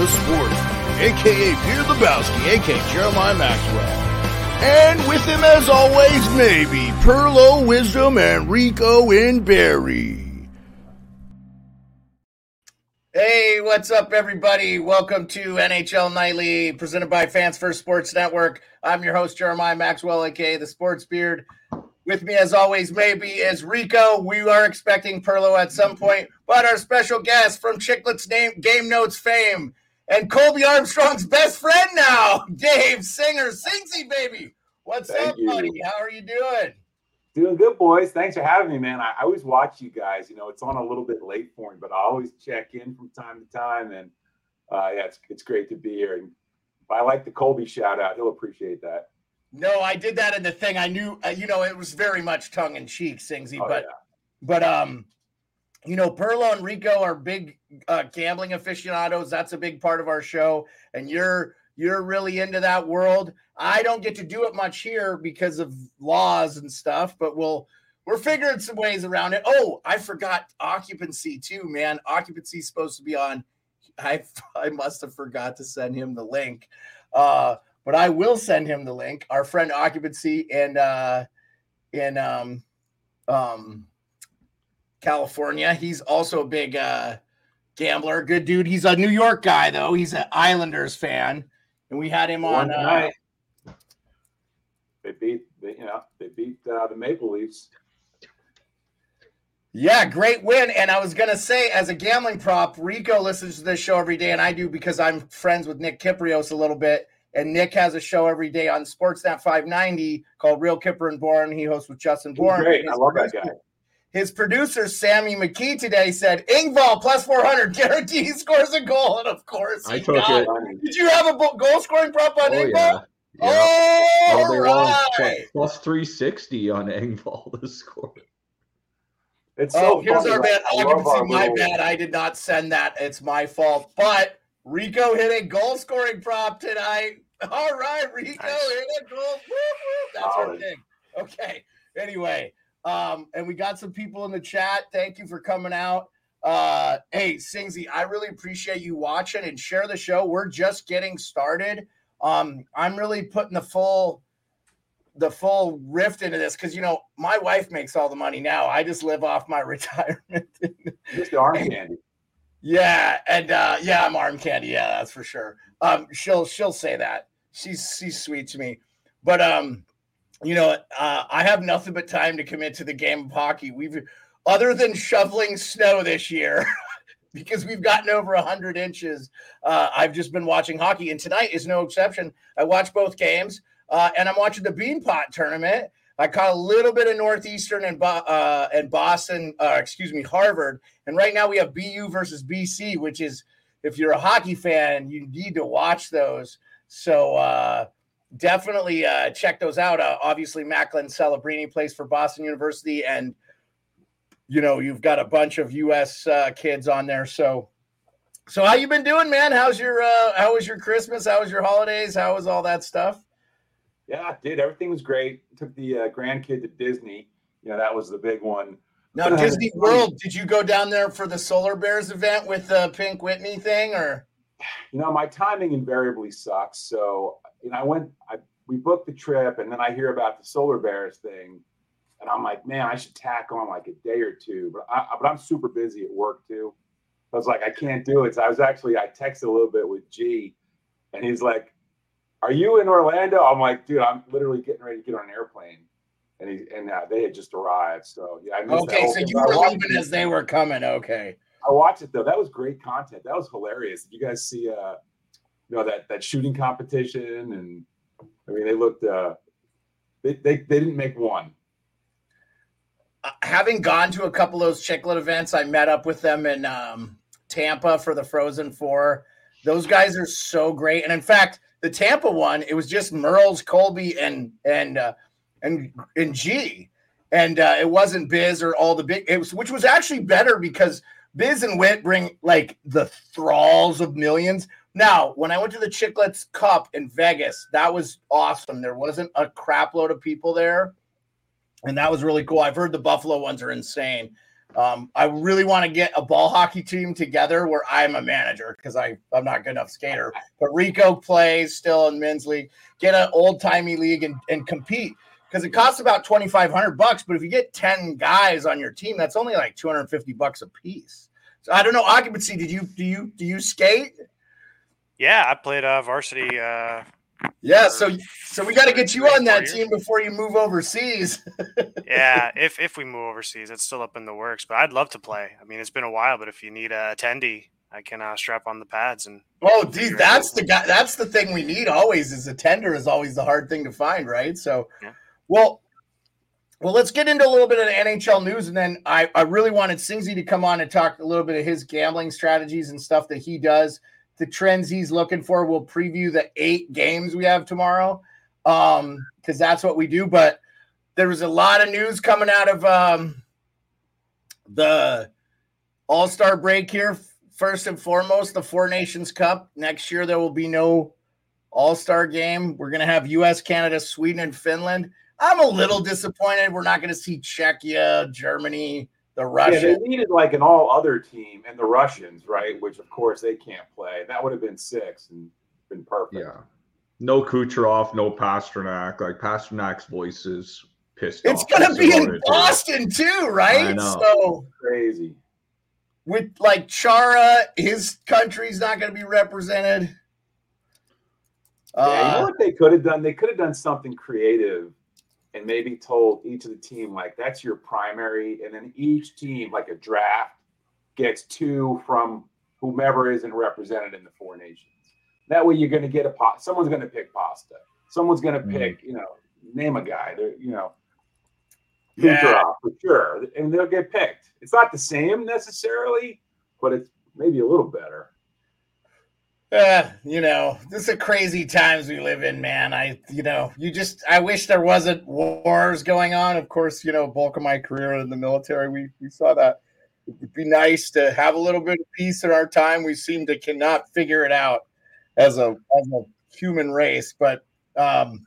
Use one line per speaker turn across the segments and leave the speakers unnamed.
The sport, aka Peter Lebowski, aka Jeremiah Maxwell. And with him as always, maybe, Perlo Wisdom and Rico in Barrie.
Hey, what's up, everybody? Welcome to NHL Nightly, presented by Fans First Sports Network. I'm your host, Jeremiah Maxwell, aka the Sports Beard. With me, as always, maybe is Rico. We are expecting Perlo at some point, but our special guest from Chiclets name Game Notes fame and Colby Armstrong's best friend now, Dave Singer, Singsy baby. What's
Thank
up,
you.
buddy? How are you doing?
Doing good, boys. Thanks for having me, man. I, I always watch you guys. You know, it's on a little bit late for me, but I always check in from time to time. And uh, yeah, it's, it's great to be here. And if I like the Colby shout out, he'll appreciate that.
No, I did that in the thing. I knew, uh, you know, it was very much tongue in cheek, Singsy,
Oh,
but
yeah.
but um, you know, Perlo and Rico are big uh, gambling aficionados. That's a big part of our show, and you're you're really into that world. I don't get to do it much here because of laws and stuff, but we'll we're figuring some ways around it. Oh, I forgot occupancy too, man. Occupancy's supposed to be on. I I must have forgot to send him the link. Uh, but I will send him the link. Our friend occupancy and uh in um um California. He's also a big uh gambler, good dude. He's a New York guy though. He's an Islanders fan. And we had him on uh,
they beat, they, you know, they beat uh, the Maple Leafs.
Yeah, great win. And I was gonna say, as a gambling prop, Rico listens to this show every day, and I do because I'm friends with Nick Kypreos a little bit. And Nick has a show every day on Sportsnet 590 called Real Kyper and Bourne. He hosts with Justin
He's
Bourne.
great. I love that guy.
His producer Sammy McKee today said Engvall plus 400 guarantee he scores a goal, and of course
I
he
took
got
it.
Did you have a goal scoring prop on
Oh
Engvall?
yeah. yeah.
Oh,
All day long, plus-
right.
plus 360 on Engvall to score.
It's oh, so
Oh, here's
funny,
our
like,
bad
I love
occupancy.
our
My
little-
bad. I did not send that. It's my fault. But Rico hit a goal scoring prop tonight. All right, Rico
Nice.
hit a goal. Woo, woo. That's our thing. Okay. Anyway, um, and we got some people in the chat. Thank you for coming out. Uh, hey, Singsy, I really appreciate you watching and share the show. We're just getting started. Um, I'm really putting the full the full rift into this because you know my wife makes all the money now. I just live off my retirement.
Just arm candy.
yeah, and uh, yeah, I'm arm candy. Yeah, that's for sure. Um, she'll she'll say that. She's she's sweet to me, but um, you know, uh, I have nothing but time to commit to the game of hockey. We've other than shoveling snow this year. Because we've gotten over 100 inches. Uh, I've just been watching hockey, and tonight is no exception. I watched both games. Uh, and I'm watching the Beanpot tournament. I caught a little bit of Northeastern and uh, and Boston, uh, excuse me, Harvard. And right now we have BU versus BC, which is if you're a hockey fan, you need to watch those. So uh, definitely uh, check those out. Uh, obviously, Macklin Celebrini plays for Boston University, and you know you've got a bunch of U.S. Uh, kids on there. So, so how you been doing, man? How's your uh, how was your Christmas? How was your holidays? How was all that stuff?
Yeah, dude, everything was great. Took the uh, grandkid to Disney. You know, that was the big one.
Now,
Uh,
Disney World, did you go down there for the Solar Bears event with the Pink Whitney thing, or?
you know, my timing invariably sucks. So, you know, I went, I we booked the trip, and then I hear about the Solar Bears thing, and I'm like, man, I should tack on like a day or two, but I but I'm super busy at work too. I was like, I can't do it. So I was actually I texted a little bit with G, and he's like, "Are you in Orlando?" I'm like, "Dude, I'm literally getting ready to get on an airplane." And he and uh, they had just arrived, so yeah. I missed
Okay, so you were leaving as they were coming. Okay.
I watched it though. That was great content. That was hilarious. Did you guys see uh you know that that shooting competition and I mean they looked uh they they, they didn't make one.
Uh, having gone to a couple of those Chiclet events, I met up with them in um, Tampa for the Frozen Four. Those guys are so great, and in fact, the Tampa one, it was just Merles, Colby, and and uh, and and G, and uh, it wasn't Biz or all the big. It was, which was actually better because Biz and Wit bring like the thralls of millions. Now, when I went to the Chiclets Cup in Vegas, that was awesome. There wasn't a crap load of people there and that was really cool. I've heard the Buffalo ones are insane. Um, I really want to get a ball hockey team together where I'm a manager because I'm not good enough skater. But Rico plays still in men's league. Get an old timey league and, and compete because it costs about twenty five hundred bucks. But if you get ten guys on your team, that's only like two hundred fifty bucks a piece. So I don't know occupancy. Did you do you do you skate?
Yeah, I played uh, varsity. Uh,
Yeah. So so we got to get you on that team before you move overseas.
yeah, if if we move overseas, it's still up in the works. But I'd love to play. I mean, it's been a while, but if you need a attendee, I can uh, strap on the pads and.
Oh, dude, that's the guy. That's the thing we need always. Is a tender is always the hard thing to find, right? So,
Yeah.
well, well, let's get into a little bit of the NHL news, and then I I really wanted Singsy to come on and talk a little bit of his gambling strategies and stuff that he does, the trends he's looking for. We'll preview the eight games we have tomorrow, um, because that's what we do. But there was a lot of news coming out of um the All Star break here first and foremost, the Four Nations Cup. Next year, there will be no All Star game. We're going to have US, Canada, Sweden, and Finland. I'm a little disappointed. We're not going to see Czechia, Germany, the
Yeah, they needed like an all other team and the Russians, right? Which of course they can't play. That would have been six and been perfect.
Yeah. No Kucherov, no Pastrnak. Like Pastrnak's voice is pissed
it's
off.
going to be in
it, too.
Boston too, right?
I know.
So
Crazy.
with like Chara, his country's not going to be represented.
Yeah, you know
Uh,
what they could have done? They could have done something creative and maybe told each of the team like that's your primary, and then each team like a draft gets two from whomever isn't represented in the four nations. That way, you're going to get a pot. Someone's going to pick pasta. Someone's going to
Mhm.
pick, you know, name a guy. They're, you know,
Yeah.
For sure, and they'll get picked. It's not the same necessarily, but it's maybe a little better.
Uh, you know, this is crazy times we live in, man. I, you know, you just, I wish there wasn't wars going on. Of course, you know, bulk of my career in the military, we, we saw that. It would be nice to have a little bit of peace in our time. We seem to cannot figure it out as a, as a human race. But, um,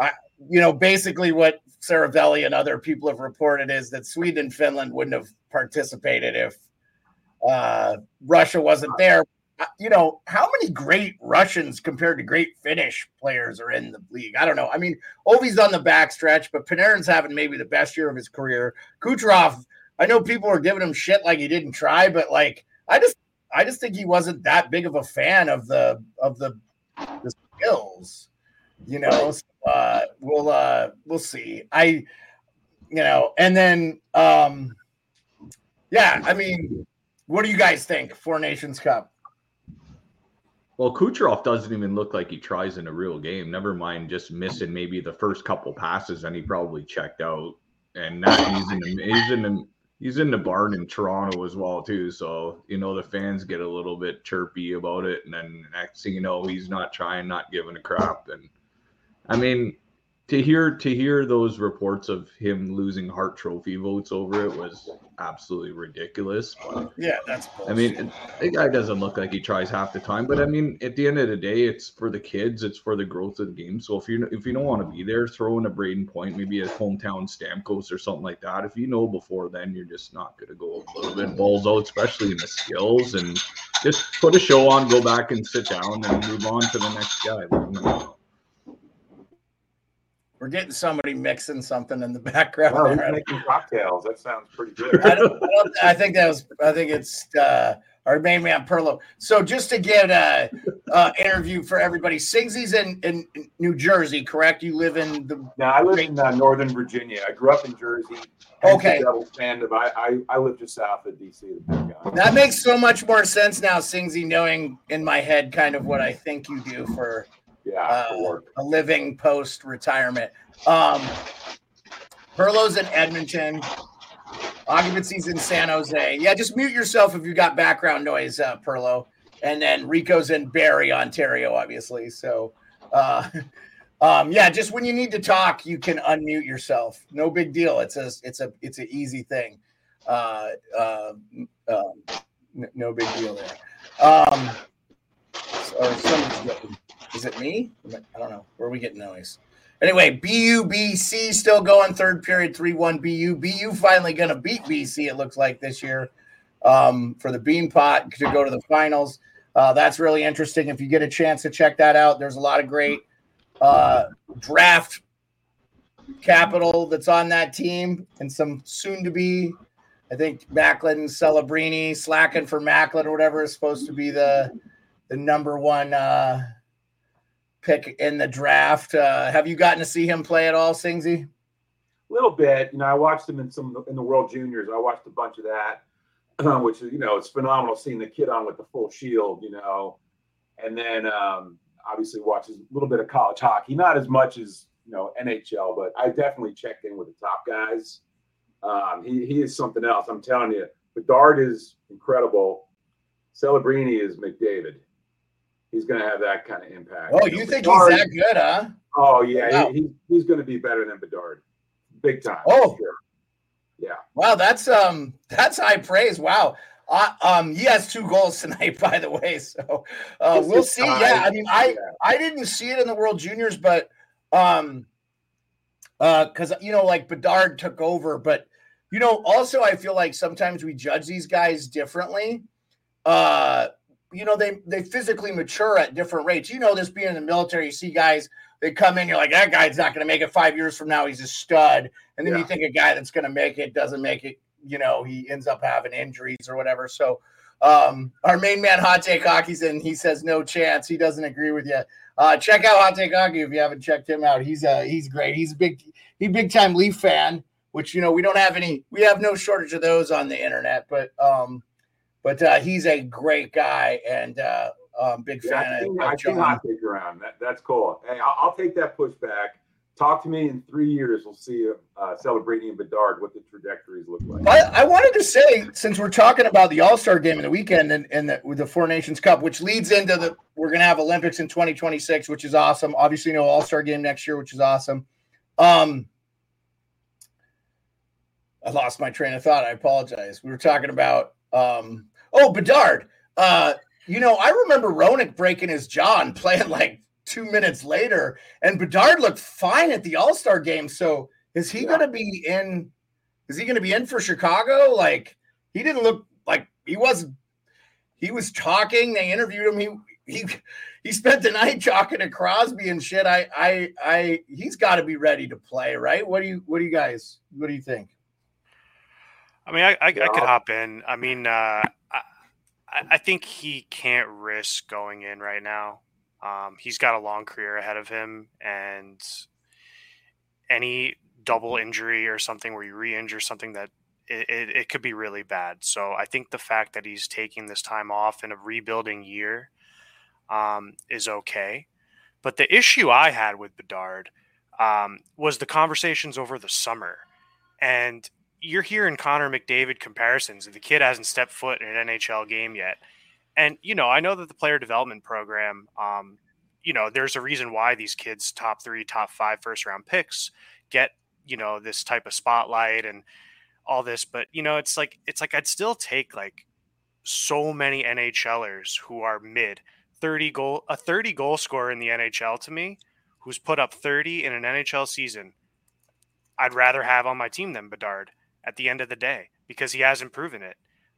I, you know, basically what Seravalli and other people have reported is that Sweden and Finland wouldn't have participated if uh, Russia wasn't there you know, how many great Russians compared to great Finnish players are in the league? I don't know. I mean, Ovi's on the backstretch, but Panarin's having maybe the best year of his career. Kucherov, I know people are giving him shit like he didn't try, but like I just I just think he wasn't that big of a fan of the of the the skills. You know, so, uh we'll uh we'll see. I you know, and then um yeah, I mean, what do you guys think? Four Nations Cup.
Well, Kucherov doesn't even look like he tries in a real game. Never mind just missing maybe the first couple passes, and he probably checked out. And now he's in the he's in he's in the barn in Toronto as well too. So you know the fans get a little bit chirpy about it, and then next thing you know, he's not trying, not giving a crap. And I mean, to hear to hear those reports of him losing Hart Trophy votes over it was absolutely ridiculous. But
Yeah, that's.
I mean, the guy doesn't look like he tries half the time, but I mean, at the end of the day, it's for the kids, it's for the growth of the game. So if you if you don't want to be there, throw in a Brayden Point, maybe a hometown Stamkos or something like that. If you know before then, you're just not going to go a little bit balls out, especially in the skills, and just put a show on, go back and sit down, and move on to the next guy.
We're getting somebody mixing something in the background.
Oh,
there.
making cocktails. That sounds pretty good.
I, don't, I, don't, I, think that was. I think it's uh, our main man Perlo. So just to get a uh, interview for everybody, Singsy's in, in New Jersey, correct? You live in the.
No, I live in uh, Northern Virginia. I grew up in Jersey.
Okay.
Fandom. I, I I live just south of DC.
That makes so much more sense now, Singsy, knowing in my head kind of what I think you do for
yeah,
uh, a living post retirement. Um, Perlo's in Edmonton. Occupancy's in San Jose. Yeah, just mute yourself if you got background noise, uh, Perlo. And then Rico's in Barrie, Ontario, obviously. So, uh, um, yeah, just when you need to talk, you can unmute yourself. No big deal. It's a it's a it's an easy thing. Uh, uh, um, no big deal there. Um, or somebody's getting is it me? I don't know. Where are we getting noise? Anyway, BUBC still going third period 3 1 BU. BU finally going to beat BC, it looks like this year um, for the Beanpot to go to the finals. Uh, that's really interesting. If you get a chance to check that out, there's a lot of great uh, draft capital that's on that team and some soon to be. I think Macklin, Celebrini, slacking for Macklin or whatever is supposed to be the the number one uh, pick in the draft. Uh, have you gotten to see him play at all, Singsy?
A little bit. You know, I watched him in some in the World Juniors. I watched a bunch of that, which is you know it's phenomenal seeing the kid on with the full shield. You know, and then um, obviously watches a little bit of college hockey. Not as much as you know NHL, but I definitely checked in with the top guys. Um, he he is something else. I'm telling you. Bedard is incredible. Celebrini is McDavid he's going to have that kind of impact.
Oh, you, think Bedard, he's that good, huh?
Oh yeah, wow. he, he, he's going to be better than Bedard, big time.
Oh,
sure. yeah.
Wow, that's um that's high praise. Wow. Uh, um, he has two goals tonight, by the way. So uh, we'll see. Time. Yeah, I mean, I yeah. I didn't see it in the World Juniors, but um, uh, because you know, like Bedard took over, but you know, also I feel like sometimes we judge these guys differently. Uh, you know, they they physically mature at different rates. You know, this being in the military, you see guys they come in, you're like, that guy's not going to make it five years from now. He's a stud, and then yeah. you think a guy that's going to make it doesn't make it. You know, he ends up having injuries or whatever. So, um, our main man, Hot Take Hockey's in. He says no chance. He doesn't agree with you. Uh, check out Hot Take Hockey if you haven't checked him out. He's uh he's great. He's a big he big time Leaf fan, which you know we don't have any. We have no shortage of those on the internet, but um but uh, he's a great guy and uh, um, big
yeah,
fan.
I think, of, I think I'll take around. That, that's cool. Hey, I'll, I'll, take that pushback. Talk to me in three years. We'll see uh, Celebrini in Bedard what the trajectories look like.
I, I, wanted to say, since we're talking about the All Star game in the weekend and, and the, with the Four Nations Cup, which leads into the we're going to have Olympics in 2026, which is awesome. Obviously, no All Star game next year, which is awesome. Um, I lost my train of thought. I apologize. We were talking about um, Oh, Bedard. Uh, you know, I remember Roenick breaking his jaw and playing like two minutes later, and Bedard looked fine at the All Star game. So is he yeah. going to be in? Is he going to be in for Chicago? Like he didn't look like he wasn't. He was talking. They interviewed him. He he he spent the night talking to Crosby and shit. I I I he's got to be ready to play, right? What do you what do you guys what do you think?
I mean, I, I, I could hop in. I mean, uh, I, think he can't risk going in right now. Um, he's got a long career ahead of him, and any double injury or something where you re-injure something that it, it, it, could be really bad. So I think the fact that he's taking this time off in a rebuilding year um, is okay. But the issue I had with Bedard um, was the conversations over the summer. And you're hearing Connor McDavid comparisons, and the kid hasn't stepped foot in an NHL game yet. And you know, I know that the player development program, um, you know, there's a reason why these kids, top three, top five, first round picks, get you know this type of spotlight and all this. But you know, it's like it's like I'd still take like so many NHLers who are mid 30 goal a 30 goal scorer in the NHL to me, who's put up 30 in an NHL season. I'd rather have on my team than Bedard at the end of the day because he hasn't proven it.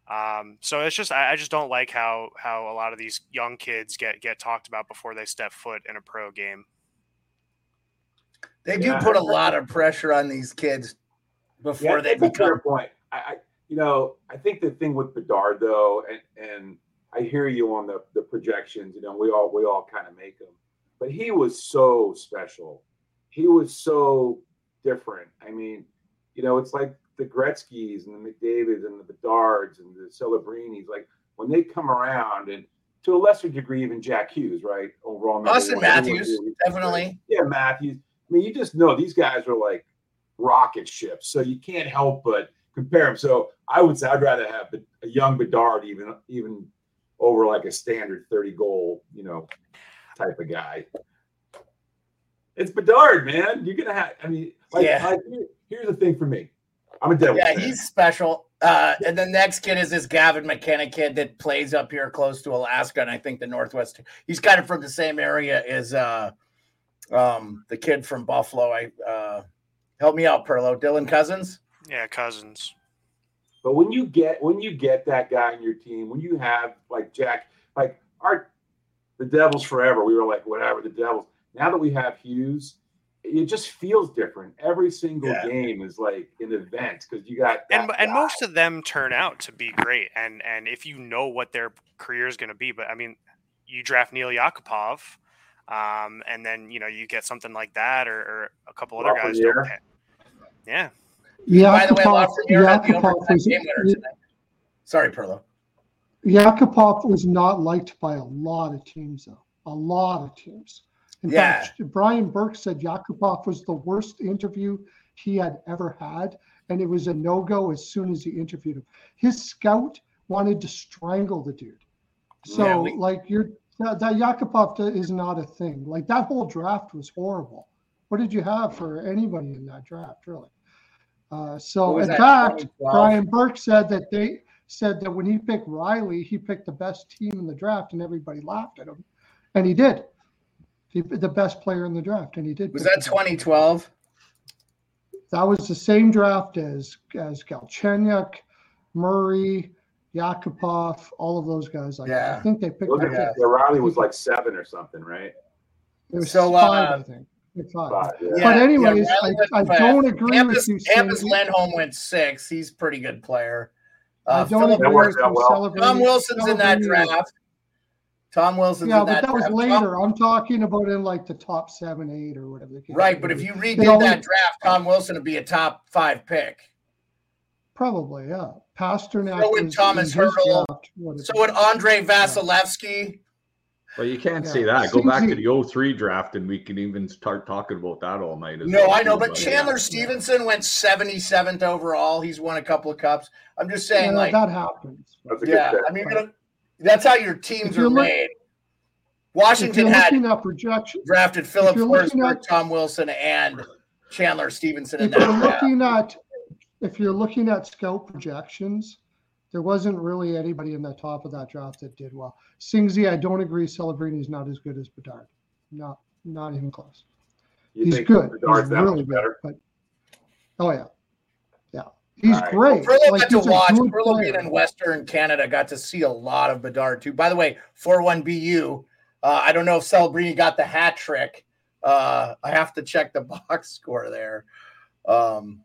Um, so it's just I, I, just don't like how how a lot of these young kids get get talked about before they step foot in a pro game.
They do
Yeah.
put a lot of pressure on these kids before
Yeah,
they
that's a fair
become.
point. I, I, you know, I think the thing with Bedard though, and and I hear you on the the projections. You know, we all we all kind of make them, but he was so special. He was so different. I mean, you know, it's like the Gretzky's and the McDavids and the Bedards and the Celebrinis. Like when they come around, and to a lesser degree, even Jack Hughes, right? Overall,
Austin
one.
Matthews, definitely.
yeah, Matthews. I mean, you just know these guys are like rocket ships, so you can't help but compare them. So I would say I'd rather have a young Bedard even even over like a standard thirty goal, you know, type of guy. It's Bedard, man. You're gonna have. I mean, like,
Yeah.
like, here's the thing for me. I'm a devil.
Yeah,
fan.
he's special. Uh, and the next kid is this Gavin McKenna kid that plays up here close to Alaska, and I think the Northwest. He's kind of from the same area as uh, um, the kid from Buffalo. I uh, help me out, Perlo. Dylan Cozens.
Yeah, Cozens.
But when you get when you get that guy in your team, when you have like Jack, like our the Devils forever, we were like whatever the Devils. Now that we have Hughes, it just feels different. Every single
Yeah.
game is like an event because you got
and
that
and most of them turn out to be great and and if you know what their career is going to be but i mean you draft nail yakupov um, and then you know you get something like that or, or a couple other guys don't
Lafreniere.
pan- yeah
By the way,
Yakupov,
Lafreniere the
Yakupov
overtime
was,
game winner tonight. Sorry, Perlo.
Yakupov was not liked by a lot of teams, though. A lot of teams. In
Yeah.
fact, Brian Burke said Yakupov was the worst interview he had ever had, and it was a no go as soon as he interviewed him. His scout wanted to strangle the dude. So,
Yeah, we-
like, you're that, that Yakupov is not a thing. Like, that whole draft was horrible. What did you have for anybody in that draft, really? Uh, so, in
that,
fact,
2012?
Brian Burke said that they said that when he picked Rielly, he picked the best team in the draft, and everybody laughed at him, and he did. He the best player in the draft, and he did.
Was that 2012?
That was the same draft as as Galchenyuk, Murray, Yakupov, all of those guys. Like that.
Yeah.
I think they picked.
Look at
fifth.
that. Rielly was like seven or something, right?
It was
So,
five,
uh,
I think. Five.
Five, yeah.
Yeah,
but anyways,
yeah,
I, I don't agree
Hampus,
with you.
Hampus
Cindy.
Lindholm went six. He's a pretty good player.
I
Uh,
don't
Philip-
agree
That works
with
out
you
well.
celebrating.
Tom Wilson's in that
celebrating-
draft. Tom Wilson.
Yeah, but
that,
that was later.
Tom-
I'm talking about in like the top seven, eight, or whatever. the case
right, but if
be.
you
They
redid
only-
that draft, Tom Wilson would be a top five pick.
Probably, yeah. Pastrnak.
So would Thomas
in his
Hertl.
draft,
So would Andrei Vasilevskiy.
Well, you can't
Yeah.
say that. Go back to
Susie-
the 03 draft and we can even start talking about that all night.
No,
well,
I know, but Chandler Stephenson went 77th overall. He's won a couple of cups. I'm just saying,
yeah,
like,
that happens.
That's a good
yeah,
pick.
I mean, you're gonna, that's how your teams
you're look-
made. Washington had
looking
drafted Filip
you're
Forsberg, Tom Wilson, and Chandler Stephenson in
if
that
you're
draft.
looking at if you're looking at scout projections, there wasn't really anybody in the top of that draft that did well. Singsy, I don't agree. Celebrini is not as good as Bedard. Not not even close.
You
He's
think
good.
Bedard's
He's really
much
good.
better?
But oh yeah, yeah, he's
All right.
great.
Perlo
Like,
got to
he's a
watch.
good
Perlo being in Western Canada got to see a lot of Bedard too. By the way, 4-1 BU. Uh, I don't know if Celebrini got the hat trick. Uh, I have to check the box score there. Um,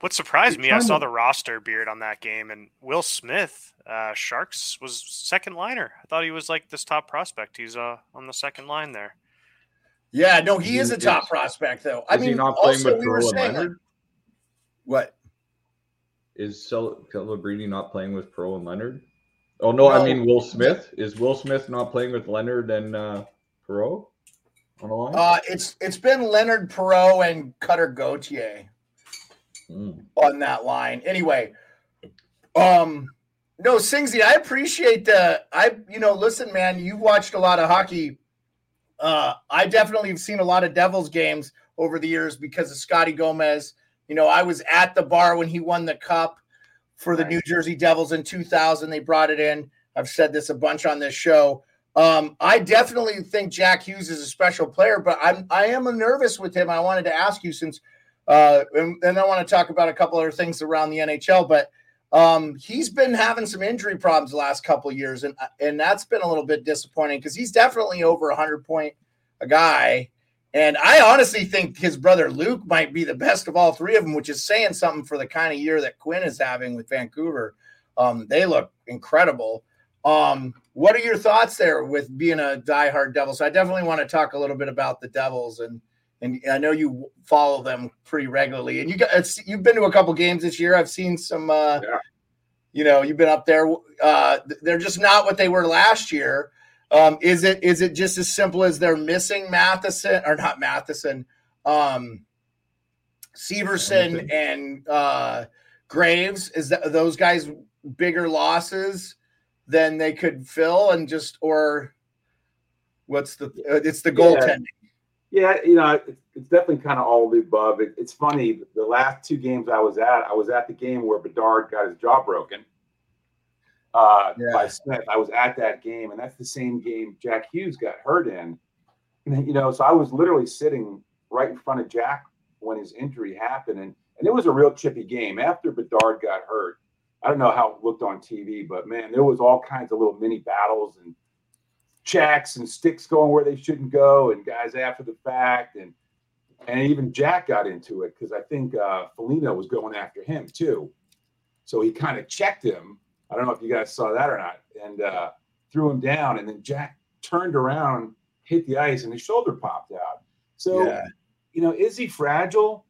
what surprised me i saw
to-
the roster beard on that game and will smith uh, sharks was second liner i thought he was like this top prospect he's uh, on the second line there
yeah, no, he is
Is-
a top
is-
prospect though. I mean,
he not playing
also
with
we were saying like, what?
Is Cel- Celebrini not playing with Pro and Leonard? Oh no, I mean Will Smith. Is Will Smith not playing with Leonard and uh, Perreault on the line?
Uh, it's it's been Leonard Perreault and Cutter Gauthier.
Mm.
on that line. Anyway, um, no, Singsy, I appreciate the I you know, listen, man, you've watched a lot of hockey. Uh, I definitely have seen a lot of Devils games over the years because of Scotty Gomez. You know, I was at the bar when he won the cup for the New Jersey Devils in 2000. They brought it in. I've said this a bunch on this show. Um, I definitely think Jack Hughes is a special player, but I'm I am nervous with him. I wanted to ask you since uh, and, and I want to talk about a couple other things around the NHL, but um, he's been having some injury problems the last couple of years, and and that's been a little bit disappointing because he's definitely over 100 point a guy, And I honestly think his brother Luke might be the best of all three of them, which is saying something for the kind of year that Quinn is having with Vancouver. Um, they look incredible. Um, what are your thoughts there with being a diehard Devils? So I definitely want to talk a little bit about the Devils, and and I know you follow them pretty regularly. And you got you've been to a couple games this year. I've seen some. Uh, yeah. You know, you've been up there. Uh, they're just not what they were last year. Um, is it is it just as simple as they're missing Matheson or not Matheson, um, Severson and uh, Graves? Is that those guys bigger losses than they could fill and just or what's the uh, it's the goaltending.
Yeah. yeah, you know, it's definitely kind of all of the above. It, it's funny. The last two games I was at, I was at the game where Bedard got his jaw broken uh, yeah. by Smith. I was at that game, and that's the same game Jack Hughes got hurt in. And, you know, so I was literally sitting right in front of Jack when his injury happened, and and it was a real chippy game. After Bedard got hurt, I don't know how it looked on TV, but man, there was all kinds of little mini battles and checks and sticks going where they shouldn't go, and guys after the fact, and and even Jack got into it because I think uh, Foligno was going after him too. So he kind of checked him I don't know if you guys saw that or not, and uh, threw him down. And then Jack turned around, hit the ice, and his shoulder popped out. So, yeah. you know, is he fragile?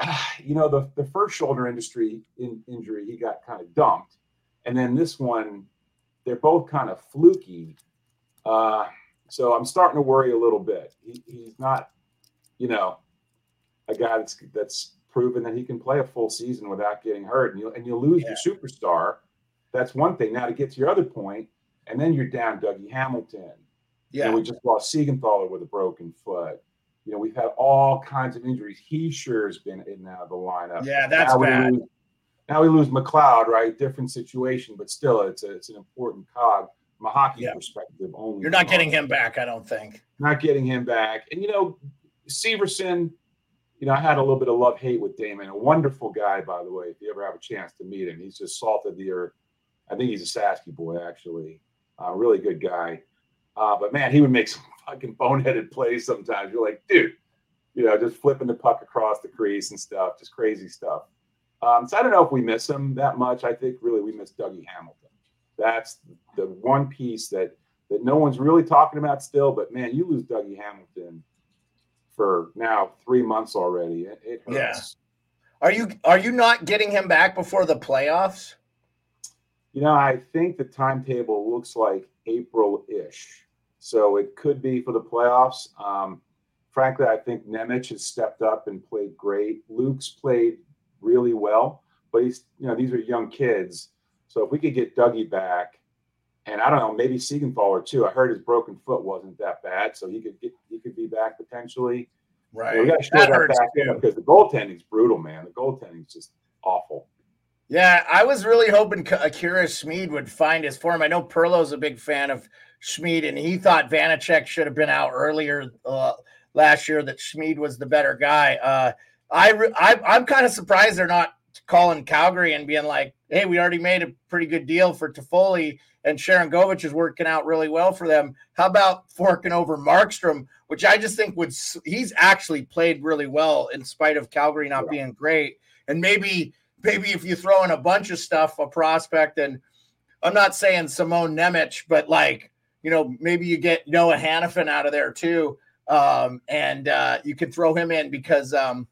you know, the, the first shoulder industry in, injury, he got kind of dumped. And then this one, they're both kind of fluky. Uh, so I'm starting to worry a little bit. He, he's not, you know, a guy that's that's proven that he can play a full season without getting hurt. And you and you lose yeah. your superstar that's one thing. Now to get to your other point, and then you're down Dougie Hamilton. Yeah. we just lost Siegenthaler with a broken foot. You know, we've had all kinds of injuries. He sure has been in and out of the lineup.
Yeah, that's now bad.
We lose, now we lose McLeod, right? Different situation, but still, it's a, it's an important cog from a hockey yeah. perspective. Only
you're not getting him back, I don't think.
Not getting him back, and you know, Severson. You know, I had a little bit of love hate with Damon. A wonderful guy, by the way. If you ever have a chance to meet him, he's just salt of the earth I think he's a Sasky boy, actually. Uh, really good guy. Uh, but man, he would make some fucking boneheaded plays sometimes. You're like, dude, you know, just flipping the puck across the crease and stuff, just crazy stuff. Um, so I don't know if we miss him that much. I think really we miss Dougie Hamilton. That's the one piece that that no one's really talking about still. But man, you lose Dougie Hamilton for now three months already. It, it hurts. Yeah.
Are you are you not getting him back before the playoffs?
You know, I think the timetable looks like April ish. So it could be for the playoffs. Um, frankly, I think Nemec has stepped up and played great. Luke's played really well, but he's, you know, these are young kids. So if we could get Dougie back, and I don't know, maybe Siegenthaler too. I heard his broken foot wasn't that bad, so he could get he could be back potentially.
Right. we
got to show that, that back because the goaltending's brutal, man. The goaltending's just awful.
Yeah, I was really hoping Akira Schmid would find his form. I know Perlo's a big fan of Schmid, and he thought Vanecek should have been out earlier uh, last year. That Schmid was the better guy. Uh, I, I I'm kind of surprised they're not calling Calgary and being like, "Hey, we already made a pretty good deal for Toffoli, and Sharangovich is working out really well for them. How about forking over Markstrom, which I just think would he's actually played really well in spite of Calgary not yeah. being great, and maybe." Maybe if you throw in a bunch of stuff, a prospect, and I'm not saying Simone Nemec, but like, you know, maybe you get Noah Hanifin out of there too. Um, and uh, you can throw him in because, um,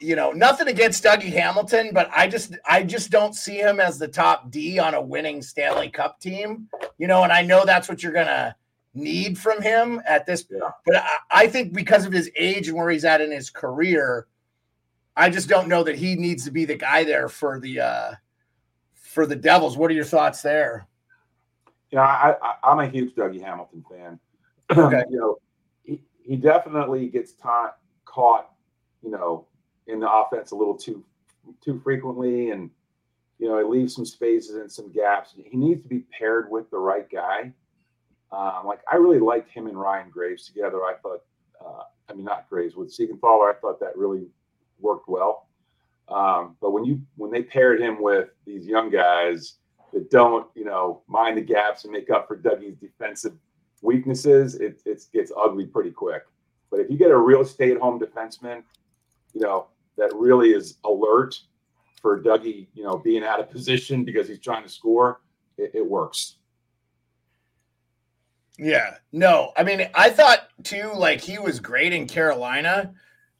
you know, nothing against Dougie Hamilton, but I just, I just don't see him as the top D on a winning Stanley Cup team, you know, and I know that's what you're going to need from him at this, yeah. but I, I think because of his age and where he's at in his career, I just don't know that he needs to be the guy there for the uh, for the Devils. What are your thoughts there?
Yeah, I, I, am a huge Dougie Hamilton fan. Okay. you know, he, he definitely gets taught, caught, you know, in the offense a little too too frequently, and you know, it leaves some spaces and some gaps. He needs to be paired with the right guy. Um, like I really liked him and Ryan Graves together. I thought, uh, I mean, not Graves with Siegenthaler. I thought that really worked well. Um, but when you when they paired him with these young guys that don't, you know, mind the gaps and make up for Dougie's defensive weaknesses, it, it gets ugly pretty quick. But if you get a real stay-at-home defenseman, you know that really is alert for Dougie, you know, being out of position because he's trying to score, it, it works.
Yeah, no, I mean, I thought too, like he was great in Carolina.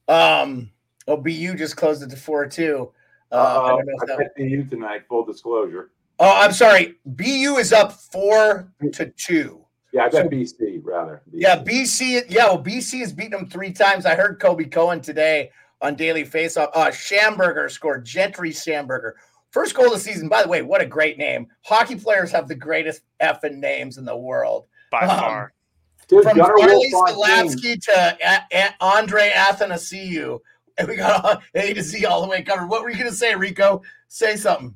Um, oh, BU just closed it to four two.
Uh, uh, I, I bet BU tonight. Full disclosure.
Oh, I'm sorry. BU is up four to two.
Yeah, I bet so, BC rather.
BC. Yeah, BC. Yeah, well, BC has beaten them three times. I heard Kobe Cohen today on Daily Faceoff. Uh, Schamberger scored. Gentry Schamberger. First goal of the season. By the way, what a great name. Hockey players have the greatest effing names in the world
by um, far.
Dude, From Charlie Stalavsky to a- a- Andre Athanasiou. And we got A to Z all the way covered. What were you going to say, Rico? Say something.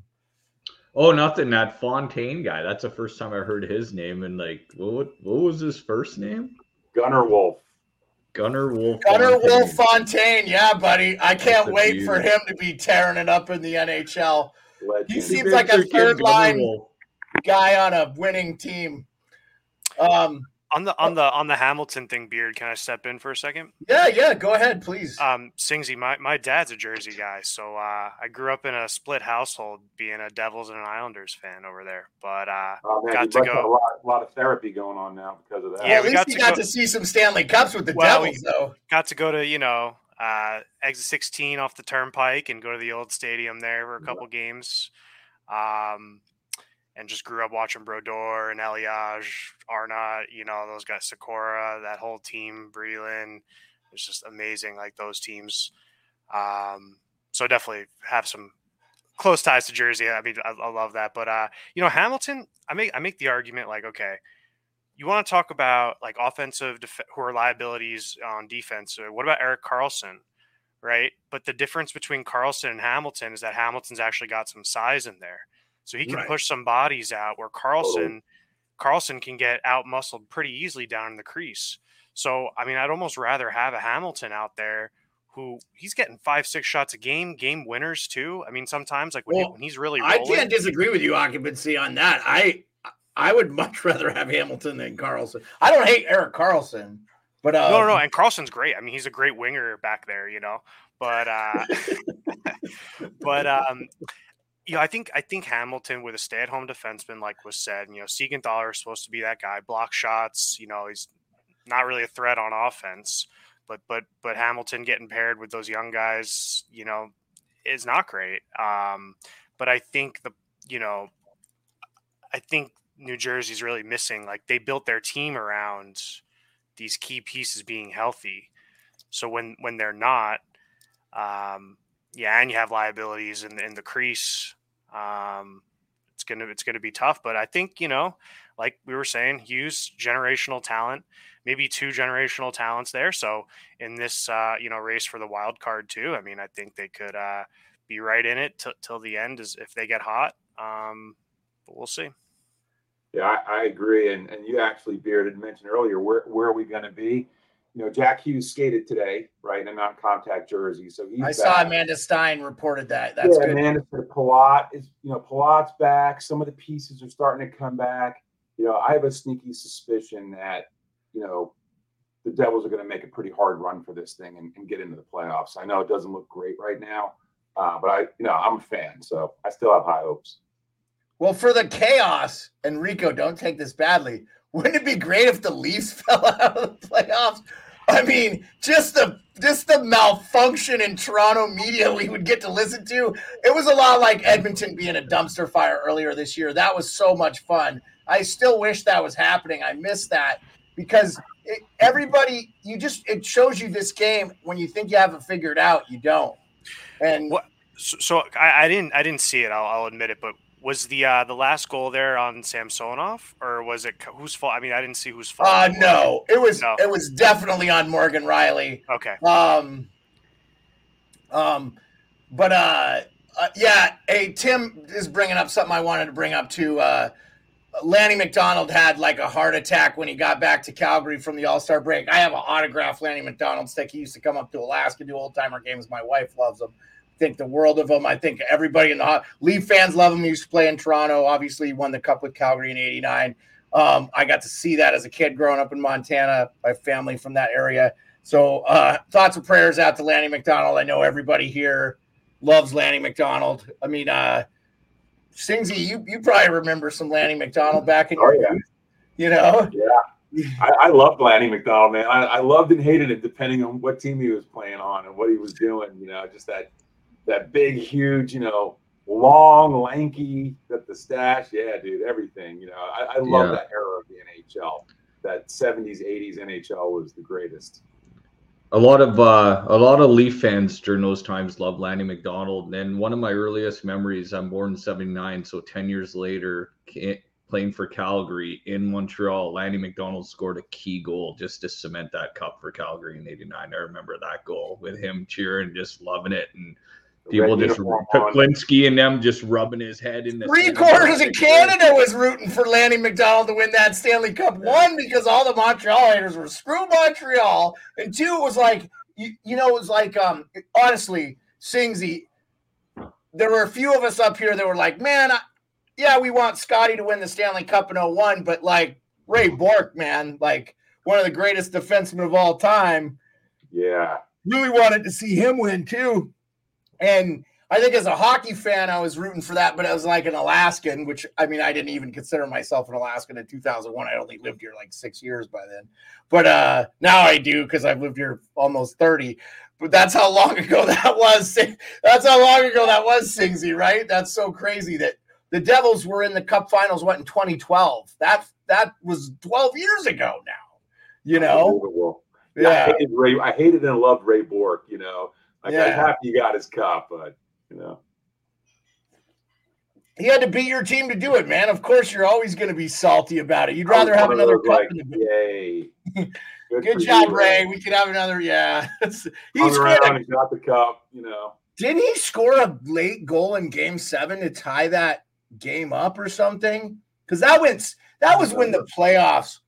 Oh, nothing. That Fontaine guy. That's the first time I heard his name. And like, what what was his first name?
Gunnar Wolf.
Gunnar Wolf.
Gunnar Fontaine. Wolf Fontaine. Yeah, buddy. I can't wait beauty. for him to be tearing it up in the NHL. Legend. He seems like a third line guy on a winning team. Um,
on the on the on the Hamilton thing, beard. Can I step in for a second?
Yeah, yeah. Go ahead, please.
Um, Singsy, my my dad's a Jersey guy, so uh, I grew up in a split household, being a Devils and an Islanders fan over there. But uh,
oh, man, got to go. A lot, a lot, of therapy going on now because of that.
Yeah, we got, to, got go, to see some Stanley Cups with the well, Devils, though.
Got to go to you know uh, exit 16 off the Turnpike and go to the old stadium there for a couple yeah. games. Um, and just grew up watching Brodeur and Elias, Arnott, you know, those guys, Sykora, that whole team, Brylin. It's just amazing, like those teams. Um, so definitely have some close ties to Jersey. I mean, I, I love that. But uh, you know, Hamilton, I make I make the argument like, okay, you want to talk about like offensive def- who are liabilities on defense. What about Erik Karlsson? Right. But the difference between Karlsson and Hamilton is that Hamilton's actually got some size in there. So he can right. push some bodies out where Karlsson Karlsson can get out muscled pretty easily down in the crease. So I mean, I'd almost rather have a Hamilton out there who he's getting five, six shots a game, game winners too. I mean, sometimes like when, well, he, when he's really rolling,
I can't disagree with you occupancy on that. I I would much rather have Hamilton than Karlsson. I don't hate Erik Karlsson, but uh,
no, no, no, and Karlsson's great. I mean, he's a great winger back there, you know. But uh, but um, you know, I think I think Hamilton with a stay-at-home defenseman, like was said, you know, Siegenthaler is supposed to be that guy, block shots. You know, he's not really a threat on offense, but but but Hamilton getting paired with those young guys, you know, is not great. Um, but I think the you know, I think New Jersey's really missing. Like they built their team around these key pieces being healthy. So when when they're not, um, yeah, and you have liabilities in, in the crease. Um, it's gonna it's gonna be tough, but I think you know, like we were saying, Hughes generational talent, maybe two generational talents there. So in this uh, you know race for the wild card too, I mean, I think they could uh, be right in it t- till the end as if they get hot. Um, but we'll see.
Yeah, I, I agree. And and you actually, Beard, had mentioned earlier where where are we going to be? You know, Jack Hughes skated today, right, in a non-contact jersey. So he's.
I
back.
saw Amanda Stein reported that. That's
yeah,
good.
Amanda said Palat is, you know, Palat's back. Some of the pieces are starting to come back. You know, I have a sneaky suspicion that, you know, the Devils are going to make a pretty hard run for this thing and, and, get into the playoffs. I know it doesn't look great right now, uh, but I, you know, I'm a fan, so I still have high hopes.
Well, for the chaos, Enrico, don't take this badly. Wouldn't it be great if the Leafs fell out of the playoffs? I mean, just the just the malfunction in Toronto media we would get to listen to. It was a lot like Edmonton being a dumpster fire earlier this year. That was so much fun. I still wish that was happening. I miss that because it, everybody, you just it shows you this game when you think you have it figured out, you don't. And
what? So, so I, I, didn't I didn't see it. I'll, I'll admit it, but was the uh, the last goal there on Samsonov, or was it whose fault? I mean, I didn't see whose fault.
Uh, no, it was no. it was definitely on Morgan Rielly.
Okay.
Um. Um, but uh, uh, yeah. Hey, Tim is bringing up something I wanted to bring up too. Uh, Lanny McDonald had like a heart attack when he got back to Calgary from the All Star break. I have an autographed Lanny McDonald stick. He used to come up to Alaska do old timer games. My wife loves him think the world of him. I think everybody in the Leaf fans love him. He used to play in Toronto. Obviously, won the cup with Calgary in '89. Um, I got to see that as a kid growing up in Montana. My family from that area. So uh, thoughts and prayers out to Lanny McDonald. I know everybody here loves Lanny McDonald. I mean, uh, Singsy, you you probably remember some Lanny McDonald back in
Oh,
your
yeah.
youth, you know?
Yeah. I, I loved Lanny McDonald, man. I, I loved and hated him depending on what team he was playing on and what he was doing. You know, just that that big, huge, you know, long, lanky, that the stash. Yeah, dude, everything. You know, I, I love
Yeah.
that era of the NHL. That 70s, 80s NHL was the greatest.
a lot of uh, a lot of Leaf fans during those times loved Lanny McDonald. And one of my earliest memories, I'm born in '79, so 10 years later, playing for Calgary in Montreal, Lanny McDonald scored a key goal just to cement that cup for Calgary in '89. I remember that goal with him cheering, just loving it, and people
red
just
uniform on.
Peplinski and them just rubbing his head in the
Three quarters of Canada was rooting for Lanny McDonald to win that Stanley Cup. One, because all the Montreal haters were screw Montreal, and two, it was like you, you know, it was like um honestly, Singsy. There were a few of us up here that were like, man, I, yeah, we want Scotty to win the Stanley Cup in 01, but like Ray Bourque, man, like one of the greatest defensemen of all time
Yeah.
really wanted to see him win too. And I think as a hockey fan, I was rooting for that, but I was like an Alaskan, which I mean, I didn't even consider myself an Alaskan in 2001. I only lived here like six years by then, but uh now I do because I've lived here almost 30. But that's how long ago that was. That's how long ago that was, Singsy, right? That's so crazy that the Devils were in the Cup Finals. What in 2012? That that was 12 years ago now. You know,
Yeah,
yeah.
I hated Ray. I hated and loved Ray Bourque. You know, I'm
Yeah.
happy you got his cup, but you know,
He had to beat your team to do it, man. Of course, you're always going to be salty about it. You'd rather have another cup
like,
in the
Yay!
Good
for
job,
you,
Ray. We could have another. Yeah, He's
around and got the cup. You know,
didn't he score a late goal in Game Seven to tie that game up or something? Because that went. That was when the playoffs.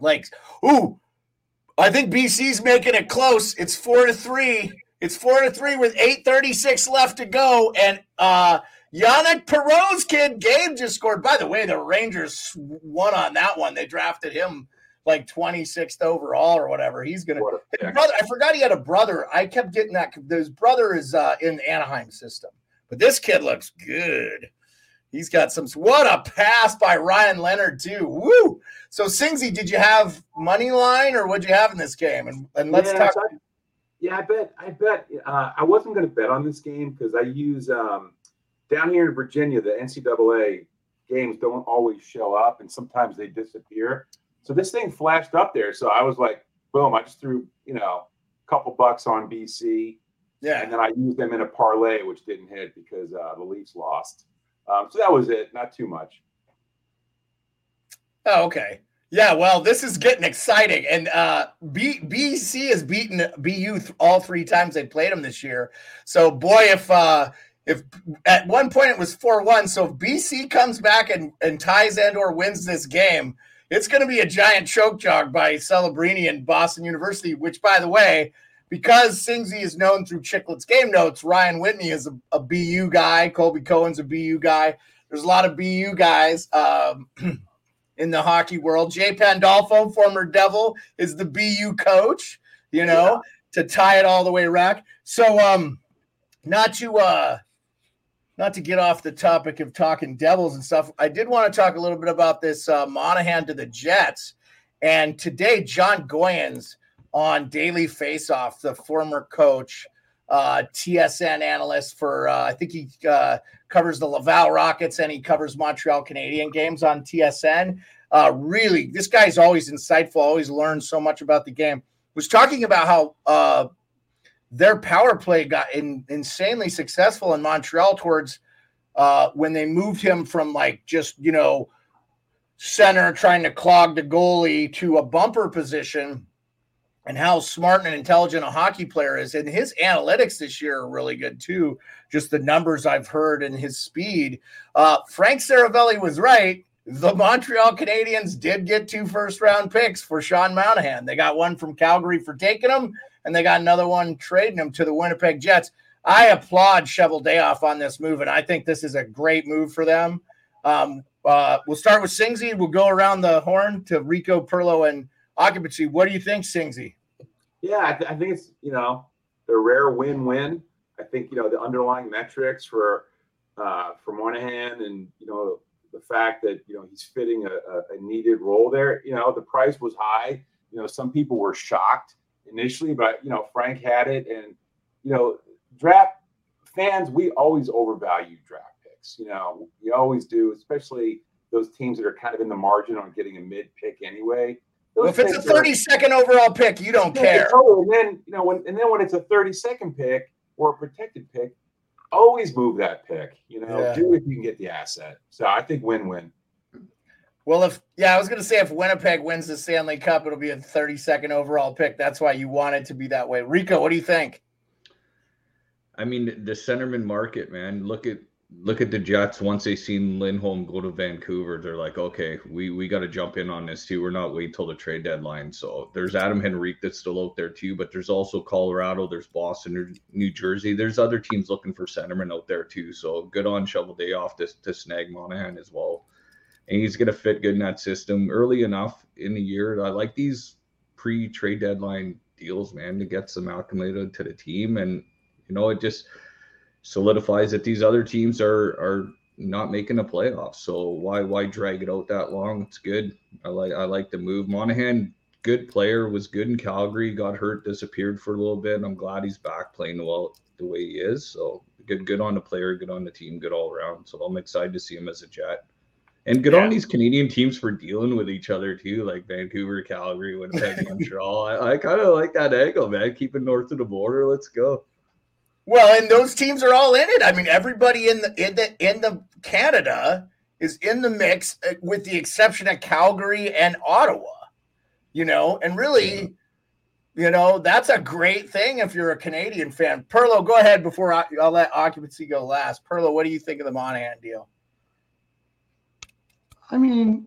Like, ooh, I think BC's making it close. It's four to three. It's four to three with eight thirty six left to go, and uh Yanic Perreault's kid Gabe just scored. By the way, the Rangers won on that one. They drafted him like 26th overall or whatever. He's gonna
what a
his
pick.
brother. I forgot he had a brother. I kept getting that. His brother is uh, in the Anaheim system, but this kid looks good. He's got some. What a pass by Ryan Leonard too. Woo! So Singsy, did you have money line or what'd you have in this game? And, and let's
yeah,
talk.
so I, yeah, I bet. I bet. Uh, I wasn't going to bet on this game because I use um, down here in Virginia, the NCAA games don't always show up, and sometimes they disappear. So this thing flashed up there, so I was like, boom! I just threw you know a couple bucks on BC,
Yeah,
and then I used them in a parlay, which didn't hit because uh, the Leafs lost. Um, so that was it. Not too much.
Oh, okay. Yeah, well, this is getting exciting. And uh B- BC has beaten BU th- all three times they played them this year. So boy, if uh if at one point it was 4-1, so if BC comes back and, and ties and or wins this game, it's gonna be a giant choke jog by Celebrini and Boston University, which by the way, because Singsy is known through Chiclets game notes, Ryan Whitney is a, a BU guy, Colby Cohen's a BU guy. There's a lot of BU guys. Um in the hockey world. Jay Pandolfo, former Devil, is the BU coach, you know, to tie it all the way around. So um not to uh not to get off the topic of talking devils and stuff, I did want to talk a little bit about this uh, Monahan to the Jets. And today, Jon Goyens on Daily Faceoff, the former coach, uh, TSN analyst for, uh, I think he uh, covers the Laval Rockets and he covers Montreal Canadian games on TSN. Uh, really, this guy's always insightful, always learns so much about the game. Was talking about how uh, their power play got in, insanely successful in Montreal towards uh, when they moved him from like just you know center trying to clog the goalie to a bumper position and how smart and intelligent a hockey player is. And his analytics this year are really good too. Just the numbers I've heard and his speed. Uh, Frank Seravalli was right. The Montreal Canadiens did get two first round picks for Sean Monahan. They got one from Calgary for taking him, and they got another one trading him to the Winnipeg Jets. I applaud Cheveldayoff on this move, and I think this is a great move for them. Um, uh, we'll start with Singsy. We'll go around the horn to Rico, Perlo, and Occupancy. What do you think, Singsy?
Yeah, I, th- I think it's you know the rare win-win. I think you know the underlying metrics for uh, for Monahan and you know the fact that you know he's fitting a, a, needed role there. You know the price was high. You know some people were shocked initially, but you know Frank had it, and you know draft fans we always overvalue draft picks. You know we always do, especially those teams that are kind of in the margin on getting a mid pick anyway.
Well, if it's a 32nd are, overall pick, you don't yeah, care.
Oh, and then you know when and then when it's a 32nd pick or a protected pick, always move that pick. You know, yeah. do if you can get the asset. So I think win-win.
Well, if yeah, I was going to say if Winnipeg wins the Stanley Cup, it'll be a 32nd overall pick. That's why you want it to be that way. Rico, what do you think?
I mean, the centerman market, man. Look at look at the Jets once they seen Lindholm go to Vancouver, they're like, okay, we we got to jump in on this too. We're not waiting till the trade deadline. So there's Adam Henrique that's still out there too, but there's also Colorado, there's Boston, New Jersey. There's other teams looking for centermen out there too. So good on Cheveldayoff to to snag Monahan as well, and he's gonna fit good in that system early enough in the year. I like these pre-trade deadline deals, man, to get some acclimated to the team, and you know it just solidifies that these other teams are are not making the playoffs. So why why drag it out that long? It's good. I like I like the move. Monahan, good player, was good in Calgary, got hurt, disappeared for a little bit. I'm glad he's back playing well the way he is. So good good on the player, good on the team, good all around. So I'm excited to see him as a jet. And good yeah. on these Canadian teams for dealing with each other too, like Vancouver, Calgary, Winnipeg, Montreal. I, I kind of like that angle, man. Keeping north of the border. Let's go.
Well, and those teams are all in it. I mean, everybody in the in the in the Canada is in the mix, uh, with the exception of Calgary and Ottawa. You know, and really, you know, that's a great thing if you're a Canadian fan. Perlo, go ahead before I, will let occupancy go last. Perlo, what do you think of the Monahan deal?
I mean,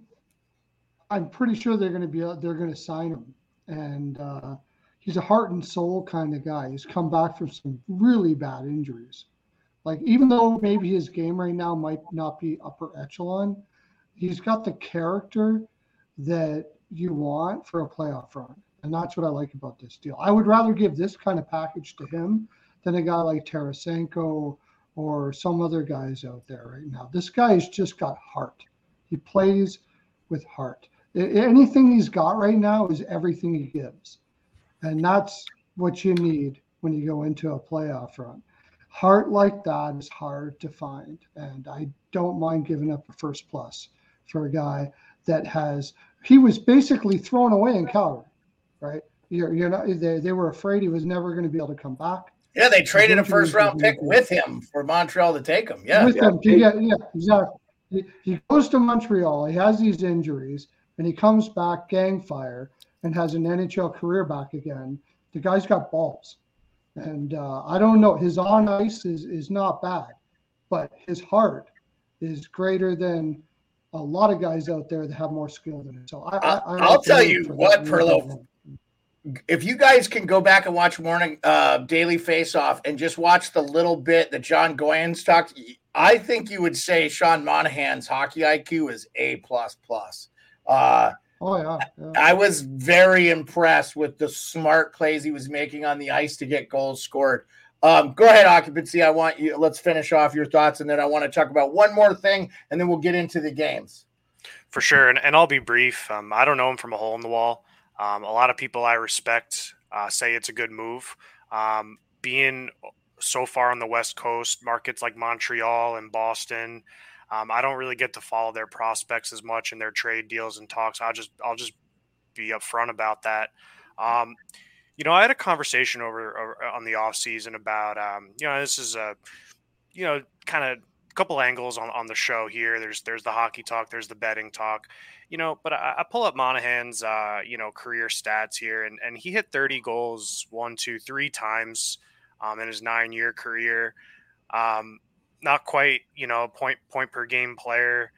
I'm pretty sure they're going to be they're going to sign him, and uh, he's a heart and soul kind of guy. He's come back from some really bad injuries. Like even though maybe his game right now might not be upper echelon, he's got the character that you want for a playoff run. And that's what I like about this deal. I would rather give this kind of package to him than a guy like Tarasenko or some other guys out there right now. This guy's just got heart. He plays with heart. Anything he's got right now is everything he gives. And that's what you need when you go into a playoff run. Heart like that is hard to find. And I don't mind giving up a first plus for a guy that has, he was basically thrown away in Calgary, right? You're, you're not, they, they were afraid he was never going to be able to come back.
Yeah, they traded a first round pick with him for Montreal to take him. Yeah.
Yeah. Yeah, yeah, exactly. He, he goes to Montreal. He has these injuries and he comes back gang fire and has an NHL career back again. The guy's got balls, and uh, I don't know. His on ice is is not bad, but his heart is greater than a lot of guys out there that have more skill than him. So I,
will tell you what, Perlo. If you guys can go back and watch morning uh, daily face off and just watch the little bit that Jon Goyens talked, I think you would say Sean Monahan's hockey IQ is a plus plus.
Oh yeah, yeah,
I was very impressed with the smart plays he was making on the ice to get goals scored. Um, go ahead, occupancy. I want you. Let's finish off your thoughts, and then I want to talk about one more thing, and then we'll get into the games.
For sure, and, and I'll be brief. Um, I don't know him from a hole in the wall. Um, a lot of people I respect uh, say it's a good move. Um, being so far on the West Coast, markets like Montreal and Boston, um, I don't really get to follow their prospects as much in their trade deals and talks. I'll just I'll just be upfront about that. Um, you know, I had a conversation over, over on the off season about um, you know this is a you know kind of couple angles on, on the show here. There's there's the hockey talk, there's the betting talk, you know. But I, I pull up Monahan's uh, you know career stats here, and and he hit 30 goals one, two, three times um, in his nine year career. Um, not quite, you know, point point per game player.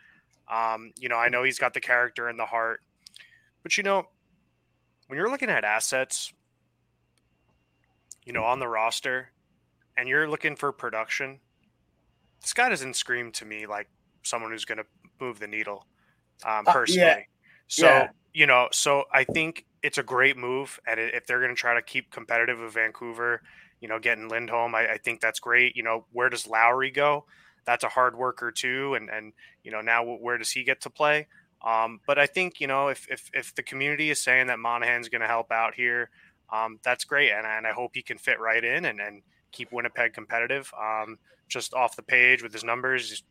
Um, you know, I know he's got the character and the heart, but you know, when you're looking at assets, you know, on the roster, and you're looking for production, this guy doesn't scream to me like someone who's going to move the needle, um, personally. Uh, yeah. So yeah. you know, so I think it's a great move, and if they're going to try to keep competitive with Vancouver, you know, getting Lindholm, I, I, think that's great. You know, where does Lowry go? That's a hard worker too, and and you know now where does he get to play? Um, but I think you know if if if the community is saying that Monahan's going to help out here, um, that's great, and and I hope he can fit right in and and keep Winnipeg competitive. Um, just off the page with his numbers,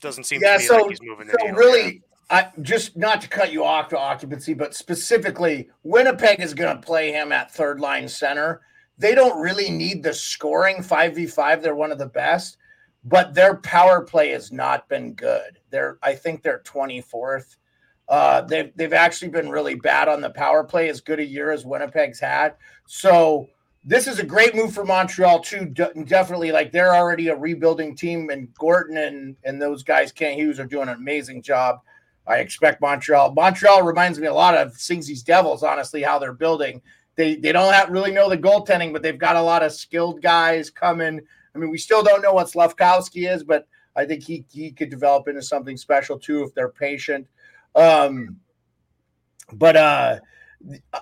doesn't seem yeah, to me so, like he's moving. So
really, I, just not to cut you off to occupancy, but specifically, Winnipeg is going to play him at third line center. They don't really need the scoring 5v5. They're one of the best, but their power play has not been good. They're, I think they're 24th. Uh, they've, they've actually been really bad on the power play, as good a year as Winnipeg's had. So, this is a great move for Montreal too. definitely, like they're already a rebuilding team, and Gorton and and those guys, Kent Hughes, are doing an amazing job. I expect Montreal. Montreal reminds me a lot of Singsy's Devils, honestly, how they're building. They they don't have, really know the goaltending, but they've got a lot of skilled guys coming. I mean, we still don't know what Slafkovsky is, but I think he he could develop into something special too if they're patient. Um, but uh,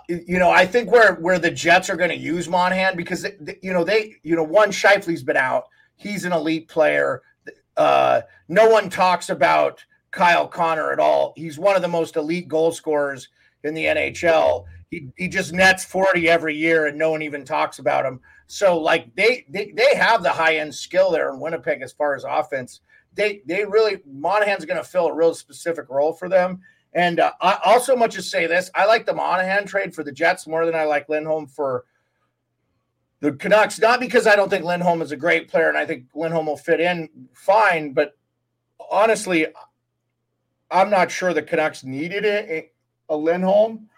you know, I think where where the Jets are going to use Monahan because you know they you know one Scheifele's been out. He's an elite player. Uh, no one talks about Kyle Connor at all. He's one of the most elite goal scorers in the NHL. He, he just nets 40 every year and no one even talks about him. So like they they, they have the high end skill there in Winnipeg as far as offense. They they really Monahan's going to fill a real specific role for them. And uh, I also much as say this, I like the Monahan trade for the Jets more than I like Lindholm for the Canucks. Not because I don't think Lindholm is a great player and I think Lindholm will fit in fine, but honestly, I'm not sure the Canucks needed a, a Lindholm,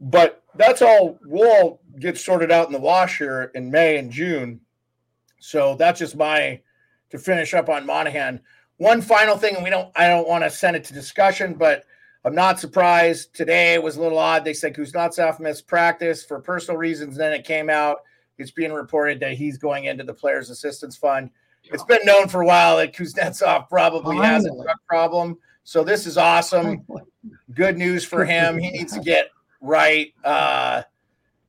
but that's all. We'll all get sorted out in the wash here in May and June. So that's just my to finish up on Monahan. One final thing, and we don't. I don't want to send it to discussion, but I'm not surprised. Today it was a little odd. They said Kuznetsov missed practice for personal reasons. Then it came out. It's being reported that he's going into the Players Assistance Fund. It's been known for a while that Kuznetsov probably Finally. has a drug problem. So this is awesome. Good news for him. He needs to get right. Uh,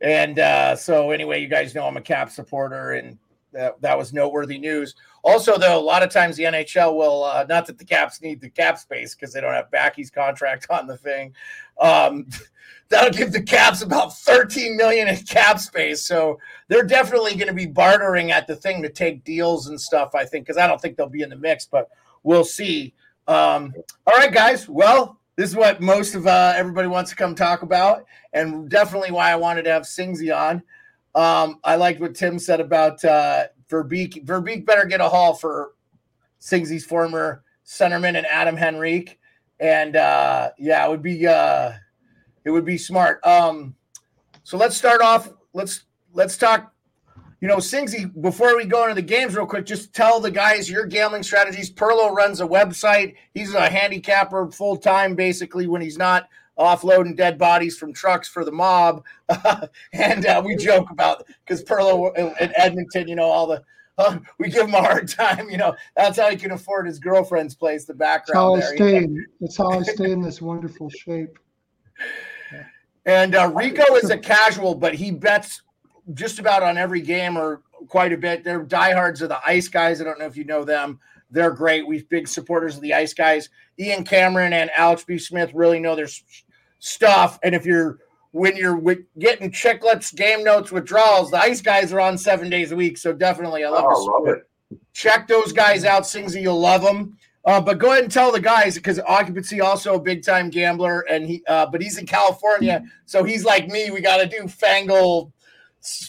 and uh, so anyway, you guys know I'm a cap supporter, and that, that was noteworthy news. Also, though, a lot of times the NHL will uh, not that the Caps need the cap space because they don't have Backy's contract on the thing. Um, that'll give the Caps about 13 million in cap space. So they're definitely going to be bartering at the thing to take deals and stuff. I think because I don't think they'll be in the mix, but we'll see. Um, all right, guys. Well, this is what most of uh, everybody wants to come talk about, and definitely why I wanted to have Singsy on. Um, I liked what Tim said about uh, Verbeek. Verbeek better get a haul for Singsy's former centerman and Adam Henrique, and uh, yeah, it would be uh, it would be smart. Um, so let's start off. Let's let's talk you know, Singsy, before we go into the games real quick, just tell the guys your gambling strategies. Perlo runs a website. He's a handicapper full time, basically, when he's not offloading dead bodies from trucks for the mob. and uh, we joke about because Perlo in Edmonton, you know, all the uh, we give him a hard time. You know, that's how he can afford his girlfriend's place. The background.
That's how I stay. That's how I stay in this wonderful shape.
And uh, Rico is a casual, but he bets just about on every game or quite a bit. They're diehards of the Ice Guys. I don't know if you know them. They're great. We've big supporters of the Ice Guys. Ian Cameron and Alex B. Smith really know their stuff. And if you're when you're getting chiclets, game notes, withdrawals, the Ice Guys are on seven days a week. So definitely, I love, oh, love it. Check those guys out. Singsy, you'll love them. Uh, but go ahead and tell the guys because occupancy also a big time gambler, and he uh, but he's in California, so he's like me. We got to do Fangle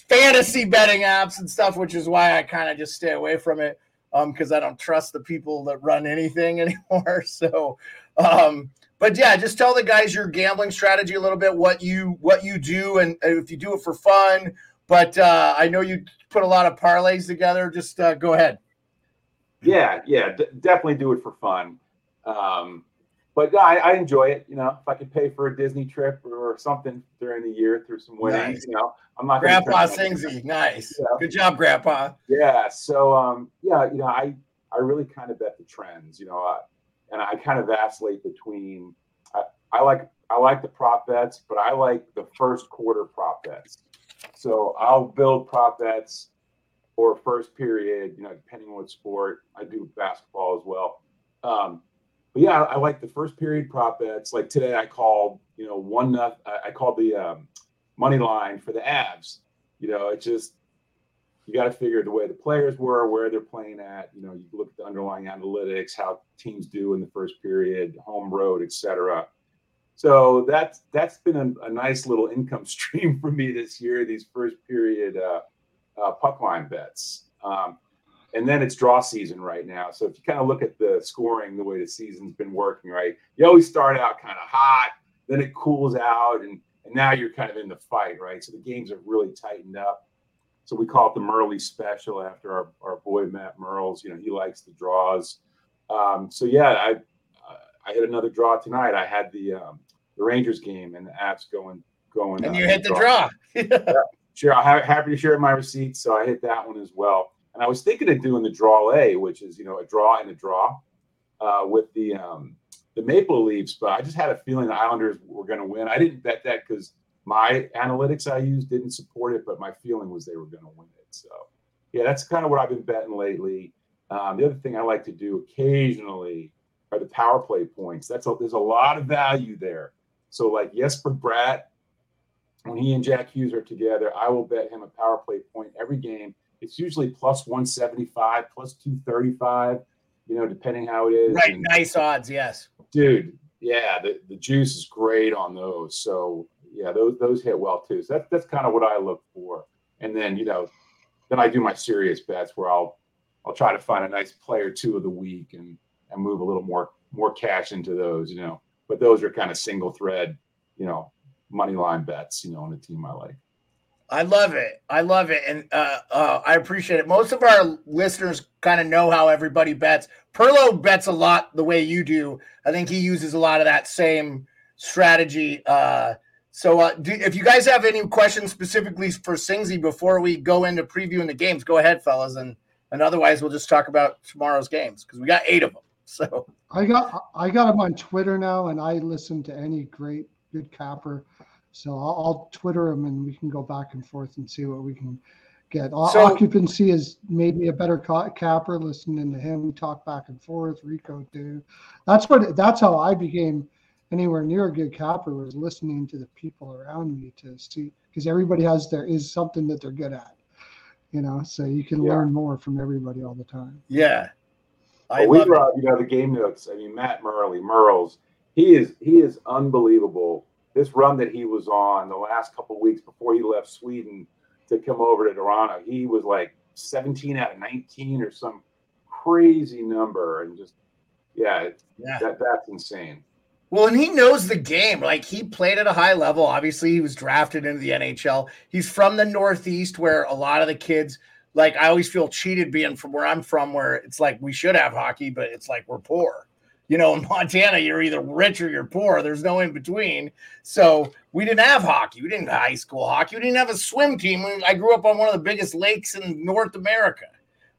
fantasy betting apps and stuff, which is why I kind of just stay away from it because um, I don't trust the people that run anything anymore. So, um, but yeah, just tell the guys your gambling strategy a little bit, what you what you do, and if you do it for fun. But uh, I know you put a lot of parlays together. Just uh, go ahead.
Yeah, yeah, d- definitely do it for fun. Um, but yeah, I, I, enjoy it. You know, if I could pay for a Disney trip or something during the year through some winnings, nice. you know, I'm not.
Grandpa Singsy, nice. Yeah. Good job, Grandpa.
Yeah. So, um, yeah, you know, I I really kind of bet the trends. You know, uh, and I kind of vacillate between. I, I like I I like the prop bets, but I like the first quarter prop bets. So I'll build prop bets for first period, you know, depending on what sport. I do basketball as well. Um, but yeah, I, I, like the first period prop bets. Like today, I called, you know, one. I, called the um, money line for the Avs. You know, it just you got to figure the way the players were, where they're playing at. You know, you look at the underlying analytics, how teams do in the first period, home road, etc. So that's that's been a, a, nice little income stream for me this year. These first period uh, uh, puck line bets, um, and then it's draw season right now. So if you kind of look at the scoring, the way the season's been working, right? You always start out kind of hot, then it cools out, and and now you're kind of in the fight, right? So the games have really tightened up. So we call it the Murley special after our, our boy Matt Merles. You know, he likes the draws. Um, so yeah, I I hit another draw tonight. I had the um, the Rangers game and the apps going going.
And uh, you hit the draw.
yeah, sure, I'm happy to share my receipts. So I hit that one as well. And I was thinking of doing the draw A, which is you know a draw and a draw uh, with the um, the Maple Leafs. But I just had a feeling the Islanders were going to win. I didn't bet that because my analytics I used didn't support it, but my feeling was they were going to win it. So, yeah, that's kind of what I've been betting lately. Um, the other thing I like to do occasionally are the power play points. That's a, there's a lot of value there. So, like Jesper Bratt, when he and Jack Hughes are together, I will bet him a power play point every game. It's usually plus 175, plus 235, you know, depending how it is.
Right. And, nice odds. Yes.
Dude. Yeah. The, the juice is great on those. So, yeah, those those hit well too. So that's that's kind of what I look for. And then you know, then I do my serious bets where I'll I'll try to find a nice player two of the week and and move a little more more cash into those. You know, but those are kind of single thread, you know, money line bets. You know, on a team I like.
I love it. I love it, and uh, uh, I appreciate it. Most of our listeners kind of know how everybody bets. Perlo bets a lot the way you do. I think he uses a lot of that same strategy. Uh, so, uh, do, if you guys have any questions specifically for Singsy before we go into previewing the games, go ahead, fellas, and and otherwise we'll just talk about tomorrow's games because we got eight of them. So
I got I got him on Twitter now, and I listen to any great good capper. So I'll, I'll Twitter him, and we can go back and forth and see what we can get. So, Occupancy has made me a better capper listening to him talk back and forth. Rico too. That's what that's how I became anywhere near a good capper was listening to the people around me to see because everybody has there is something that they're good at you know so you can yeah. learn more from everybody all the time
yeah
I well, we love you know the game notes i mean matt murley merles he is he is unbelievable this run that he was on the last couple weeks before he left sweden to come over to toronto he was like 17 out of 19 or some crazy number and just yeah, yeah. That, that's insane
well, and he knows the game. Like he played at a high level. Obviously, he was drafted into the NHL. He's from the Northeast, where a lot of the kids, like I always feel cheated being from where I'm from, where it's like we should have hockey, but it's like we're poor. You know, in Montana, you're either rich or you're poor. There's no in between. So we didn't have hockey. We didn't have high school hockey. We didn't have a swim team. I grew up on one of the biggest lakes in North America,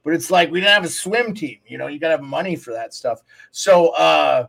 but it's like we didn't have a swim team. You know, you got to have money for that stuff. So, uh,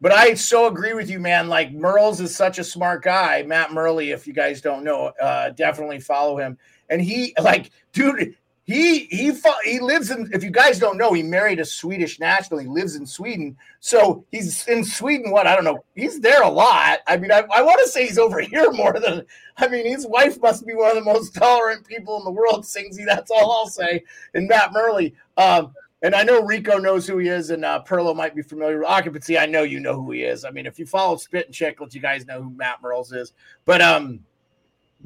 but I so agree with you, man. Like Merles is such a smart guy. Matt Murley, if you guys don't know, uh, definitely follow him. And he, like, dude, he he he lives in. If you guys don't know, he married a Swedish national. He lives in Sweden, so he's in Sweden. What I don't know. He's there a lot. I mean, I, I want to say he's over here more than. I mean, his wife must be one of the most tolerant people in the world. Singsy, that's all I'll say. And Matt Murley. Um, and I know Rico knows who he is, and uh, Perlo might be familiar with occupancy. I know you know who he is. I mean, if you follow Spit and Chiclets, you guys know who Matt Merles is. But um,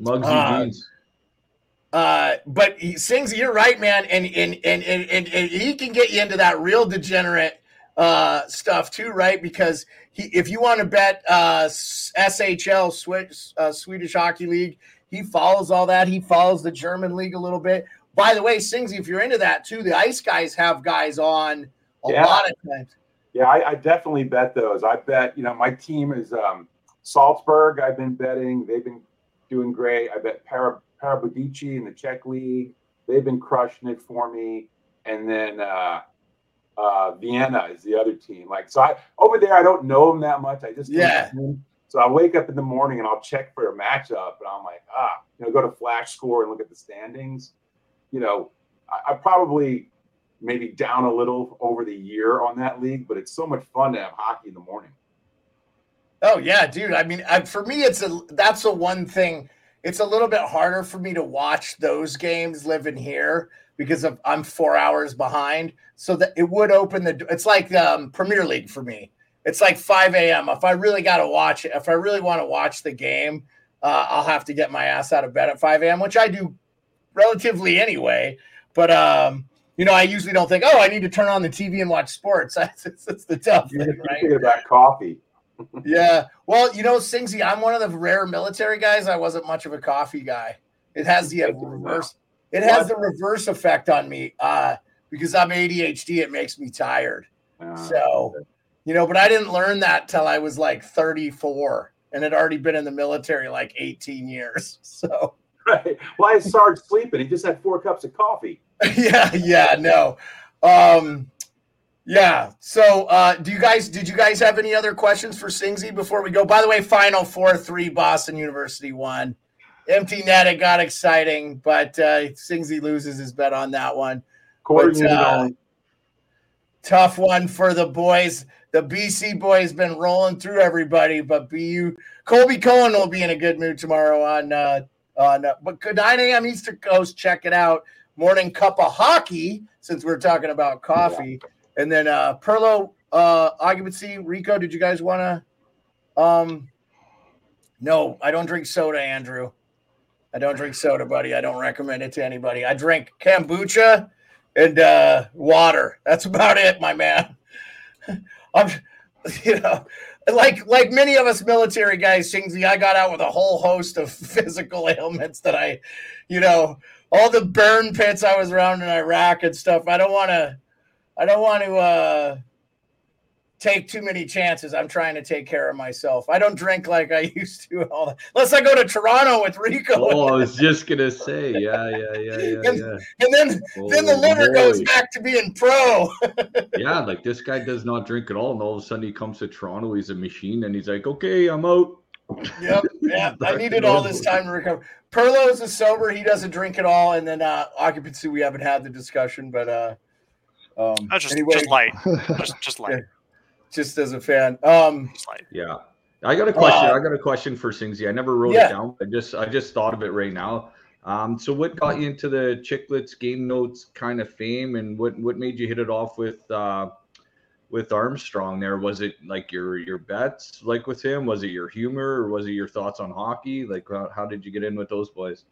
Mugsy uh, Beans.
Uh, but he sings. You're right, man, and and, and and and and he can get you into that real degenerate uh stuff too, right? Because he, if you want to bet uh SHL Swiss, uh, Swedish Hockey League, he follows all that. He follows the German league a little bit. By the way, Singsy, if you're into that too, the Ice Guys have guys on a yeah. lot of times.
Yeah, I, I, definitely bet those. I bet, you know, my team is um, Salzburg. I've been betting. They've been doing great. I bet Para, Pardubice in the Czech League. They've been crushing it for me. And then uh, uh, Vienna is the other team. Like, so I over there, I don't know them that much. I just
yeah.
So I wake up in the morning and I'll check for a matchup, and I'm like, ah, you know, go to Flash Score and look at the standings. You know, I, I probably maybe down a little over the year on that league, but it's so much fun to have hockey in the morning.
Oh yeah, dude. I mean, I, for me, it's a that's the one thing. It's a little bit harder for me to watch those games living here because of I'm four hours behind. So that it would open the. It's like um, Premier League for me. It's like 5 a.m. If I really got to watch it, if I really want to watch the game, uh, I'll have to get my ass out of bed at 5 a.m., which I do relatively anyway. But um, you know, I usually don't think, oh, I need to turn on the TV and watch sports. That's, that's the tough
thing, right? Thinking about coffee
yeah. Well, you know, Singsy, I'm one of the rare military guys. I wasn't much of a coffee guy. It has the reverse. It has the reverse effect on me uh, because I'm ADHD. It makes me tired. Uh, so, you know, but I didn't learn that till I was like 34 and had already been in the military like 18 years. So,
right. Well, I started sleeping. He just had four cups of coffee.
yeah. Yeah. No. Um, yeah. So, uh, do you guys did you guys have any other questions for Singsy before we go? By the way, final four three Boston University won. Empty net, it got exciting, but uh, Singsy loses his bet on that one. But, uh, tough one for the boys. The BC boys been rolling through everybody, but BU Colby Cohen will be in a good mood tomorrow on uh, on. Uh, but 9 a.m. Eastern Coast, check it out. Morning cup of hockey, since we're talking about coffee. Yeah and then uh Perlo uh occupancy, Rico, did you guys want to um no, I don't drink soda, Andrew. I don't drink soda, buddy. I don't recommend it to anybody. I drink kombucha and uh water. That's about it, my man. I'm you know, like like many of us military guys, Shingsy, I got out with a whole host of physical ailments that I, you know, all the burn pits I was around in Iraq and stuff. I don't want to I don't want to uh, take too many chances. I'm trying to take care of myself. I don't drink like I used to. All that. Unless I go to Toronto with Rico.
Oh, I was just gonna say, yeah, yeah, yeah, yeah,
and,
yeah.
And then, oh, then the liver boy. goes back to being pro.
yeah, like this guy does not drink at all, and all of a sudden he comes to Toronto. He's a machine, and he's like, "Okay, I'm out."
Yep, yeah. I needed all this time to recover. Perlo is sober; he doesn't drink at all, and then uh, occupancy. We haven't had the discussion, but uh,
um, oh, just, anyway, just light, just, just light.
just as a fan. Um,
yeah, I got a question. Uh, I got a question for Singsy. I never wrote yeah. it down. I just, I just thought of it right now. Um, so what got you into the Chiclets game notes kind of fame, and what what made you hit it off with uh, with Armstrong? There was it like your your bets, like with him? Was it your humor, or was it your thoughts on hockey? Like how, how did you get in with those boys?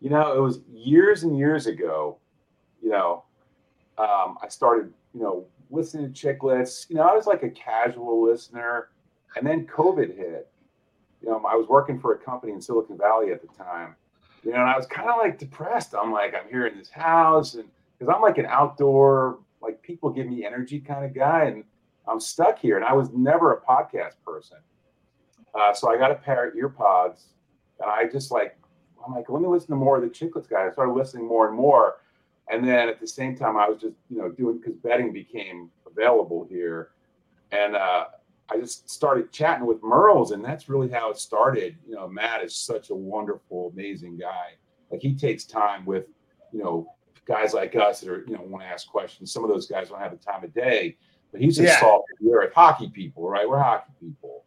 You know, it was years and years ago. You know, um, I started, you know, listening to Chiclets. You know, I was like a casual listener, and then COVID hit. You know, I was working for a company in Silicon Valley at the time. You know, and I was kind of like depressed. I'm like, I'm here in this house, and because I'm like an outdoor, like people give me energy kind of guy, and I'm stuck here. And I was never a podcast person. Uh, so I got a pair of earpods, and I just like, I'm like, let me listen to more of the Chiclets guy. I started listening more and more and then at the same time, I was just, you know, doing because betting became available here. And uh, I just started chatting with Merles, and that's really how it started. You know, Matt is such a wonderful, amazing guy. Like he takes time with, you know, guys like us that are, you know, want to ask questions. Some of those guys don't have the time of day, but he's just yeah. salt we're hockey people, right? We're hockey people.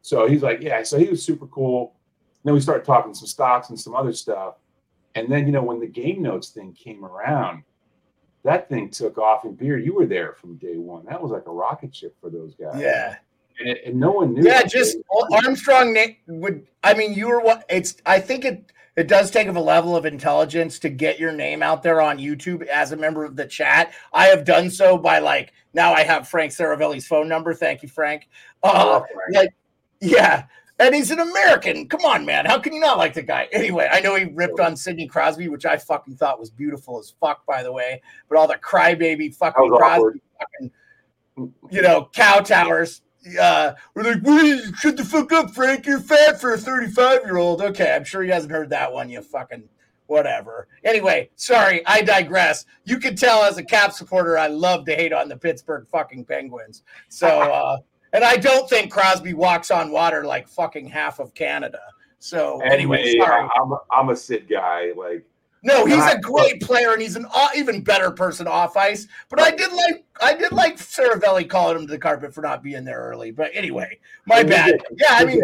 So he's like, yeah. So he was super cool. And then we started talking some stocks and some other stuff. And then, you know, when the game notes thing came around, that thing took off. And beer, you were there from day one. That was like a rocket ship for those guys.
Yeah.
And, it, and no one knew.
Yeah, just Armstrong would. I mean, you were what? It's. I think it. It does take of a level of intelligence to get your name out there on YouTube as a member of the chat. I have done so by like now I have Frank Seravalli's phone number. Thank you, Frank. Uh, oh, Frank. Like, yeah, and he's an American. Come on, man. How can you not like the guy? Anyway, I know he ripped on Sidney Crosby, which I fucking thought was beautiful as fuck, by the way. But all the crybaby fucking Crosby, fucking, you know, cow towers. Uh, we're like, Wait, shut the fuck up, Frank. You're fat for a 35 year old. Okay, I'm sure he hasn't heard that one. You fucking whatever. Anyway, sorry, I digress. You can tell as a cap supporter, I love to hate on the Pittsburgh fucking Penguins. So, uh, And I don't think Crosby walks on water like fucking half of Canada. So anyway,
me,
sorry.
I'm, I'm a Sid guy. Like,
No, he's
I-
a great player and he's an even better person off ice. But I did like I did like Seravalli calling him to the carpet for not being there early. But anyway, my bad. Yeah, I mean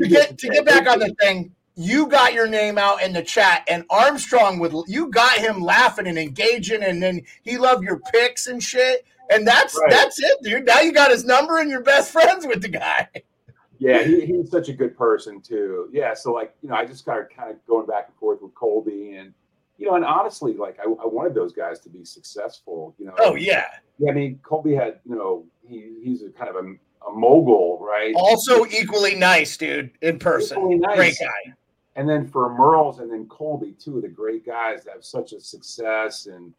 to get to get back on the thing, you got your name out in the chat, and Armstrong with you got him laughing and engaging, and then he loved your picks and shit. And that's
Right.
that's it, dude. Now you got his number and you're best friends with the guy.
Yeah, he, he's such a good person too. Yeah, so like you know, I just started kind of going back and forth with Colby, and you know, and honestly, like I, I wanted those guys to be successful. You know.
Oh yeah.
Yeah, I mean, Colby had you know he he's a kind of a, a mogul, right?
Also equally nice, dude, in person.
Nice.
Great guy.
And then for Merles and then Colby, two of the great guys that have such a success and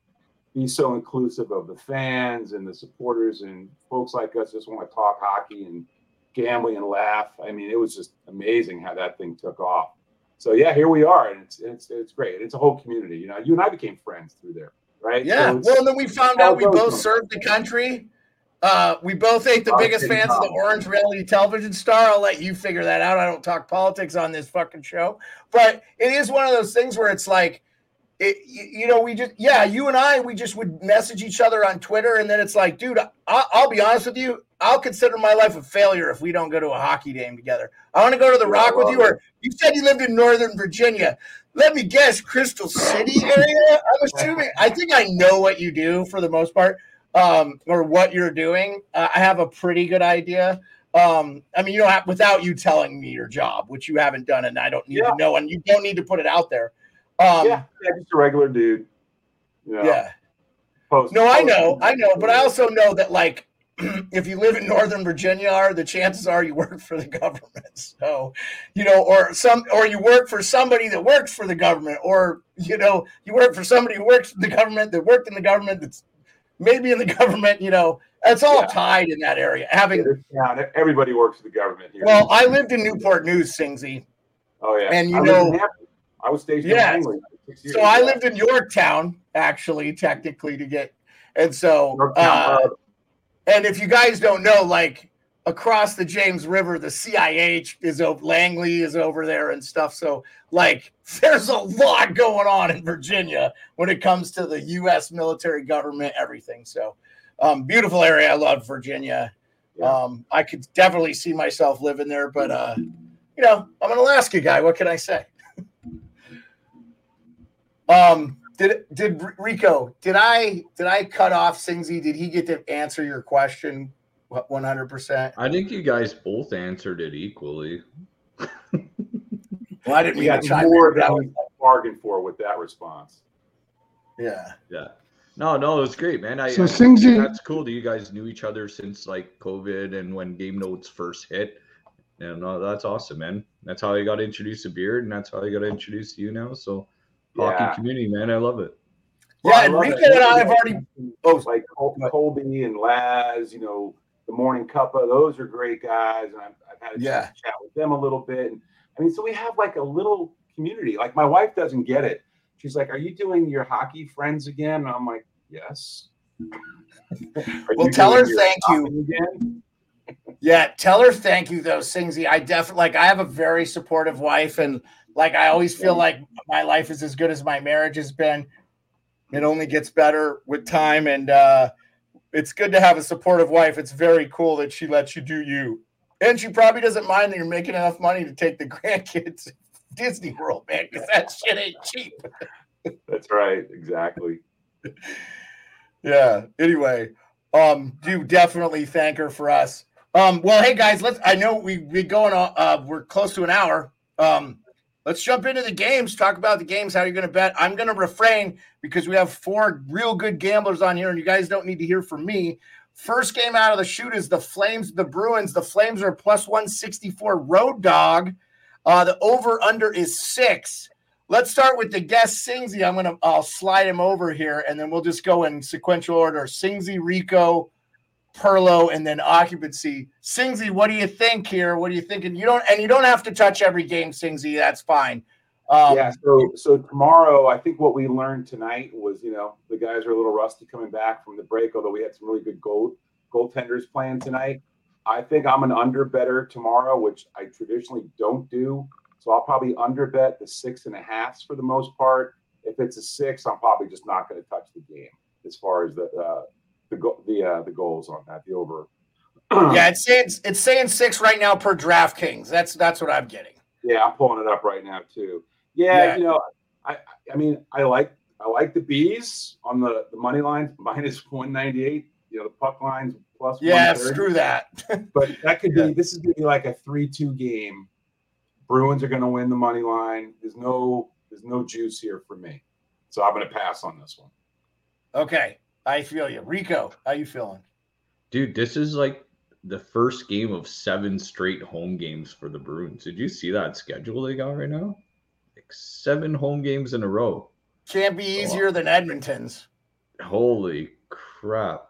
be so inclusive of the fans and the supporters and folks like us just want to talk hockey and gambling and laugh. I mean, it was just amazing how that thing took off. So yeah, here we are, and it's it's it's great. It's a whole community. You know, you and I became friends through there, right?
Yeah.
So
Well, and then we found out we both served the country. Uh, we both ain't the biggest fans of the orange reality television star. I'll let you figure that out. I don't talk politics on this fucking show, but it is one of those things where it's like, it, you, know, we just, yeah, you and I, we just would message each other on Twitter, and then it's like, dude, I, I'll be honest with you, I'll consider my life a failure if we don't go to a hockey game together. I want to go to the
Yeah,
Rock with you, or you said you lived in Northern Virginia. Let me guess, Crystal City area. I'm assuming. I think I know what you do for the most part, um, or what you're doing. Uh, I have a pretty good idea. Um, I mean, you don't have without you telling me your job, which you haven't done, and I don't need
Yeah.
to know, and you don't need to put it out there. Um,
yeah, yeah, just a regular dude. You know,
yeah.
Post,
No, I
post-
know, I know, but I also know that like if you live in Northern Virginia, are the chances are you work for the government. So, you know, or some, or you work for somebody that works for the government, or you know, you work for somebody who works for the government that worked in the government that's maybe in the government. You know, it's all
Yeah.
tied in that area. Having
town, everybody works for the government here.
well, I lived in Newport News, Singsy.
oh yeah,
and you
I
know-.
I was stationed
Yeah.
in Langley for six years.
So I lived in Yorktown, actually, technically, to get, and so. Uh,
uh,
And if you guys don't know, like across the James River, the CIH is over, Langley is over there and stuff. So, like, there's a lot going on in Virginia when it comes to the U.S. military government, everything. So, um, beautiful area. I love Virginia.
Yeah.
Um, I could definitely see myself living there, but uh, you know, I'm an Alaska guy. What can I say? Um, did did Rico? Did I did I cut off Singsy? Did he get to answer your question? One hundred percent.
I think you guys both answered it equally.
Well, I didn't
we
mean
got
to chime
more
in,
than we
was-
bargained for with that response.
Yeah.
Yeah. No, no, it was great, man. I,
So
I
Singsy-
that's cool that you guys knew each other since like COVID and when Game Notes first hit. And no, that's awesome, man. That's how I got introduced to Beard, and that's how I got introduced to you now. So, hockey
Yeah.
community, man, I love it.
Yeah,
I
and
love
and I have already. Oh,
like Colby and Laz, you know, the Morning Cuppa, those are great guys, and I've, I've had a
Yeah.
chat with them a little bit. And I mean, so we have like a little community. Like my wife doesn't get it. She's like, "Are you doing your hockey friends again?" And I'm like, "Yes."
Well, tell her thank you.
Again?
Yeah, tell her thank you though, Singsy. I definitely like I have a very supportive wife and like I always feel like my life is as good as my marriage has been. It only gets better with time and uh it's good to have a supportive wife. It's very cool that she lets you do you. And she probably doesn't mind that you're making enough money to take the grandkids to Disney World, man, because that shit ain't cheap.
That's right. Exactly.
yeah anyway um do definitely thank her for us um well hey guys let's i know we we going on uh we're close to an hour um let's jump into the games talk about the games how you're going to bet. I'm going to refrain because we have four real good gamblers on here and you guys don't need to hear from me. First game out of the shoot is the flames the bruins. The flames are plus 164 road dog. Uh the over under is six. Let's start with the guest Singsy. I'm gonna I'll slide him over here, and then we'll just go in sequential order. Singsy, Rico, Perlo, and then occupancy. Singsy, what do you think here? What are you thinking? You don't and you don't have to touch every game, Singsy. That's fine. Um,
yeah. So so tomorrow, I think what we learned tonight was, you know, the guys are a little rusty coming back from the break. Although we had some really good goal goaltenders playing tonight. I think I'm an under better tomorrow, which I traditionally don't do. So I'll probably under bet the six and a halfs for the most part. If it's a six, I'm probably just not going to touch the game as far as the uh, the go- the uh, the goals on that. The over.
yeah, it's saying it's saying six right now per DraftKings. That's that's what I'm getting.
Yeah, I'm pulling it up right now too. Yeah, yeah. you know, I I mean I like I like the bees on the the money line minus 198. You know, the puck lines plus.
Yeah, screw that.
but that could be. Yeah. This is gonna be like a three-two game. Bruins are going to win the money line. There's no there's no juice here for me, so I'm going to pass on this one.
Okay, I feel you, Rico. How you feeling,
dude? This is like the first game of seven straight home games for the Bruins. Did you see that schedule they got right now? Like seven home games in a row.
Can't be easier oh. than Edmonton's.
Holy crap!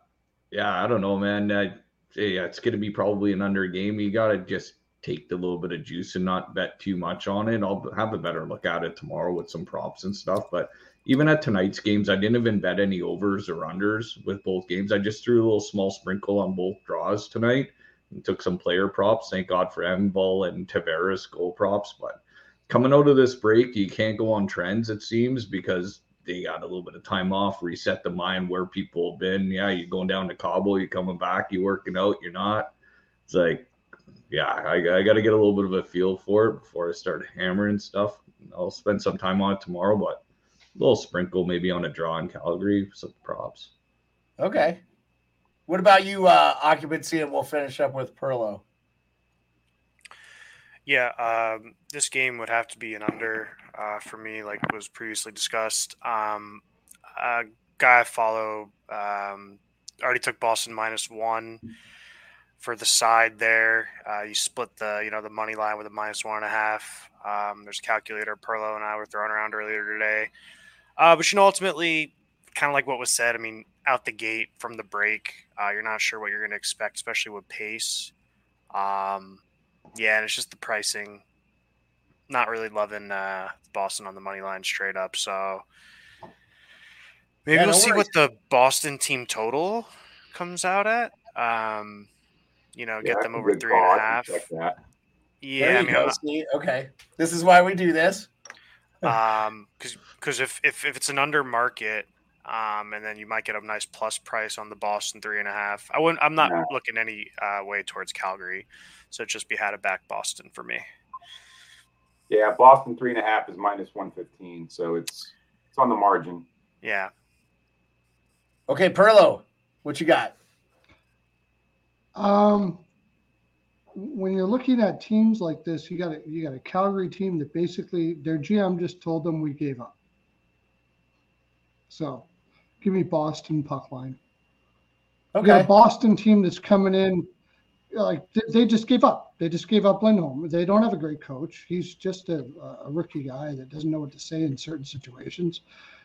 Yeah, I don't know, man. Uh, yeah, it's going to be probably an under game. You got to just take the little bit of juice and not bet too much on it. I'll have a better look at it tomorrow with some props and stuff. But even at tonight's games, I didn't even bet any overs or unders with both games. I just threw a little small sprinkle on both draws tonight and took some player props. Thank God for Engvall and Tavares goal props. But coming out of this break, you can't go on trends, it seems, because they got a little bit of time off, reset the mind where people have been. Yeah, you're going down to Cabo, you're coming back, you're working out, you're not. It's like yeah, I, I got to get a little bit of a feel for it before I start hammering stuff. I'll spend some time on it tomorrow, but a little sprinkle maybe on a draw in Calgary, some props.
Okay. What about you, uh, occupancy, and we'll finish up with Perlo.
Yeah, um, this game would have to be an under uh, for me, like was previously discussed. Um, a guy I follow um, already took Boston minus one for the side there. Uh, you split the you know the money line with a minus one and a half. Um, there's a calculator Perlo and I were throwing around earlier today. Uh, but you know, ultimately, kind of like what was said. I mean, out the gate from the break, uh, you're not sure what you're going to expect, especially with pace. Um, yeah, and it's just the pricing. Not really loving uh, Boston on the money line straight up. So maybe yeah, we'll see what the Boston team total comes out at. Um, you know, get them over three and a half.
Yeah, I mean, go, okay, this is why we do this.
um, because because if, if if it's an under market, um, and then you might get a nice plus price on the Boston three and a half. I wouldn't. I'm not yeah. looking any uh, way towards Calgary, so just be had it back Boston for me.
Yeah, Boston three and a half is minus one fifteen, so it's it's on the margin.
Yeah.
Okay, Perlo, what you got?
Um, when you're looking at teams like this, you got a, you got a Calgary team that basically their GM just told them we gave up. So, give me Boston puck line. Okay. You got a Boston team that's coming in like they just gave up. They just gave up Lindholm. They don't have a great coach. He's just a, a rookie guy that doesn't know what to say in certain situations.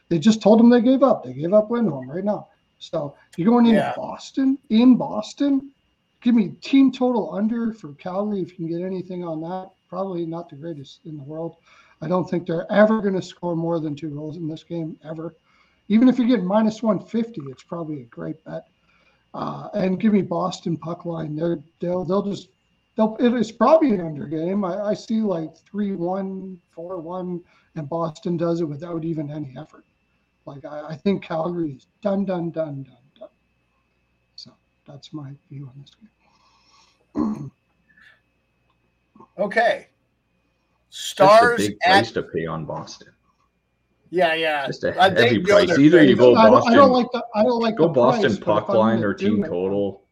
They just told him they gave up. They gave up Lindholm right now. So you're going into yeah. Boston in Boston give me team total under for Calgary if you can get anything on that. Probably not the greatest in the world. I don't think they're ever going to score more than two goals in this game ever. Even if you get minus 150, it's probably a great bet. Uh, and give me Boston puck line. They're, they'll they'll just they'll it's probably an under game. I, I see like three one, four one, and Boston does it without even any effort. Like I, I think Calgary is done, done, done, done, done. So that's my view on this game.
okay. Stars
That's a big at, price to pay on Boston.
Yeah, yeah.
Just a heavy price. Either you go Boston.
I don't, I don't like the. I don't like
go Boston price, puck line or team total.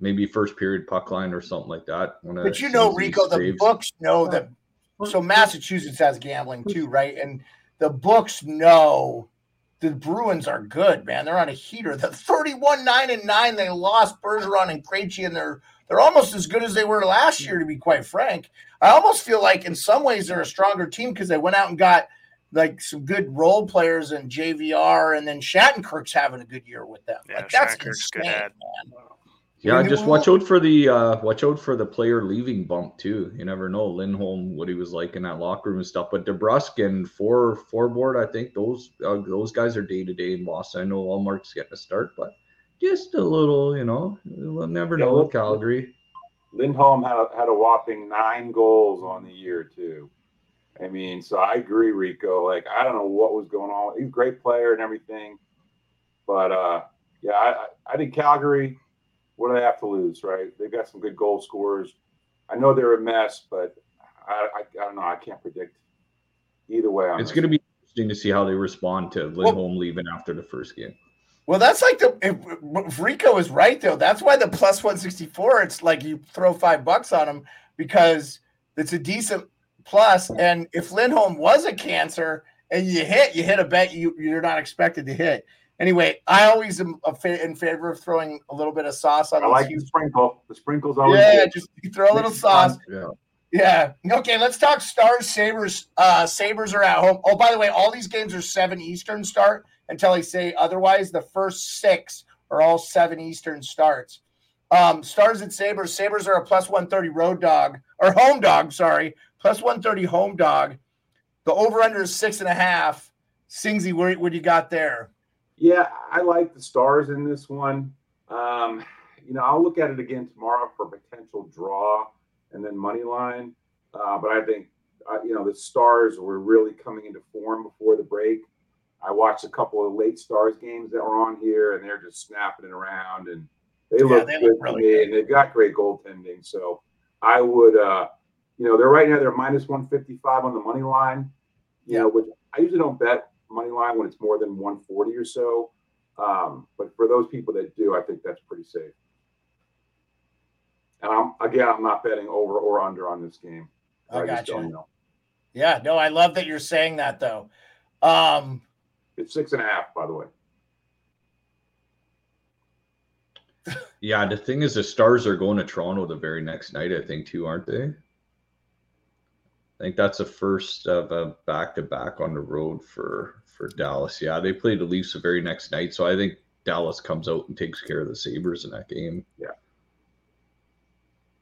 Maybe first period puck line or something like that.
But you know, Rico, the books know that. So Massachusetts has gambling too, right? And the books know the Bruins are good, man. They're on a heater. The 31 9 and 9, they lost Bergeron and Krejci, and they're they're almost as good as they were last year, to be quite frank. I almost feel like in some ways they're a stronger team because they went out and got like some good role players and JVR, and then Shattenkirk's having a good year with them. Yeah, like, that's insane, man.
Yeah, just watch out for the uh, watch out for the player leaving bump too. You never know Lindholm what he was like in that locker room and stuff. But DeBrusk and four four board, I think those uh, those guys are day to day in Boston. I know Ullmark's getting a start, but just a little, you know, we'll never yeah, know with Calgary.
Lindholm had a, had a whopping nine goals on the year too. I mean, so I agree, Rico. Like I don't know what was going on. He's a great player and everything, but uh, yeah, I, I think Calgary. What do they have to lose, right? They've got some good goal scorers. I know they're a mess, but I, I, I don't know. I can't predict either way.
It's going to be interesting to see how they respond to Lindholm well, leaving after the first game.
Well, that's like the if, if Rico is right though. That's why the plus one sixty four. It's like you throw five bucks on him because it's a decent plus. And if Lindholm was a cancer and you hit, you hit a bet you you're not expected to hit. Anyway, I always am in favor of throwing a little bit of sauce on.
I like the sprinkle. The sprinkles always.
Yeah, good. just you throw a little sauce. Yeah. Yeah. Okay, let's talk Stars Sabres. Uh Sabres are at home. Oh, by the way, all these games are 7 Eastern start until I say otherwise. The first 6 are all 7 Eastern starts. Um Stars and Sabres. Sabres are a plus 130 road dog or home dog, sorry. Plus 130 home dog. The over under is six and a half. Singsy, what, what you got there?
Yeah, I like the Stars in this one. Um, you know, I'll look at it again tomorrow for potential draw and then money line. Uh, but I think uh, you know the Stars were really coming into form before the break. I watched a couple of late Stars games that were on here, and they're just snapping it around, and they yeah, look they good look really to me, good. and they've got great goaltending. So I would, uh, you know, they're right now they're minus one fifty five on the money line. You yeah. know, which I usually don't bet money line when it's more than one forty or so. Um, but for those people that do, I think that's pretty safe. And I'm again, I'm not betting over or under on this game.
I, I got you. Yeah, no, I love that you're saying that though. Um,
it's six and a half, by the way.
yeah, the thing is, the Stars are going to Toronto the very next night, I think, too, aren't they? I think that's the first of a back to back on the road for for Dallas. Yeah, they play the Leafs the very next night, so I think Dallas comes out and takes care of the Sabres in that game.
Yeah.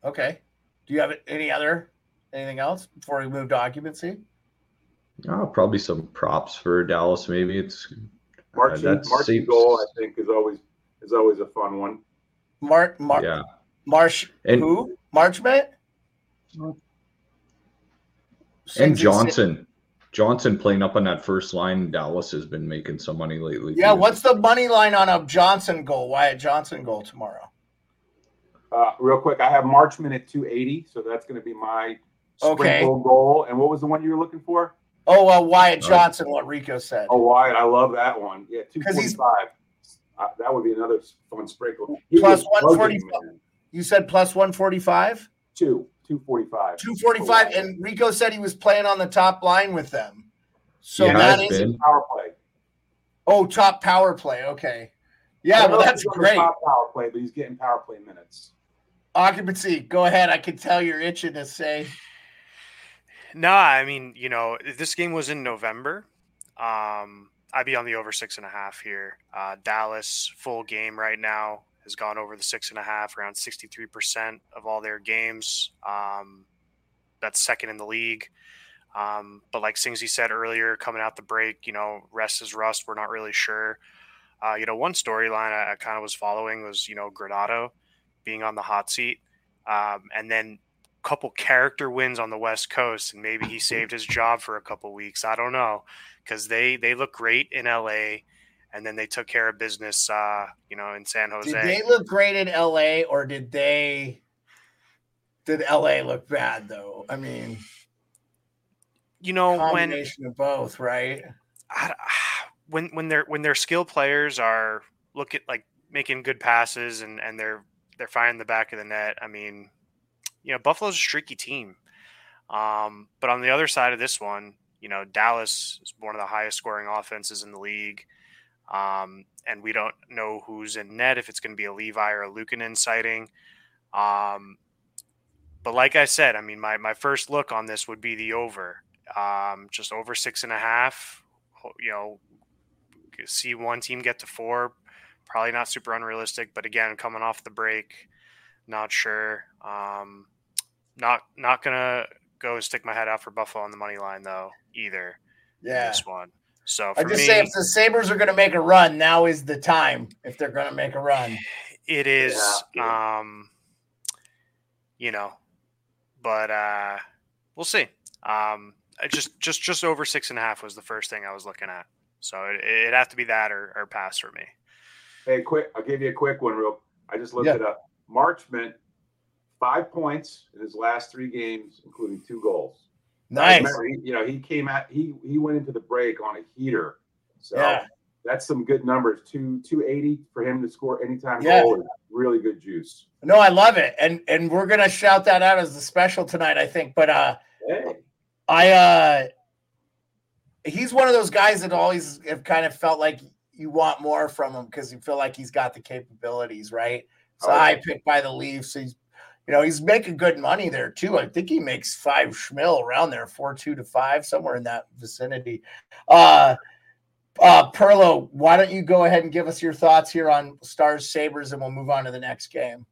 Okay. Do you have any other anything else before we move to occupancy?
Oh, probably some props for Dallas. Maybe it's
Marching, uh, Marching goal. I think is always is always a fun one.
Mark, Mark, yeah, Marsh, and, who Marchment?
And Johnston, Johnston playing up on that first line. Dallas has been making some money lately.
Yeah, too. what's the money line on a Johnston goal? Why Wyatt Johnston goal tomorrow?
Uh, real quick, I have Marchment at 280, so that's going to be my okay. goal. And what was the one you were looking for?
Oh, uh, Wyatt Johnston, what Rico said.
Oh, Wyatt, I love that one. Yeah, 245. Uh, that would be another fun sprinkle.
He plus 145. You said plus 145?
Two, 245.
245. And Rico said he was playing on the top line with them. So yeah, that is
been. power play.
Oh, top power play. Okay. Yeah, well, that's great.
Top power play, but he's getting power play minutes.
Occupancy, go ahead. I can tell you're itching to say.
No, I mean, you know, this game was in November, um, I'd be on the over six and a half here. Uh, Dallas full game right now has gone over the six and a half, around 63% of all their games. Um, that's second in the league. Um, but like Singsy said earlier, coming out the break, you know, rest is rust. We're not really sure. Uh, you know, one storyline I, I kind of was following was, you know, Granato being on the hot seat, um, and then couple character wins on the West Coast, and maybe he saved his job for a couple weeks. I don't know because they they look great in LA, and then they took care of business, uh, you know, in San Jose.
Did they look great in LA, or did they? Did LA look bad though? I mean,
you know,
combination when, of both, right?
I, when when their when their skill players are look at like making good passes and and they're they're finding the back of the net. I mean, you know, Buffalo's a streaky team. Um, but on the other side of this one, you know, Dallas is one of the highest scoring offenses in the league. Um, and we don't know who's in net, if it's going to be a Levi or a Luukkonen sighting. Um, but like I said, I mean, my, my first look on this would be the over, um, just over six and a half. You know, see one team get to four, probably not super unrealistic, but again, coming off the break, not sure. Um, not not gonna go stick my head out for Buffalo on the money line though either.
Yeah,
this one. So
I just me, say if the Sabres are going to make a run, now is the time. If they're going to make a run,
it is. Yeah. Um, you know, but uh, we'll see. Um, I just just just over six and a half was the first thing I was looking at. So it, it'd have to be that or, or pass for me.
Hey, quick! I'll give you a quick one. Real, I just looked
Yeah.
it up. Marchment, five points in his last three games, including two goals.
Nice.
Remember, he, you know, he came out. he he went into the break on a heater. So
Yeah.
that's some good numbers. Two two eighty for him to score anytime
Yeah.
goal. is Really good juice.
No, I love it. And and we're gonna shout that out as a special tonight, I think. But uh
Hey,
I uh he's one of those guys that always have kind of felt like you want more from him because you feel like he's got the capabilities, right? So
Oh, yeah.
I picked by the Leafs. He's you know, he's making good money there too. I think he makes five schmil around there, four two to five, somewhere in that vicinity. Uh uh Perlo, why don't you go ahead and give us your thoughts here on Stars Sabres and we'll move on to the next game.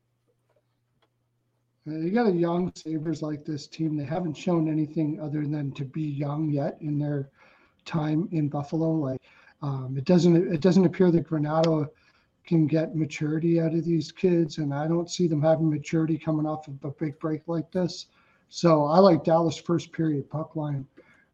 You got a young Sabres like this team. They haven't shown anything other than to be young yet in their time in Buffalo. Like um, it doesn't it doesn't appear that Granato can get maturity out of these kids, and I don't see them having maturity coming off of a big break like this. So I like Dallas first period puck line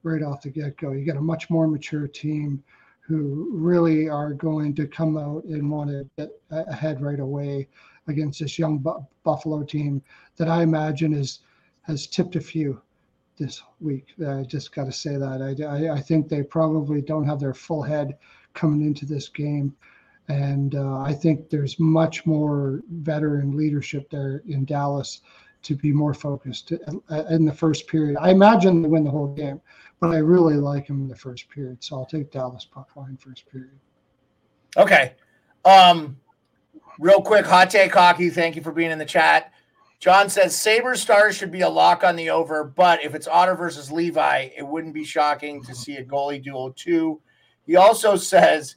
right off the get go. You got a much more mature team who really are going to come out and want to get ahead right away against this young Bu- Buffalo team that I imagine is has tipped a few this week. I just got to say that I, I, I think they probably don't have their full head coming into this game, and uh, I think there's much more veteran leadership there in Dallas to be more focused uh, in the first period. I imagine they win the whole game, but I really like them in the first period, so I'll take Dallas puck line first period.
Okay. Um, real quick, hot take hockey. Thank you for being in the chat. John says Saber Stars should be a lock on the over, but if it's Otter versus Levi, it wouldn't be shocking to see a goalie duel too. He also says,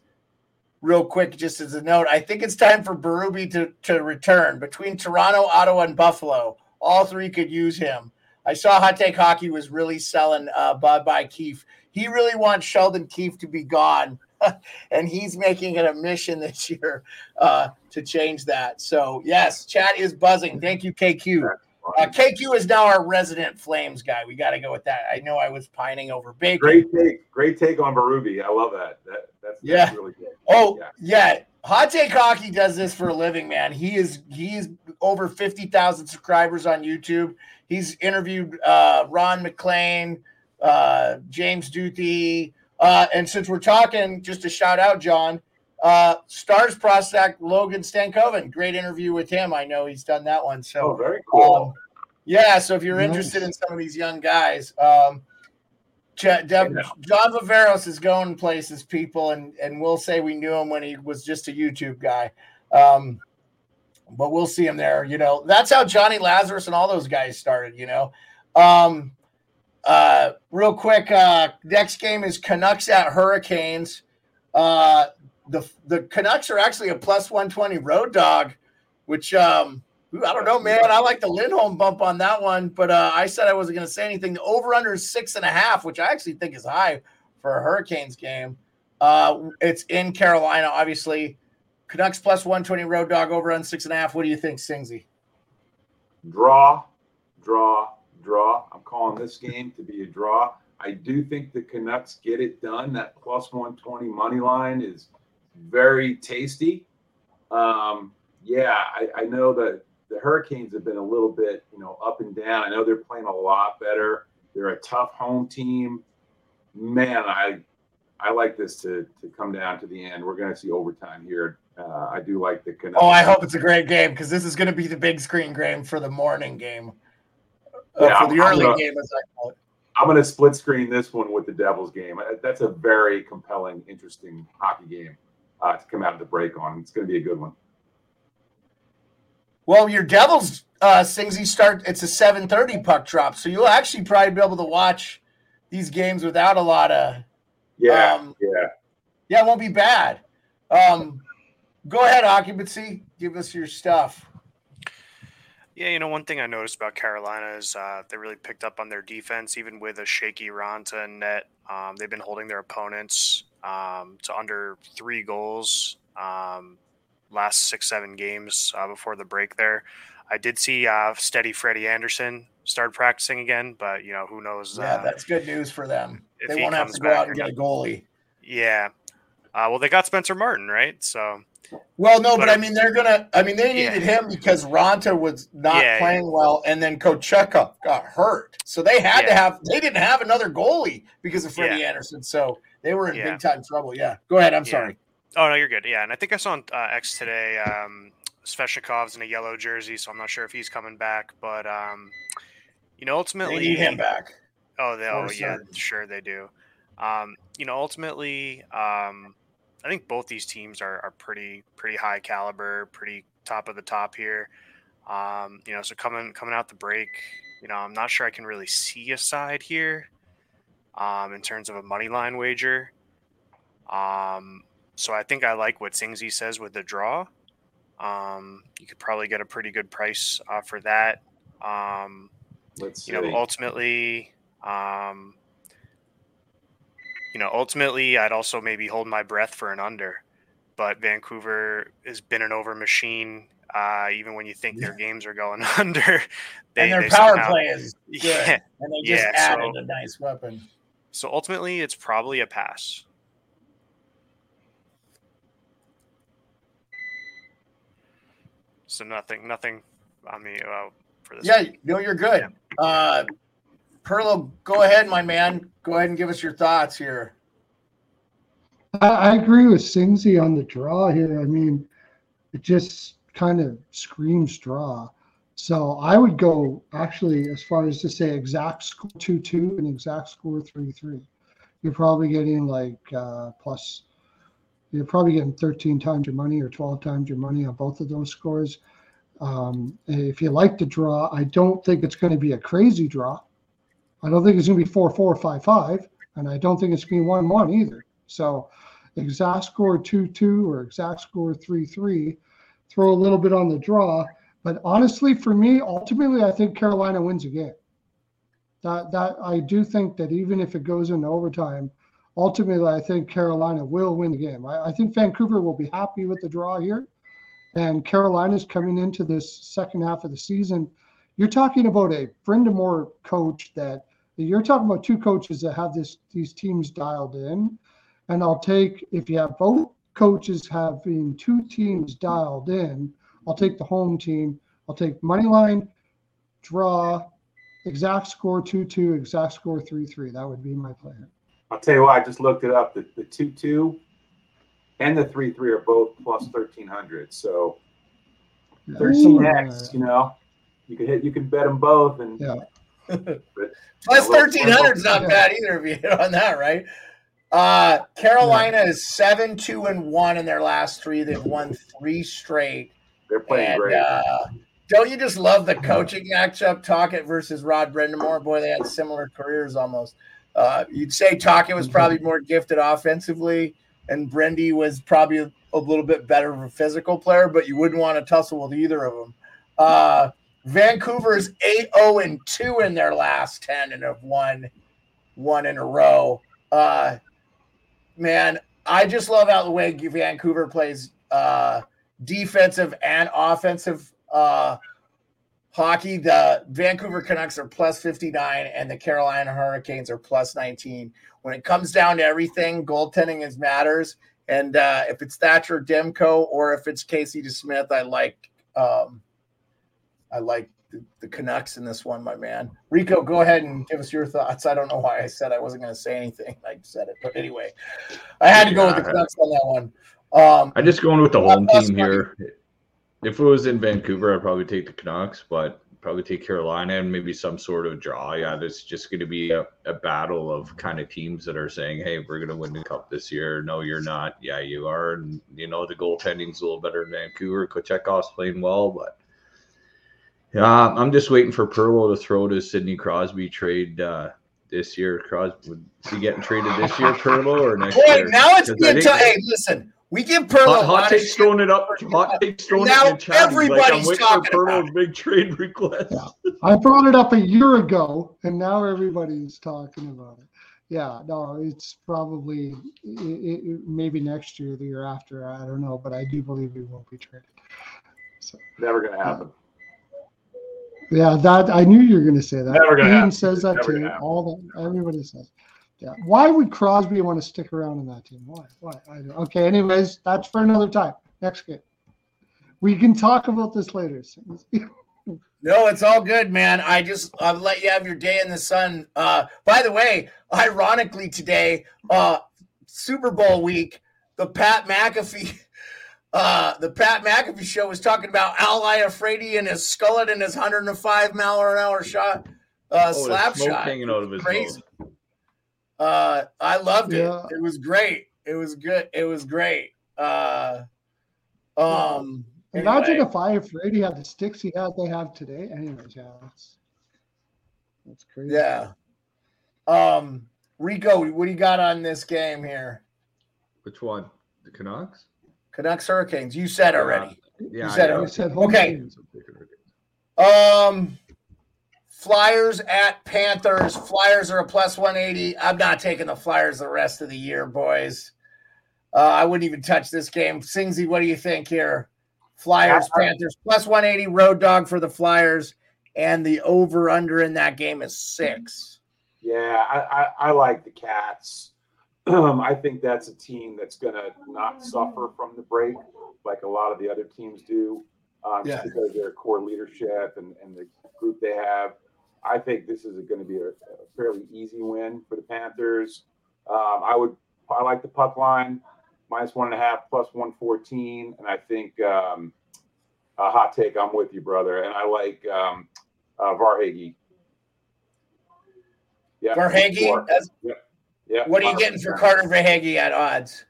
real quick, just as a note, I think it's time for Berube to, to return. Between Toronto, Ottawa, and Buffalo, all three could use him. I saw Hot Take Hockey was really selling uh, Bud by Keefe. He really wants Sheldon Keefe to be gone, and he's making it a mission this year uh, to change that. So, yes, chat is buzzing. Thank you, KQ. Uh, KQ is now our resident Flames guy. We got to go with that. I know I was pining over Bacon.
Great take, great take on Berube. I love that. That that's,
Yeah.
that's really good.
Oh
Yeah.
yeah. Hot Take Hockey does this for a living, man. He is he's over fifty thousand subscribers on YouTube. He's interviewed uh, Ron MacLean, uh, James Duthie, uh, and since we're talking, just a shout out, John. Uh, Stars prospect Logan Stankoven. Great interview with him. I know he's done that one.
Oh,
So
very cool.
um, yeah, so if you're
Nice.
interested in some of these young guys, um, Ch- Deb-
Yeah.
John Viveros is going places, people, and and we'll say we knew him when he was just a YouTube guy, um, but we'll see him there. You know, that's how Johnny Lazarus and all those guys started. You know, um, uh, real quick, uh, next game is Canucks at Hurricanes. Uh, the the Canucks are actually a plus one twenty road dog, which um, I don't know, man. I like the Lindholm bump on that one, but uh, I said I wasn't going to say anything. The over under six and a half, which I actually think is high for a Hurricanes game. Uh, it's in Carolina, obviously. Canucks plus 120 road dog over on six and a half. What do you think, Singsy?
draw, draw, draw. I'm calling this game to be a draw. I do think the Canucks get it done. That plus 120 money line is very tasty. Um, yeah, I, I know that the Hurricanes have been a little bit, you know, up and down. I know they're playing a lot better. They're a tough home team. Man, I I like this to to come down to the end. We're going to see overtime here. Uh, I do like the Canucks.
Oh, I hope it's a great game because this is going to be the big screen game for the morning game. Uh,
Yeah,
for the
I'm
early
gonna-
game, as I call it.
I'm going to split screen this one with the Devils game. Uh, That's a very compelling, interesting hockey game uh, to come out of the break on. It's going to be a good one.
Well, your Devils, uh, Singsy start. It's a 7:30 puck drop, so you'll actually probably be able to watch these games without a lot of
Yeah,
Um,
yeah.
Yeah, it won't be bad. Um, go ahead, occupancy. Give us your stuff.
Yeah, you know, one thing I noticed about Carolina is uh, they really picked up on their defense, even with a shaky Raanta net. Um, they've been holding their opponents um, to under three goals um, last six, seven games uh, before the break there. I did see uh, steady Freddie Andersen start practicing again, but you know who knows?
Yeah,
uh,
that's good news for them. They
he
won't have to go out and get a goalie.
yeah. Uh, well, they got Spencer Martin, right? So
Well, no, but,
But
I mean they're gonna. I mean they
Yeah.
needed him because Raanta was not
Yeah,
playing well, and then Kochetkov got hurt, so they had to have. They didn't have another goalie because of Freddie
Yeah.
Anderson, so they were in
Yeah.
big time trouble. Yeah, go ahead. I'm
Yeah.
sorry.
Oh no, you're good. Yeah, and I think I saw on uh, X today. Um, Svechnikov's in a yellow jersey, so I'm not sure if he's coming back. But um, you know,
They
ultimately,
need him back.
Oh, they, oh yeah,
certain.
sure they do. Um, you know, ultimately, um, I think both these teams are, are pretty pretty high caliber, pretty top of the top here. Um, you know, so coming coming out the break, you know, I'm not sure I can really see a side here um, in terms of a money line wager. Um, so I think I like what Singsy says with the draw. Um, you could probably get a pretty good price uh, for that. Um,
Let's see.
you know, ultimately, um, you know, ultimately, I'd also maybe hold my breath for an under. But Vancouver has been an over machine. Uh, even when you think their games are going under, they,
and their
they
power
somehow-
play is good,
Yeah.
and they just
Yeah,
added
so-
a nice weapon.
So ultimately, it's probably a pass. So nothing, nothing on me uh, for this.
Yeah,
one.
no, you're good. Uh, Perlo, go ahead, my man. Go ahead and give us your thoughts here.
I, I agree with Singsy on the draw here. I mean, it just kind of screams draw. So I would go actually as far as to say exact score two two and exact score three three. You're probably getting like uh, plus. You're probably getting 13 times your money or 12 times your money on both of those scores. Um, if you like the draw, I don't think it's going to be a crazy draw. I don't think it's going to be four four five five, and I don't think it's going to be one one either. So exact score 2 2 or exact score 3 3. Throw a little bit on the draw. But honestly, for me, ultimately, I think Carolina wins a game. That, that I do think that even if it goes into overtime, ultimately, I think Carolina will win the game. I, I think Vancouver will be happy with the draw here. And Carolina's coming into this second half of the season. You're talking about a Brind'Amour coach that you're talking about two coaches that have this these teams dialed in. And I'll take if you have both coaches having two teams dialed in, I'll take the home team. I'll take money line, draw, exact score 2 2, exact score 3 3. That would be my plan.
I'll tell you what, I just looked it up. The, the 2 2 and the 3 3 are both plus 1300. So 13x, you know, you can hit, you can bet them both. And
Yeah.
Plus
Yeah,
thirteen hundred is not
yeah.
bad either if you hit on that, right? Uh, Carolina is seven, two, and one in their last three. They've won three straight.
They're playing
And
great.
uh, don't you just love the coaching matchup, Tocchet versus Rod Brind'Amour? Boy, they had similar careers almost. Uh, you'd say Tocchet was probably more gifted offensively, and Brendy was probably a, a little bit better of a physical player, but you wouldn't want to tussle with either of them. Uh, Vancouver's 8 0 and 2 in their last 10 and have won one in a row. Uh, man, I just love how the way Vancouver plays uh, defensive and offensive uh, hockey. The Vancouver Canucks are plus 59 and the Carolina Hurricanes are plus 19. When it comes down to everything, goaltending is matters. And uh, if it's Thatcher Demko or if it's Casey DeSmith, I like um, I like the, the Canucks in this one, my man. Rico, go ahead and give us your thoughts. I don't know why I said I wasn't going to say anything. I said it, but anyway, I had to go with the. Canucks on that one. Um,
I just going with the home team here. If it was in Vancouver, I'd probably take the Canucks, but probably take Carolina and maybe some sort of draw. Yeah, there's just going to be a, a battle of kind of teams that are saying, "Hey, we're going to win the cup this year." No, you're not. Yeah, you are. And you know the goaltending's a little better in Vancouver. Kochetkov's playing well, but yeah, I'm just waiting for Perlo to throw to Sidney Crosby trade uh, this year. Crosby would he getting traded this year, Perlo, or next
boy,
year?
now it's good to hey, listen. We give Perlo
Hot,
a
hot
lot of
takes
shit.
throwing it up. Hot takes throwing
Now
it in the chat. He's like, I'm
everybody's talking
for
about
Perlo's big trade request.
Yeah. I brought it up a year ago, and now everybody's talking about it. Yeah, no, it's probably it, it, maybe next year, the year after. I don't know, but I do believe he won't be traded. So
Never going to happen.
Yeah, that I knew you were going to say that.
Never gonna
Ian
happen.
says that
Never
too. All the everybody says. Yeah. Why would Crosby want to stick around in that team? Why? Why? I don't, okay. Anyways, that's for another time. Next game. We can talk about this later.
No, it's all good, man. I just I'll let you have your day in the sun. Uh, by the way, ironically today, uh, Super Bowl week, the Pat McAfee, uh, the Pat McAfee show was talking about Al Iafrate and his skullet and his 105 mile an hour shot, uh,
Oh,
slap
smoke
shot.
hanging out of his
Crazy.
mouth.
Uh, I loved it.
Yeah.
It was great. It was good. It was great. Uh, um,
Imagine if I if Brady had the sticks he had they have today. Anyways, yeah, that's that's crazy.
Yeah. Um, Rico, what do you got on this game here?
Which one? The Canucks?
Canucks Hurricanes. You said already.
Yeah.
said
I
it.
know.
I said
Okay. Um, Flyers at Panthers. Flyers are a plus 180. I'm not taking the Flyers the rest of the year, boys. Uh, I wouldn't even touch this game. Singsy, what do you think here? Flyers, Panthers, plus 180 road dog for the Flyers, and the over under in that game is six.
Yeah, I, I, I like the Cats. Um, I think that's a team that's going to not suffer from the break like a lot of the other teams do, um,
Yeah.
just because of their core leadership and, and the group they have. I think this is going to be a, a fairly easy win for the Panthers. Um, I would I like the puck line minus one and a half plus one fourteen, and I think um, a hot take. I'm with you, brother, and I like um, uh, Verhaeghe. Yeah, Verhaeghe,
that's-
Yeah.
what are you getting for Carter Verhaeghe at odds?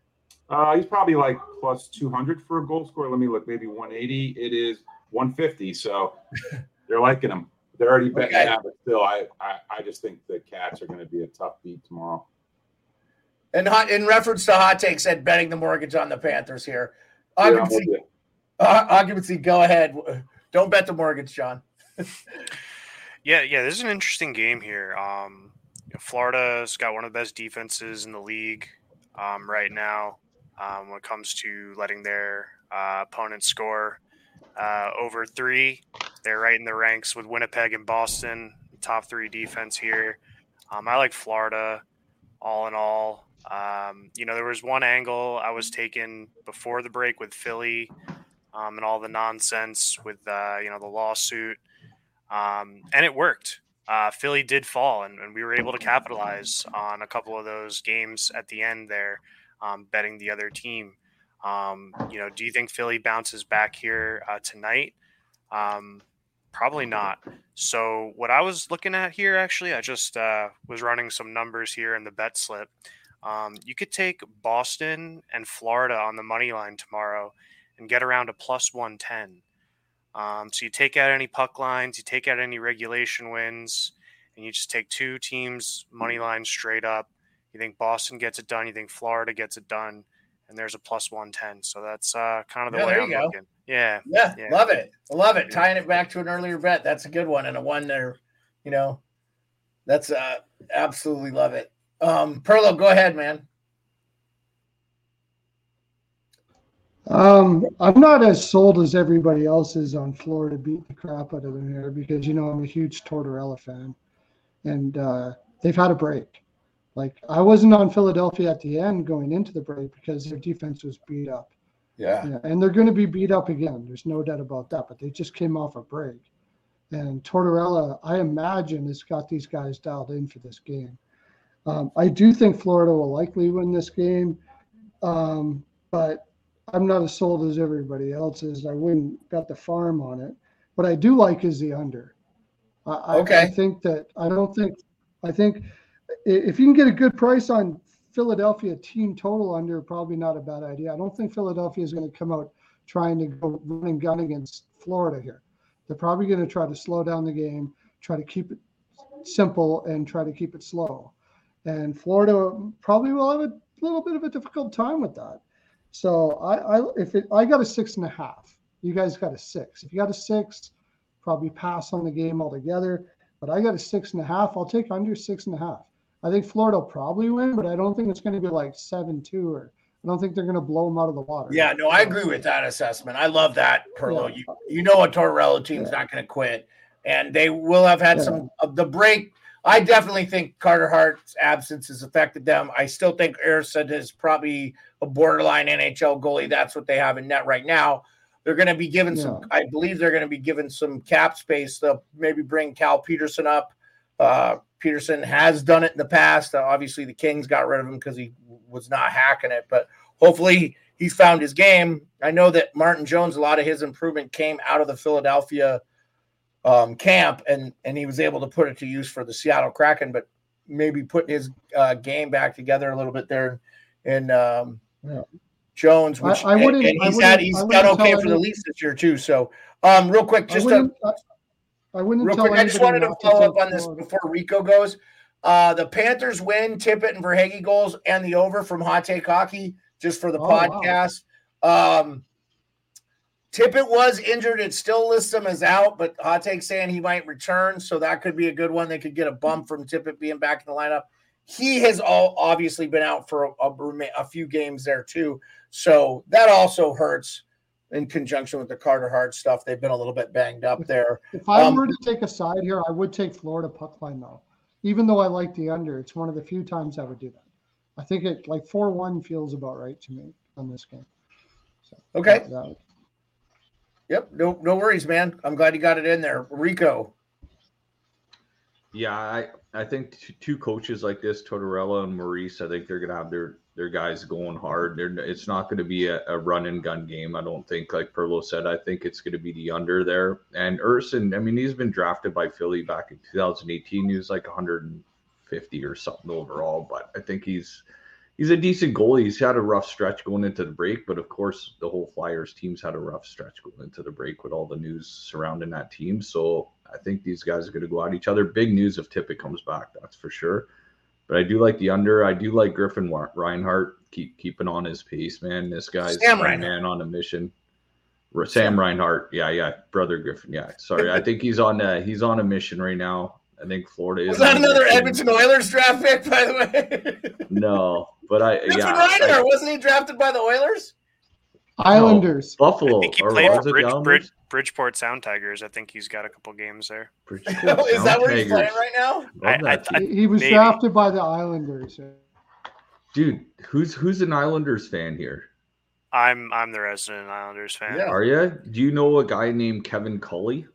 Uh, he's probably like plus 200 for a goal scorer. Let me look, maybe 180. It is 150. So they're liking him. They're already betting
Okay.
that, but still, I, I, I just think the Cats are going to be a tough beat tomorrow.
And hot, in reference to hot take, said betting the mortgage on the Panthers here.
Yeah, I'm
Occupancy,
you.
uh, occupancy, go ahead. Don't bet the mortgage, John.
Yeah, yeah, this is an interesting game here. Um, Florida's got one of the best defenses in the league um, right now um, when it comes to letting their uh, opponents score uh, over three. They're right in the ranks with Winnipeg and Boston, top three defense here. Um, I like Florida all in all. Um, you know, there was one angle I was taking before the break with Philly um, and all the nonsense with, uh, you know, the lawsuit um, and it worked. Uh, Philly did fall, and, and we were able to capitalize on a couple of those games at the end there, um, betting the other team. Um, you know, do you think Philly bounces back here uh, tonight? Probably not. So, what I was looking at here, actually, I just uh, was running some numbers here in the bet slip. Um, you could take Boston and Florida on the money line tomorrow and get around a plus 110. Um, so you take out any puck lines, you take out any regulation wins, and you just take two teams money line straight up. You think Boston gets it done, you think Florida gets it done, and there's a plus one ten. So that's uh, kind of the
Yeah,
way I'm
go.
looking. Yeah,
Yeah,
Yeah.
love it. Love it. Tying it back to an earlier bet. That's a good one and a one there, you know. That's uh absolutely love it. Um Perlo, go ahead, man.
Um, I'm not as sold as everybody else is on Florida beat the crap out of them here because you know I'm a huge Tortorella fan, and uh, they've had a break. Like I wasn't on Philadelphia at the end going into the break because their defense was beat up.
Yeah.
Yeah, and they're going to be beat up again. There's no doubt about that. But they just came off a break, and Tortorella, I imagine, has got these guys dialed in for this game. Um, I do think Florida will likely win this game, um, but I'm not as sold as everybody else is. I wouldn't bet the farm on it. What I do like is the under. I, I- I think that I don't think I think if you can get a good price on Philadelphia team total under, probably not a bad idea. I don't think Philadelphia is going to come out trying to go run and gun against Florida here. They're probably going to try to slow down the game, try to keep it simple, and try to keep it slow. And Florida probably will have a little bit of a difficult time with that. So I, I if it, I got a six and a half, you guys got a six. If you got a six, probably pass on the game altogether. But I got a six and a half. I'll take under six and a half. I think Florida will probably win, but I don't think it's going to be like seven two or I don't think they're going to blow them out of the water.
Yeah, no, I agree with that assessment. I love that, Perlo.
Yeah.
You you know a Tortorella team's not gonna quit. and they will have had yeah. some of the break. I definitely think Carter Hart's absence has affected them. I still think Ersson is probably a borderline NHL goalie. That's what they have in net right now. They're going to be given yeah. some. I believe they're going to be given some cap space. They'll maybe bring Cal Petersen up. Uh, Petersen has done it in the past. Uh, obviously, the Kings got rid of him because he was not hacking it, but hopefully he's found his game. I know that Martin Jones, a lot of his improvement came out of the Philadelphia um, camp, and and he was able to put it to use for the Seattle Kraken. But maybe putting his uh, game back together a little bit there, and um, yeah. Jones, which I, I and, and he's had he's done okay for the Leafs this year too. So, um, real quick, just to, I wouldn't real quick, I just wanted to follow up on this before Rico goes. Uh, the Panthers win, Tippett and Verhaeghe goals, and the over from Hot Take Hockey just for the oh, podcast. Wow. Um, Tippett was injured. It still lists him as out, but Hot Take saying he might return. So that could be a good one. They could get a bump from Tippett being back in the lineup. He has all obviously been out for a, a, a few games there too. So that also hurts in conjunction with the Carter Hart stuff. They've been a little bit banged up there.
If I um, were to take a side here, I would take Florida puck line though. Even though I like the under, it's one of the few times I would do that. I think it like four one feels about right to me on this game.
So, okay. That, that, Yep. No, no worries, man. I'm glad you got it in there, Rico.
Yeah, I I think two coaches like this, Tortorella and Maurice, I think they're gonna have their their guys going hard. They're, it's not going to be a, a, run and gun game. I don't think, like Perlo said, I think it's going to be the under there. And Ersson, I mean, he's been drafted by Philly back in 2018. He was like 150 or something overall, but I think he's he's a decent goalie. He's had a rough stretch going into the break, but of course, the whole Flyers team's had a rough stretch going into the break with all the news surrounding that team. So I think these guys are going to go at each other. Big news if Tippett comes back, that's for sure. But I do like the under. I do like Griffin Reinhart. Keep keeping on his pace, man. This guy's Sam a man on a mission. Sam Reinhart, yeah, yeah, brother Griffin, yeah. Sorry, I think he's on. Uh, he's on a mission right now. I think Florida is.
Was that another Edmonton Oilers draft pick, by the way?
no, but I
Griffin
yeah,
Reiner I, wasn't he drafted by the Oilers?
Islanders,
no, Buffalo.
I think he played for Bridge, Bridge, Bridgeport Sound Tigers. I think he's got a couple games there.
is that where he's playing right now?
I, I, he was maybe. drafted by the Islanders.
Dude, who's who's an Islanders fan here?
I'm I'm the resident Islanders fan.
Yeah. Are you? Do you know a guy named Kevin Culley?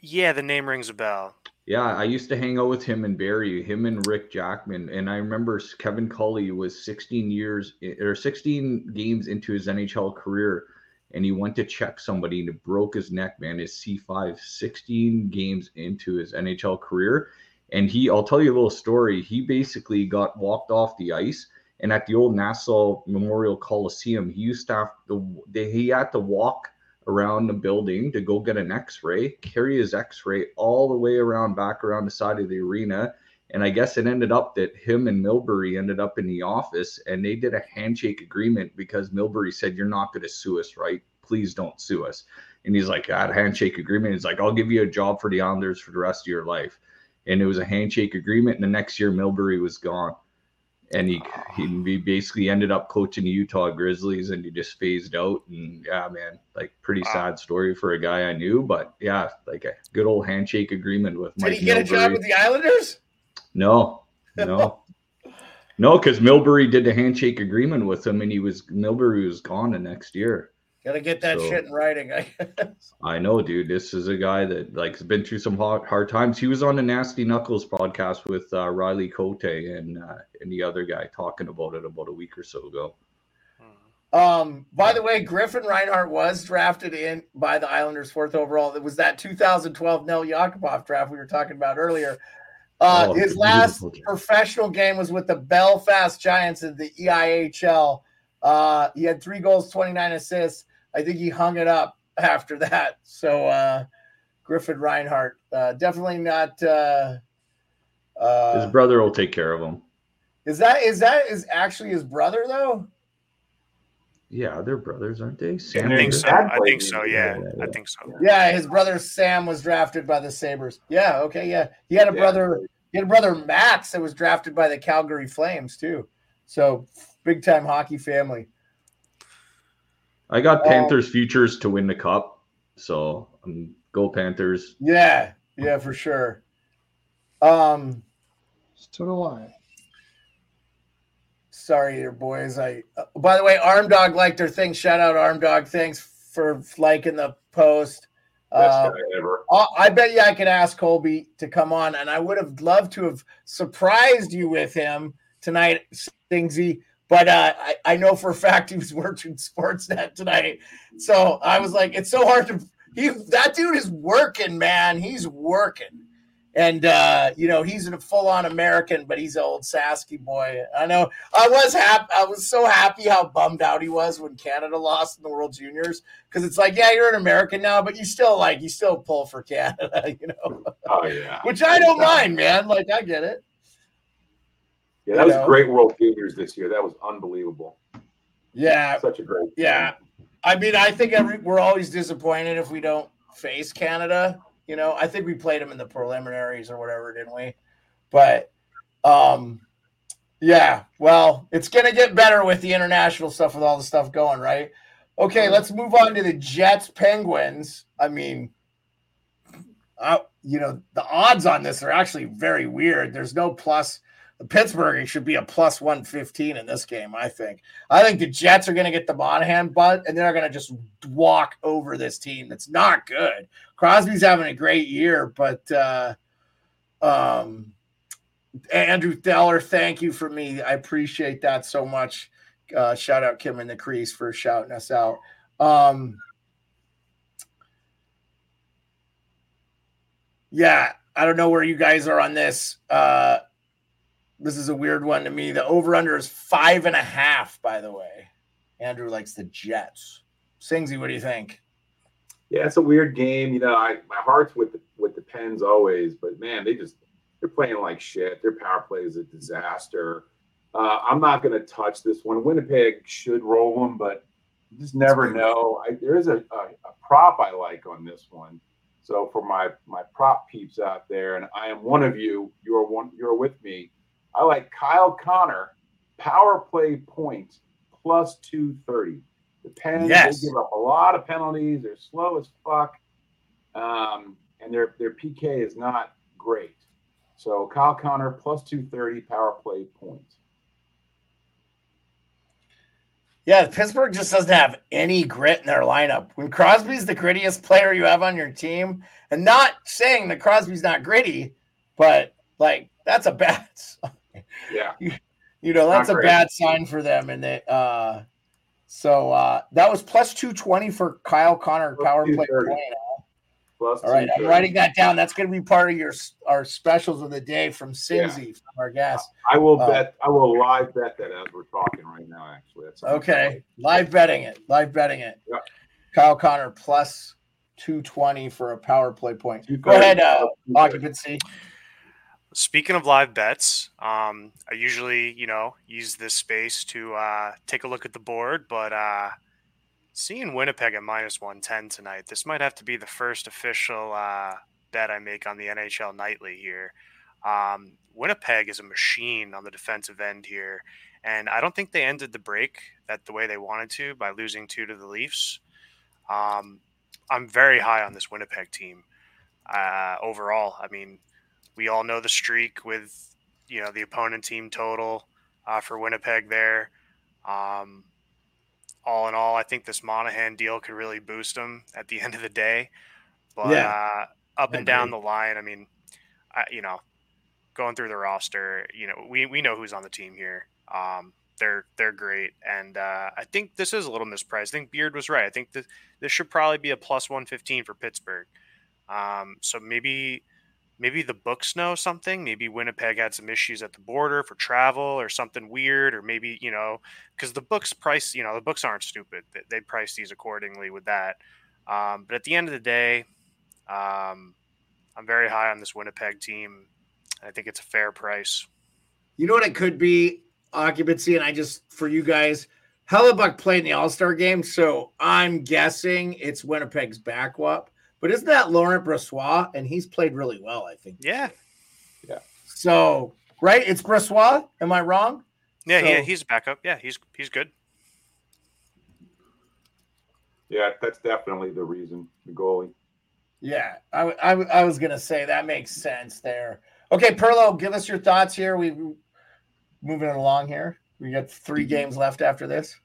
Yeah, the name rings a bell.
Yeah, I used to hang out with him in Barrie, him and Rick Jackman, and I remember Kevin Culley was 16 years or 16 games into his NHL career, and he went to check somebody and it broke his neck. Man, his C5, 16 games into his NHL career, and he, I'll tell you a little story. He basically got walked off the ice, and at the old Nassau Memorial Coliseum, he used to have to, he had to walk around the building to go get an x-ray carry his x-ray all the way around back around the side of the arena and i guess it ended up that him and milbury ended up in the office and they did a handshake agreement because milbury said you're not going to sue us right please don't sue us and he's like that handshake agreement he's like i'll give you a job for the islanders for the rest of your life and it was a handshake agreement and the next year milbury was gone and he he basically ended up coaching the Utah Grizzlies, and he just phased out. And yeah, man, like pretty wow. sad story for a guy I knew, but yeah, like a good old handshake agreement with.
Did he get Milbury. a job with the Islanders?
No, no, no, because Milbury did a handshake agreement with him, and he was Milbury was gone the next year.
Gotta get that so, shit in writing. I guess.
I know, dude. This is a guy that like has been through some hard, hard times. He was on the Nasty Knuckles podcast with uh, Riley Cote and uh, and the other guy talking about it about a week or so ago.
Um, by the way, Griffin Reinhart was drafted in by the Islanders fourth overall. It was that 2012 Nail Yakupov draft we were talking about earlier. Uh, oh, his last professional game was with the Belfast Giants in the EIHL. Uh, he had three goals, 29 assists. I think he hung it up after that. So uh, Griffin Reinhart, uh, definitely not. Uh,
uh, his brother will take care of him.
Is that is that is actually his brother though?
Yeah, they're brothers, aren't they?
Sam I think so. I think so. Yeah, yeah, yeah, I think so.
Yeah, his brother Sam was drafted by the Sabres. Yeah, okay, yeah. He had a yeah. brother. He had a brother Max that was drafted by the Calgary Flames too. So big time hockey family.
I got Panthers futures to win the cup, so I'm Go Panthers.
Yeah, yeah, for sure. Um,
So do I.
sorry, your boys. I. Uh, by the way, Arm Dog liked their thing. Shout out Arm Dog. Thanks for liking the post.
Best
Uh,
guy ever.
I I bet you I could ask Colby to come on, and I would have loved to have surprised you with him tonight, Singsy. But uh, I, I know for a fact he was working Sportsnet tonight, so I was like, it's so hard to. He that dude is working, man. He's working, and uh, you know he's a full-on American, but he's an old Sasky boy. I know. I was happy. I was so happy how bummed out he was when Canada lost in the World Juniors because it's like, yeah, you're an American now, but you still like you still pull for Canada, you know.
Oh yeah.
Which I don't mind, man. Like I get it.
Yeah, that was
know.
great World Juniors this year. That was unbelievable.
Yeah,
Such a great.
yeah. I mean, I think every we're always disappointed if we don't face Canada. You know, I think we played them in the preliminaries or whatever, didn't we? But um yeah, well, it's gonna get better with the international stuff with all the stuff going, right? Okay, let's move on to the Jets Penguins. I mean, uh, you know, the odds on this are actually very weird. There's no plus. Pittsburgh should be a plus 115 in this game, I think. I think the Jets are going to get the Monahan butt and they're going to just walk over this team that's not good. Crosby's having a great year, but uh, um, Andrew Theller, thank you for me. I appreciate that so much. Uh, shout out Kim in the crease for shouting us out. Um, yeah, I don't know where you guys are on this. Uh, this is a weird one to me. The over under is five and a half, by the way. Andrew likes the Jets. Singsy, what do you think?
Yeah, it's a weird game. You know, I my heart's with the with the Pens always, but man, they just they're playing like shit. Their power play is a disaster. Uh, I'm not going to touch this one. Winnipeg should roll them, but you just never know. I, there is a, a, a prop I like on this one. So for my my prop peeps out there, and I am one of you. You are one. You're with me. I like Kyle Connor power play points plus two thirty. The Pens
Yes.
they give up a lot of penalties. They're slow as fuck, um, and their their PK is not great. So Kyle Connor plus two thirty power play points.
Yeah, Pittsburgh just doesn't have any grit in their lineup. When Crosby's the grittiest player you have on your team, and not saying that Crosby's not gritty, but like that's a bad,
Yeah,
you know, that's
Not
a
great.
bad sign for them. And they, uh, so uh, that was plus two twenty for Kyle Connor
Plus
power play
230.
point.
plus
All right, I'm writing that down. That's going to be part of your our specials of the day from Cincy from our guest.
I will
Uh,
bet. I will live bet that as we're talking right now. Actually, that's
Okay, live betting it. Live betting it.
Yeah.
Kyle Connor plus two twenty for a power play point. Go ahead, uh,
Plus 230.
occupancy.
Speaking of live bets, um, I usually, you know, use this space to uh, take a look at the board, but uh, seeing Winnipeg at minus 110 tonight, this might have to be the first official uh, bet I make on the NHL nightly here. Um, Winnipeg is a machine on the defensive end here, and I don't think they ended the break that the way they wanted to by losing two to the Leafs. Um, I'm very high on this Winnipeg team uh, overall. I mean, we all know the streak with you know the opponent team total uh, for Winnipeg there. Um, all in all, I think this Monahan deal could really boost them at the end of the day. But
Yeah.
uh, up and down the line, I mean, I, you know, going through the roster, you know, we, we know who's on the team here. Um, they're they're great, and uh, I think this is a little mispriced. I think Beard was right. I think that this should probably be a plus one fifteen for Pittsburgh. Um, so maybe maybe the books know something. Maybe Winnipeg had some issues at the border for travel or something weird, or maybe you know because the books price you know the books aren't stupid. They, price these accordingly with that. Um, but at the end of the day, um, I'm very high on this Winnipeg team. I think it's a fair price.
You know what it could be occupancy, and I just for you guys, Hellebuyck played in the All Star game, so I'm guessing it's Winnipeg's back up. But isn't that Laurent Brossoit? And he's played really well, I think.
Yeah, Yeah.
So right, it's Brossoit. Am I wrong?
yeah,
So-
yeah. He's a backup. Yeah, he's he's good.
Yeah, that's definitely the reason. The goalie.
Yeah, I, I, I was gonna say that makes sense there. Okay, Perlo, give us your thoughts here. We moving along here. We got three mm-hmm. games left after this.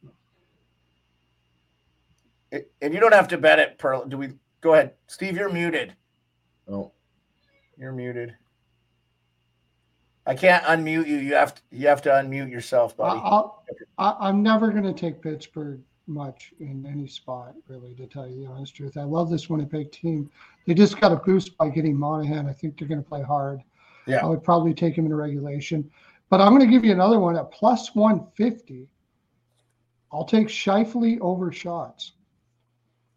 And you don't have to bet it, Perlo, Do we go ahead? Steve, you're muted.
Oh.
You're muted. I can't unmute you. You have to you have to unmute yourself, buddy.
I'll, I, am never going to take Pittsburgh much in any spot, really, to tell you the honest truth. I love this Winnipeg team. They just got a boost by getting Monahan. I think they're going to play hard.
Yeah.
I would probably take him in regulation. But I'm going to give you another one at plus 150. I'll take Scheifele over shots.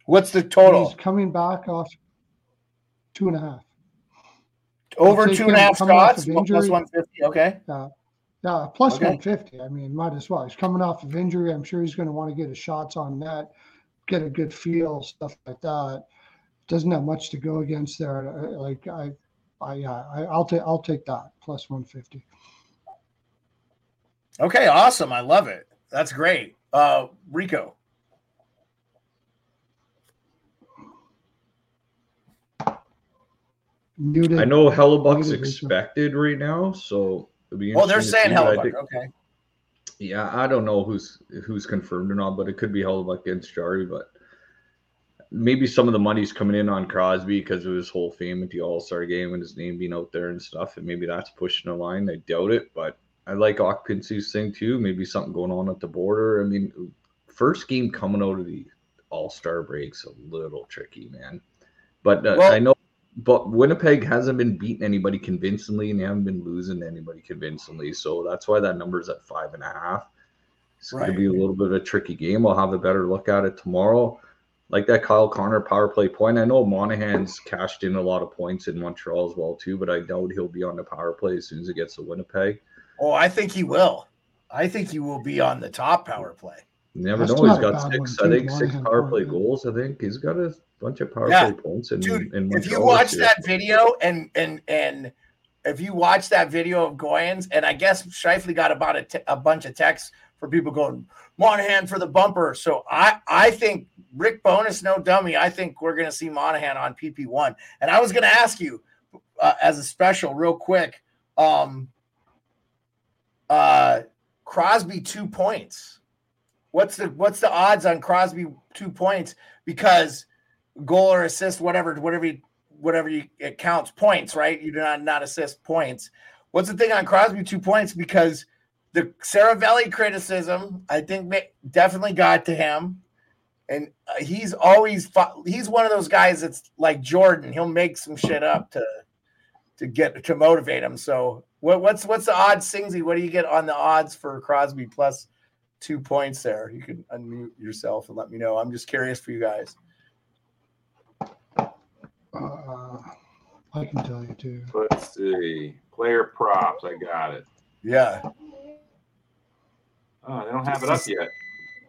What's the total?
He's coming back off two and a half.
Over two and a half shots, plus 150. Okay.
Yeah. Yeah, plus okay. 150. I mean, might as well. He's coming off of injury. I'm sure he's going to want to get his shots on net, get a good feel, stuff like that. Doesn't have much to go against there. Like I, I, yeah, I, I'll take, I'll take that plus 150.
Okay, awesome. I love it. That's great. Uh, Rico.
Muted. I know Hellebuyck's expected right now, so
Oh, they're saying Hellebuyck. Okay.
Yeah, I don't know who's who's confirmed or not, but it could be Hellebuyck against Jarry. But maybe some of the money's coming in on Crosby because of his whole fame at the All Star game and his name being out there and stuff, and maybe that's pushing the line. I doubt it, but I like occupancy's thing too. Maybe something going on at the border. I mean, first game coming out of the All Star break's a little tricky, man. But uh, well, I know but Winnipeg hasn't been beating anybody convincingly, and they haven't been losing anybody convincingly. So that's why that number is at five and a half. It's right. going to be a little bit of a tricky game. I'll have a better look at it tomorrow. Like that Kyle Connor power play point. I know Monahan's cashed in a lot of points in Montreal as well too, but I doubt he'll be on the power play as soon as it gets to Winnipeg.
Oh, I think he will. I think he will be on the top power play.
You never That's know. He's got six, I think, six power play goals. I think he's got a bunch of power yeah. play points. In,
Dude,
in
if you watch that video and and and if you watch that video of Goyens, and I guess Scheifele got about a, t- a bunch of texts for people going Monahan for the bumper. So I I think Rick Bowness, no dummy. I think we're going to see Monahan on PP one. And I was going to ask you uh, as a special, real quick. Um, uh, Crosby two points. What's the what's the odds on Crosby two points? Because goal or assist, whatever, whatever you, whatever you, it counts points, right? You do not not assist points. What's the thing on Crosby two points? Because the Seravalli criticism, I think, definitely got to him, and uh, he's always he's one of those guys that's like Jordan. He'll make some shit up to to get to motivate him. So what, what's what's the odds, Singsy? What do you get on the odds for Crosby plus two points there? You can unmute yourself and let me know. I'm just curious for you guys.
Uh, I can tell you too.
Let's see. Player props. I got it.
Yeah.
Oh, they don't have it up yet.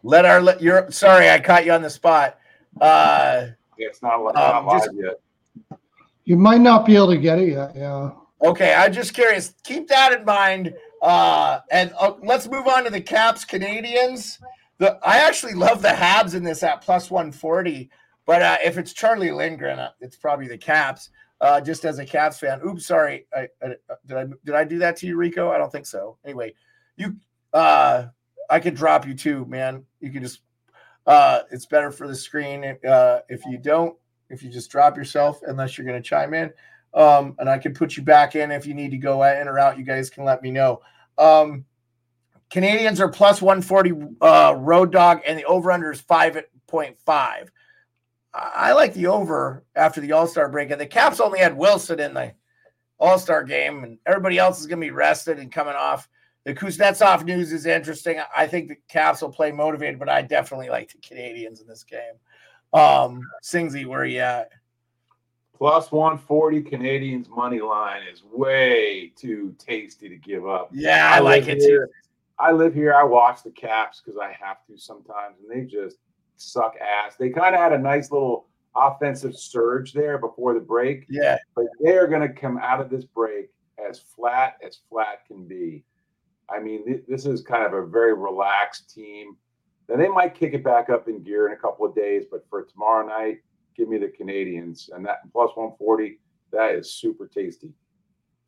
Let our let you're sorry, I caught you on the spot. Uh
it's not, not um, live just, yet.
You might not be able to get it yet. Yeah.
Okay, I'm just curious. Keep that in mind. Uh, and uh, let's move on to the Caps Canadiens. The I actually love the Habs in this at plus 140. But uh, if it's Charlie Lindgren, uh, it's probably the Caps. Uh, just as a Caps fan. Oops, sorry. I, I, did I did I do that to you, Rico? I don't think so. Anyway, you uh, I could drop you too, man. You can just uh, it's better for the screen uh, if you don't if you just drop yourself unless you're going to chime in. Um, and I can put you back in if you need to go in or out. You guys can let me know. Um, Canadiens are plus 140 uh, road dog, and the over under is 5.5. I like the over after the All Star break. And the Caps only had Wilson in the All Star game, and everybody else is going to be rested and coming off. The Kuznetsov news is interesting. I think the Caps will play motivated, but I definitely like the Canadiens in this game. Um, where are you at?
Plus 140 Canadiens money line is way too tasty to give up.
Yeah, I, I like it
here.
too.
I live here. I watch the Caps because I have to sometimes, and they just suck ass. They kind of had a nice little offensive surge there before the break.
Yeah.
But they are going to come out of this break as flat as flat can be. I mean, th- this is kind of a very relaxed team. Then they might kick it back up in gear in a couple of days, but for tomorrow night, give me the Canadiens and that plus one forty. That is super tasty.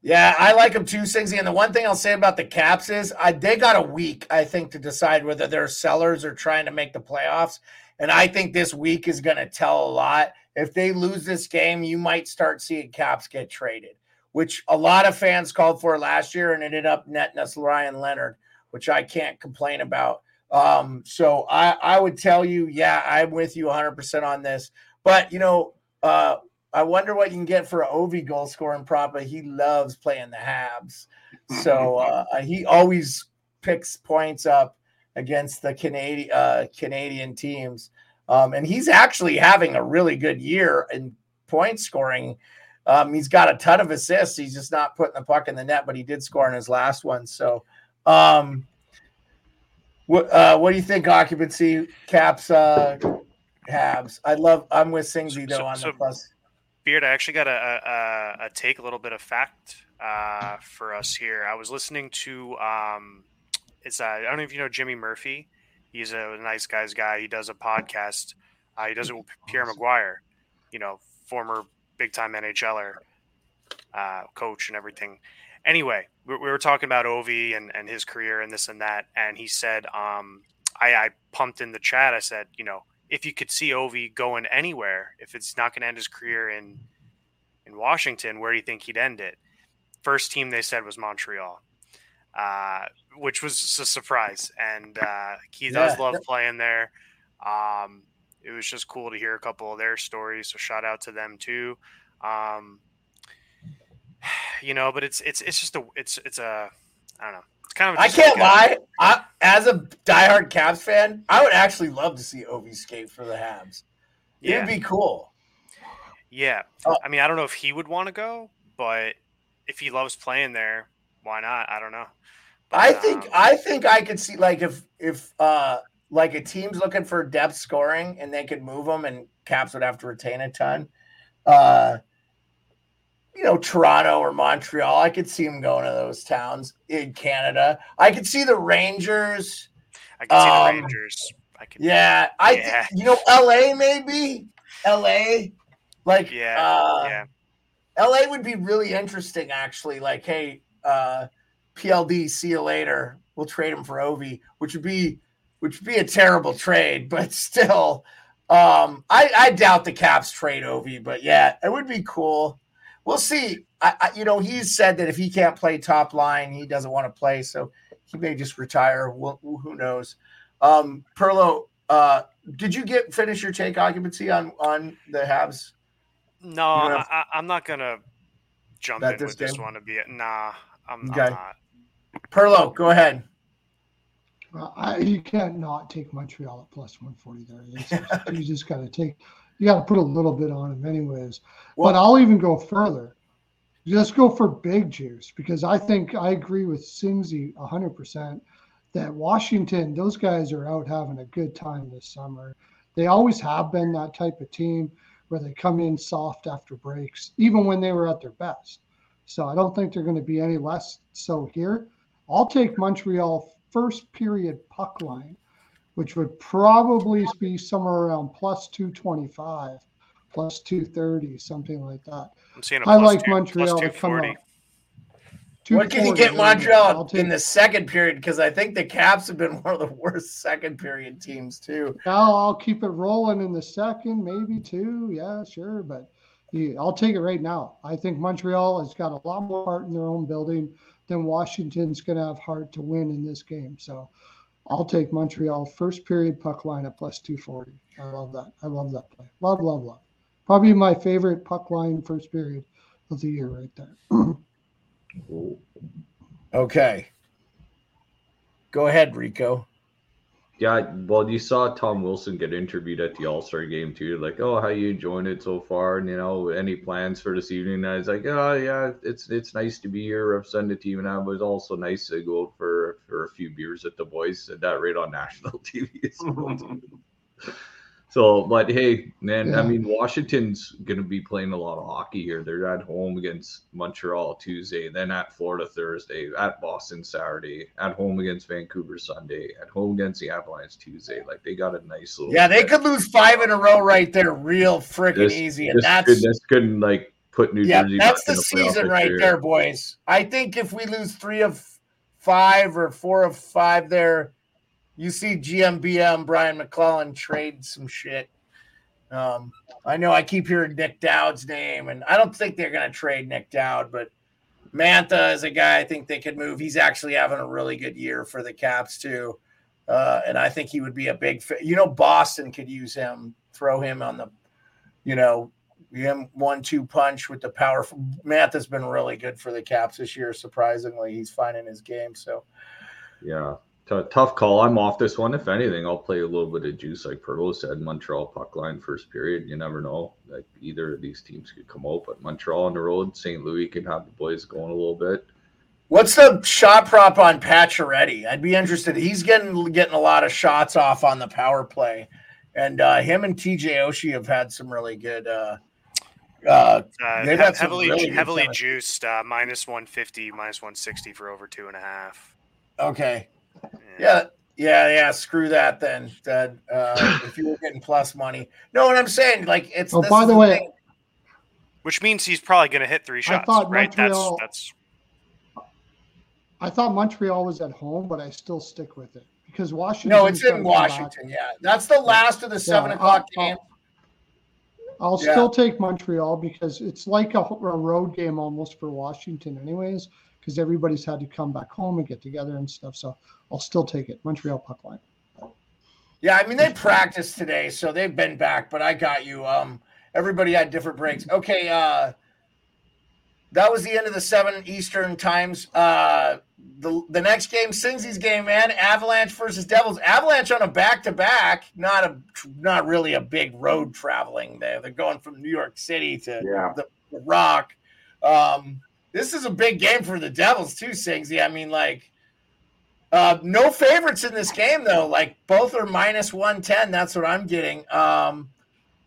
Yeah, I like them too, Singsy. And the one thing I'll say about the Caps is I, they got a week, I think, to decide whether they're sellers or trying to make the playoffs. And I think this week is going to tell a lot. If they lose this game, you might start seeing Caps get traded, which a lot of fans called for last year and ended up netting us Ryan Leonard, which I can't complain about. Um, so I, I would tell you, yeah, I'm with you 100% on this. But, you know, uh, I wonder what you can get for an Ovi goal scoring prop, but he loves playing the Habs. So uh, he always picks points up against the Canadian uh, Canadian teams. Um, and he's actually having a really good year in point scoring. Um, he's got a ton of assists. He's just not putting the puck in the net, but he did score in his last one. So, um, what uh, what do you think? Occupancy caps, uh, Habs. I love. I'm with Singsy though
So-
on
so-
the plus.
Beard, I actually got a, a, a take a little bit of fact uh, for us here. I was listening to um, it's uh, I don't know if you know Jimmy Murphy. He's a nice guy's guy. He does a podcast. Uh, he does it with Pierre McGuire, you know, former big time NHLer, uh, coach and everything. Anyway, we, we were talking about Ovi and, and his career and this and that, and he said, um, I, I pumped in the chat. I said, you know, if you could see Ovi going anywhere, if it's not going to end his career in in Washington, where do you think he'd end it? First team they said was Montreal, uh, which was a surprise, and uh, he does
Yeah.
love playing there. Um, it was just cool to hear a couple of their stories, so shout out to them too. Um, you know, but it's it's it's just a it's it's a I don't know. Kind of
I can't
like a-
lie. I, as a diehard Caps fan, I would actually love to see Ovi skate for the Habs.
Yeah.
It'd be cool.
Yeah.
Oh.
I mean, I don't know if he would want to go, but if he loves playing there, why not? I don't know. But,
I think
um,
I think I could see like if if uh like a team's looking for depth scoring and they could move them and Caps would have to retain a ton. Uh you know, Toronto or Montreal. I could see him going to those towns in Canada. I could see the Rangers.
I can see
um,
the Rangers. I can.
Yeah, I
Yeah.
think you know LA maybe. LA like
Yeah.
uh
yeah.
LA would be really interesting, actually. Like, hey, uh, PLD, see you later. We'll trade him for Ovi, which would be which would be a terrible trade, but still, um, I, I doubt the Caps trade Ovi, but yeah, it would be cool. We'll see. I, I, you know, he's said that if he can't play top line, he doesn't want to play, so he may just retire. We'll, who knows? Um, Perlo, uh, did you get finish your take occupancy on on the Habs?
No,
you don't have-
I, I, I'm not gonna jump
Bet
in
this
with this
game?
one to be. it. Nah, I'm,
Okay.
I'm not.
Perlo, go ahead.
Uh, I, you can't not take Montreal at plus 140 there. It's just- you just got to take, you got to put a little bit on them, anyways.
Well-
but I'll even go further. Just go for big juice because I think I agree with Singsy 100% that Washington, those guys are out having a good time this summer. They always have been that type of team where they come in soft after breaks, even when they were at their best. So I don't think they're going to be any less so here. I'll take Montreal first period puck line, which would probably be somewhere around plus 225, plus 230, something like that.
I'm seeing a
I
plus
like
two,
Montreal
plus
to come
240.
up.
What can you get Montreal in the second period? Because I think the Caps have been one of the worst second period teams too.
Now I'll keep it rolling in the second, maybe two. Yeah, sure. But yeah, I'll take it right now. I think Montreal has got a lot more heart in their own building than Washington's going to have heart to win in this game. So I'll take Montreal first period puck line at plus 240. I love that. I love that play. Love, love, love. Probably my favorite puck line first period of the year right there.
Okay. Go ahead, Rico.
Yeah, well, you saw Tom Wilson get interviewed at the All Star game too. Like, oh, how you enjoying it so far? And you know, any plans for this evening? And I was like, oh yeah, it's it's nice to be here, I've represent the team, and it was also nice to go for for a few beers at the boys. Said that right on national TV. as well. So, but hey, man,
Yeah.
I mean, Washington's going to be playing a lot of hockey here. They're at home against Montreal Tuesday, then at Florida Thursday, at Boston Saturday, at home against Vancouver Sunday, at home against the Avalanche Tuesday. Like they got a nice little.
Yeah, they could lose five in a row right there, real freaking easy, and
This
that's
could, this could like put New
yeah,
Jersey.
that's the season right there, boys. I think if we lose three of five or four of five there, you see GMBM Brian MacLellan trade some shit. Um, I know I keep hearing Nic Dowd's name, and I don't think they're going to trade Nic Dowd, but Mantha is a guy I think they could move. He's actually having a really good year for the Caps too, uh, and I think he would be a big fit. You know, Boston could use him, throw him on the, you know, him one-two punch with the powerful. Mantha's been really good for the Caps this year. Surprisingly, he's finding his game. So
Yeah, T- tough call. I'm off this one. If anything, I'll play a little bit of juice, like Perlo said. Montreal puck line first period. You never know. Like either of these teams could come out, but Montreal on the road, St. Louis can have the boys going a little bit.
What's the shot prop on Pacioretty? I'd be interested. He's getting getting a lot of shots off on the power play, and uh, him and TJ Oshie have had some really good. Uh, uh,
Uh,
They've
he-
had some
heavily
really good
heavily juiced, uh, minus 150, minus 160 for over two and a half.
okay, yeah, yeah, yeah. Screw that then. That uh, if you were getting plus money, no. What I'm saying, like, it's.
Oh, by
is
the way,
thing.
Which means he's probably going to hit three shots,
thought
right?
Montreal-
That's that's
I thought Montreal was at home, but I still stick with it because Washington.
no, it's in Washington. Yeah, that's the last of the seven
Yeah,
o'clock
I'll-
game.
I'll
Yeah.
still take Montreal because it's like a, a road game almost for Washington, anyways, because everybody's had to come back home and get together and stuff. So I'll still take it. Montreal puck line.
Yeah, I mean they practiced today, so they've been back, but I got you. Um everybody had different breaks. Okay, uh that was the end of the seven Eastern times. Uh the the next game, Singsy's game, man, Avalanche versus Devils. Avalanche on a back to back, not a not really a big road traveling there. They're going from New York City to
Yeah.
the, the Rock. Um, this is a big game for the Devils too, Singsy. I mean, like, uh, no favorites in this game though. Like both are minus one ten. That's what I'm getting. Um,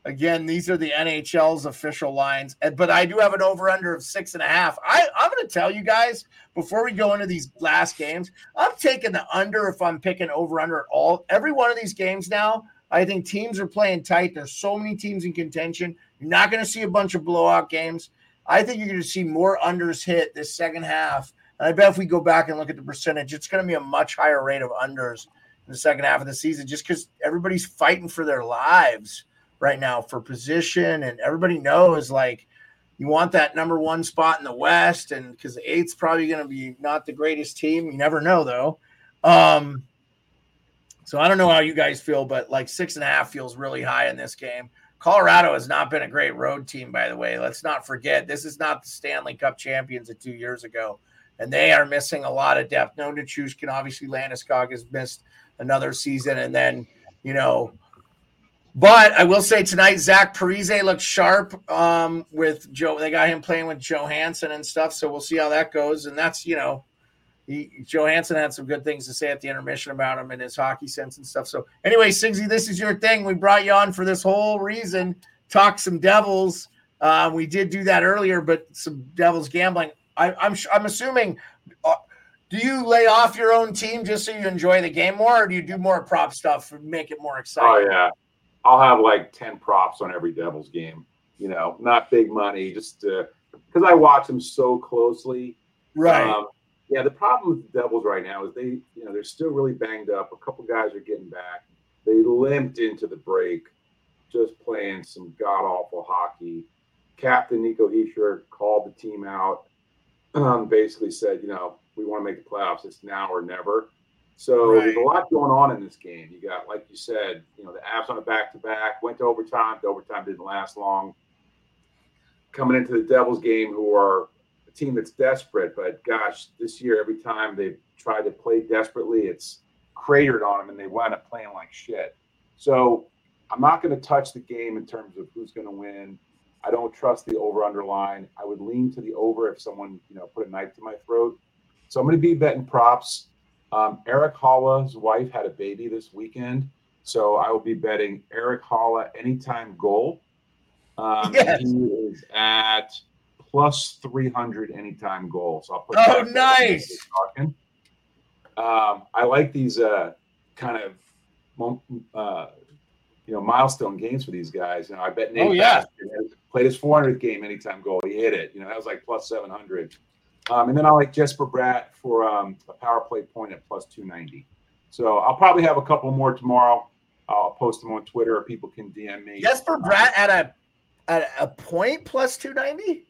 again, these are the NHL's official lines, but I do have an over under of six and a half. I I'm going to tell you guys before we go into these last games. I'm taking the under if I'm picking over under at all. Every one of these games now. I think teams are playing tight. There's so many teams in contention. You're not going to see a bunch of blowout games. I think you're going to see more unders hit this second half. And I bet if we go back and look at the percentage, it's going to be a much higher rate of unders in the second half of the season just because everybody's fighting for their lives right now for position. And everybody knows like you want that number one spot in the West. And because the eight's probably going to be not the greatest team. You never know, though. Um, so I don't know how you guys feel, but like six and a half feels really high in this game. Colorado has not been a great road team, by the way. Let's not forget this is not the Stanley Cup champions of two years ago, and they are missing a lot of depth. No Nichushkin, obviously Landeskog has missed another season, and then you know. But I will say tonight, Zach Parise looks sharp um, with Joe. They got him playing with Johansen and stuff, so we'll see how that goes. And that's you know, he, Johansen had some good things to say at the intermission about him and his hockey sense and stuff. So, anyway, Singsy, this is your thing. We brought you on for this whole reason. Talk some Devils. Uh, we did do that earlier, but some Devils gambling. I, I'm I'm assuming. Uh, do you lay off your own team just so you enjoy the game more, or do you do more prop stuff and make it more exciting?
Oh yeah, I'll have like ten props on every Devils game. You know, not big money, just because I watch them so closely.
Right.
Um, yeah, the problem with the Devils right now is they, you know, they're still really banged up. A couple guys are getting back. They limped into the break, just playing some god awful hockey. Captain Nico Hischier called the team out. Um, basically said, you know, we want to make the playoffs. It's now or never. So there's a lot going on in this game. You got, like you said, you know, the Avs on a back to back, went to overtime. The overtime didn't last long. Coming into the Devils game, who are a team that's desperate, but gosh, this year, every time they've tried to play desperately, it's cratered on them and they wind up playing like shit. So I'm not going to touch the game in terms of who's going to win. I don't trust the over underline. I would lean to the over if someone, you know, put a knife to my throat. So I'm going to be betting props. Um, Erik Haula's wife had a baby this weekend. So I will be betting Erik Haula anytime goal. Um,
Yes.
He is at plus 300 anytime goals. I'll put
Oh, nice.
Talking. Um, I like these uh, kind of uh, you know milestone games for these guys. You know, I bet Nate
Oh, yeah.
Played his 400th game anytime goal. He hit it. You know, that was like plus 700. Um, and then I like Jesper Bratt for um, a power play point at plus 290. So I'll probably have a couple more tomorrow. I'll post them on Twitter, or people can DM me.
Jesper Bratt at a at a point plus two ninety.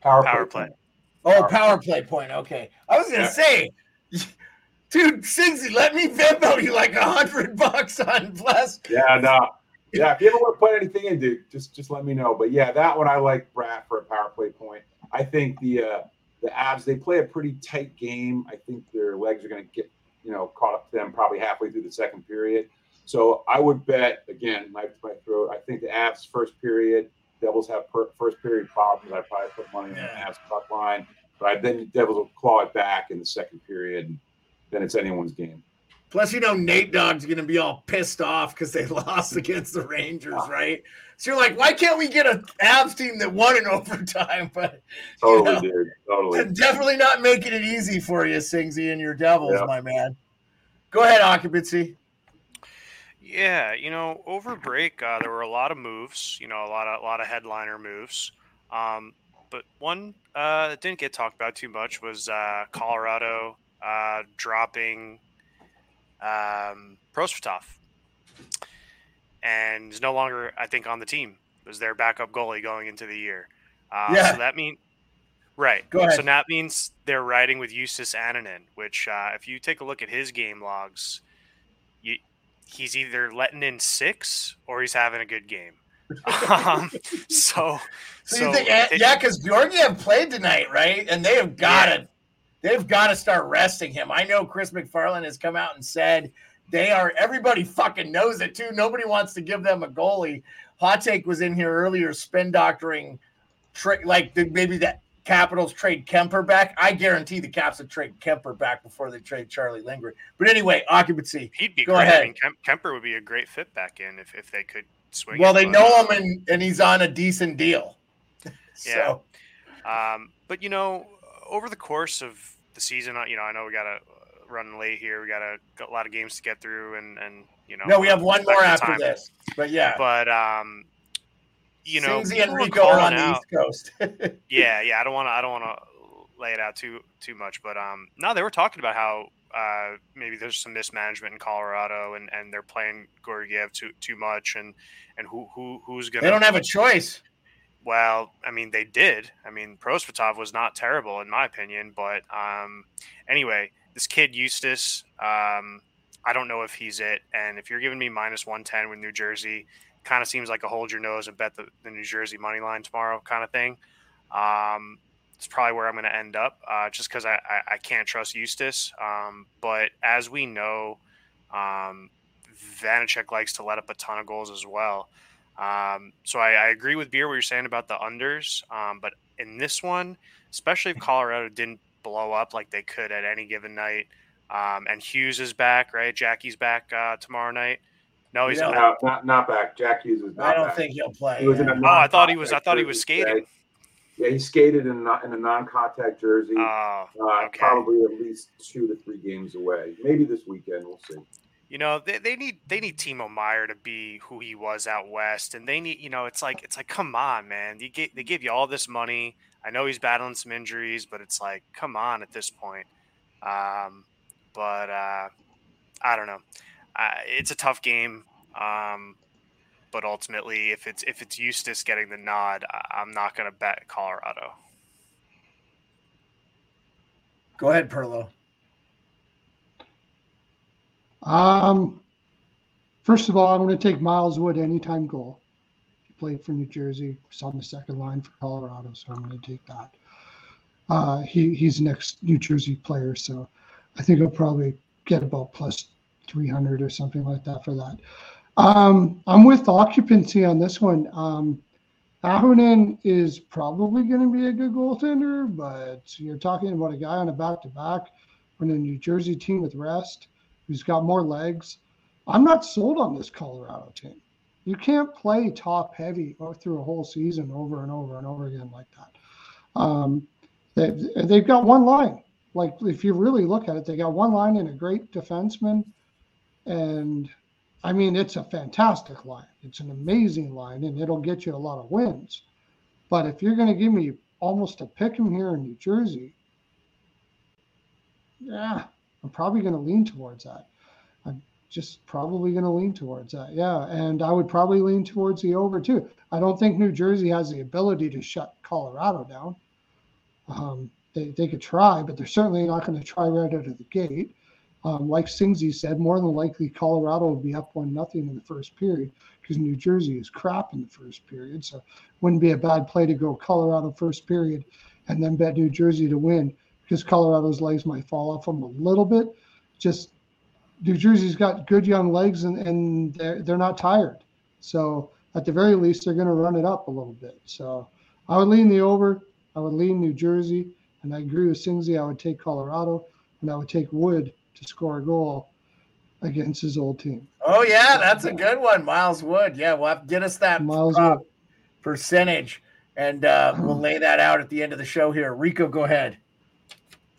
Power,
Power
play.
play.
point.
Oh,
Power
power play point. Okay, I was gonna say, dude, Singsy, let me Venmo you like a hundred bucks on plus.
Yeah, no. Yeah, if you ever want to put anything in, dude, just just let me know. But yeah, that one I like Bratt for a power play point. I think the uh the Avs they play a pretty tight game. I think their legs are gonna get you know caught up to them probably halfway through the second period. So I would bet again, knife to my throat. I think the Avs first period, Devils have per, first period problems. I probably put money on the puck line. But I, then the Devils will claw it back in the second period, and then it's anyone's game.
Plus, you know, Nate Dogg's gonna be all pissed off because they lost against the Rangers, right? So you're like, why can't we get a Avs team that won in overtime? But
Totally,
Yeah.
dude. Totally.
definitely not making it easy for you, Singsy and your Devils,
Yeah.
my man. Go ahead, occupancy.
Yeah, you know, over break uh, there were a lot of moves. You know, a lot of a lot of headliner moves. Um, but one uh, that didn't get talked about too much was uh, Colorado uh, dropping um, Prosvetov, and is no longer, I think, on the team. Was their backup goalie going into the year? Uh,
Yeah.
So that mean right. So that means they're riding with Justus Annunen, which, uh, if you take a look at his game logs, he's either letting in six or he's having a good game. um, so,
So, you think,
they-
yeah, because Georgiev played tonight, right? And they have got to, they've got to start resting him. I know Chris MacFarland has come out and said they are. Everybody fucking knows it too. Nobody wants to give them a goalie. Hot take was in here earlier, spin doctoring, tra- like the, maybe that Capitals trade Kemper back. I guarantee the Caps would trade Kemper back before they trade Charlie Lindgren. But anyway, occupancy.
he'd be
Go
great.
ahead.
I mean, Kem- Kemper would be a great fit back in if, if they could swing.
Well, they know
uh,
him and, and he's on a decent deal. so,
Um, but you know, over the course of the season, uh, you know, I know we got to run late here. We got a, got a lot of games to get through, and and you know,
no, we have one more after
time.
this. But yeah.
But um, you know,
Singsy
people
and Rico on the East Coast.
yeah, yeah. I don't want to. I don't want to lay it out too too much, but um, no, they were talking about how uh maybe there's some mismanagement in Colorado, and and they're playing Georgiev too too much, and and who who who's gonna
they don't have a choice.
Well, I mean, they did. I mean, Prosvetov was not terrible in my opinion, but um, anyway, this kid Justus, um, I don't know if he's it. And if you're giving me minus one ten with New Jersey, kind of seems like a hold your nose and bet the, the New Jersey money line tomorrow kind of thing. Um, it's probably where I'm going to end up, uh, just because I, I I can't trust Justus. Um, but as we know, um, Vanacek likes to let up a ton of goals as well. Um, so I, I agree with Beer what you're saying about the unders. Um, but in this one, especially if Colorado didn't blow up like they could at any given night, um, and Hughes is back, right? Jackie's back uh, tomorrow night. No, he's
Yeah.
not.
Not not back. Jack Hughes was not back.
I don't
back.
think he'll play.
He was in a
yeah.
Oh, I thought he was- I thought he was
jersey
skating.
today. Yeah, he skated in, a- in a non-contact jersey.
Oh,
uh,
okay.
Probably at least two to three games away. Maybe this weekend. We'll see.
You know, they, they need they need Timo Meier to be who he was out west, and they need you know it's like it's like come on, man. You get they give you all this money. I know he's battling some injuries, but it's like come on at this point. Um, but uh, I don't know. Uh, it's a tough game. Um, but ultimately, if it's if it's Justus getting the nod, I, I'm not going to bet Colorado.
Go ahead, Perlo.
Um, first of all, I'm going to take Miles Wood anytime goal. He played for New Jersey. He's on the second line for Colorado, so I'm going to take that. Uh, he he's the next New Jersey player, so I think I'll probably get about plus 300 or something like that for that. Um, I'm with occupancy on this one. Um, Annunen is probably going to be a good goaltender, but you're talking about a guy on a back-to-back on a New Jersey team with rest who's got more legs. I'm not sold on this Colorado team. You can't play top heavy through a whole season over and over and over again like that. Um, they, they've got one line. Like if you really look at it, they got one line and a great defenseman, and I mean it's a fantastic line. It's an amazing line, and it'll get you a lot of wins. But if you're going to give me almost a pick 'em here in New Jersey, yeah, I'm probably going to lean towards that. I'm just probably going to lean towards that. Yeah. And I would probably lean towards the over too. I don't think New Jersey has the ability to shut Colorado down. Um, they, they could try, but they're certainly not going to try right out of the gate. Um, like Singsy said, more than likely Colorado will be up one nothing in the first period because New Jersey is crap in the first period. So wouldn't be a bad play to go Colorado first period and then bet New Jersey to win because Colorado's legs might fall off them a little bit. Just New Jersey's got good young legs and, and they're, they're not tired. So at the very least, they're going to run it up a little bit. So I would lean the over. I would lean New Jersey. And I agree with Singsy. I would take Colorado and I would take Wood to score a goal against his old team.
Oh, yeah. That's a good one. Miles Wood. Yeah. We'll have to get us that
Miles Wood.
percentage and uh, we'll lay that out at the end of the show here. Rico, go ahead.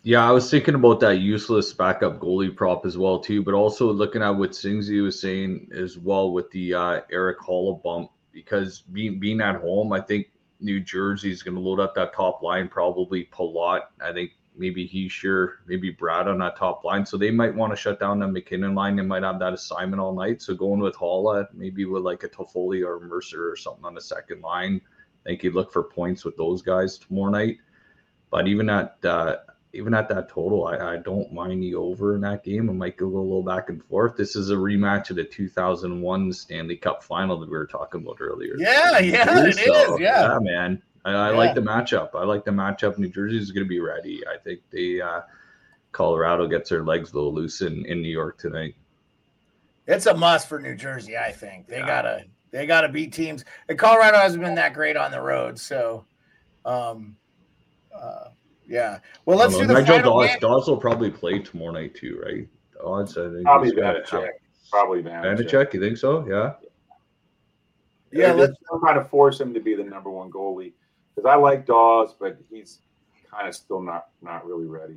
Yeah, I was thinking about that useless backup goalie prop as well too, but also looking at what Singsy was saying as well with the uh, Erik Haula bump because being being at home, I think New Jersey is going to load up that top line. Probably Palat. I think maybe Hischier, maybe Bratt on that top line. So they might want to shut down the MacKinnon line. They might have that assignment all night. So going with Haula, maybe with like a Toffoli or Mercer or something on the second line. I think you look for points with those guys tomorrow night. But even at uh, even at that total, I, I don't mind the over in that game. I might go a little back and forth. This is a rematch of the 2001 Stanley Cup final that we were talking about earlier.
Yeah, yeah, it
so,
is. Yeah,
yeah man. I, I
Yeah.
like the matchup. I like the matchup. New Jersey is going to be ready. I think the uh, Colorado gets their legs a little loose in, in New York tonight.
it's a must for New Jersey. I think they
Yeah.
gotta they gotta beat teams. And Colorado hasn't been that great on the road, so um, uh, yeah. Well, let's
I
do the
Nigel
final
Dawes,
game.
Daws will probably play tomorrow night too, right? Daws, I think
Probably
he's gonna
Vanacek. Probably Vanacek.
Vanacek, you think so? Yeah.
Yeah,
They're
let's
just trying to force him to be the number one goalie because I like Daws, but he's kind of still not not really ready.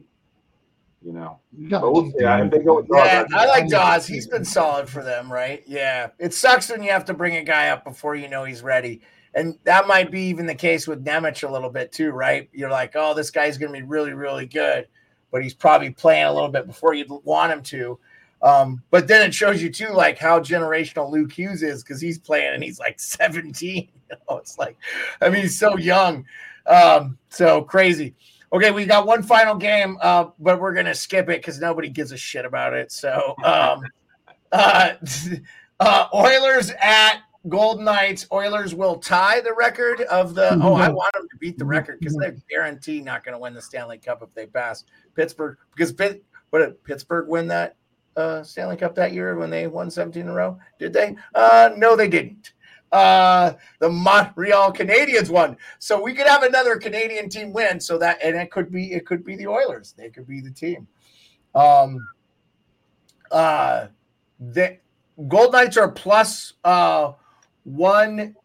You know,
You
but we'll see. I- they go with Daws,
Yeah,
I
I like Daws. He's been solid for them, right? Yeah. It sucks when you have to bring a guy up before you know he's ready. And that might be even the case with Nemec a little bit too, right? You're like, oh, this guy's going to be really, really good, but he's probably playing a little bit before you'd want him to. Um, but then it shows you too, like how generational Luke Hughes is because he's playing and he's like 17. You know, it's like, I mean, he's so young. Um, so crazy. Okay, we got one final game, uh, but we're gonna skip it because nobody gives a shit about it. So, um, uh, uh, Oilers at Golden Knights. Oilers will tie the record of the. Oh, I want them to beat the record because they're guaranteed not going to win the Stanley Cup if they pass Pittsburgh. Because Pitt, what did Pittsburgh win that uh, Stanley Cup that year when they won 17 in a row? Did they? Uh, no, they didn't. Uh, the Montreal Canadiens won, so we could have another Canadian team win. So that and it could be it could be the Oilers. They could be the team. Um, uh, the Gold Knights are plus uh one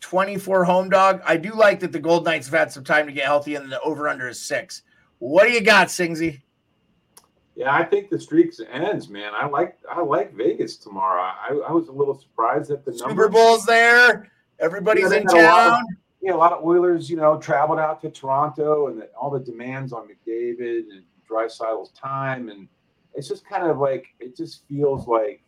twenty four home dog. I do like that the Gold Knights have had some time to get healthy, and the over under is six. What do you got, Singsy?
Yeah, I think the streaks ends, man. I like I like Vegas tomorrow. I, I was a little surprised at the
Super
numbers.
Bowl's there. Everybody's
Yeah,
in
lot of-
town.
Yeah, a lot of Oilers, you know, traveled out to Toronto, and the, all the demands on McDavid and Draisaitl's time, and it's just kind of like it just feels like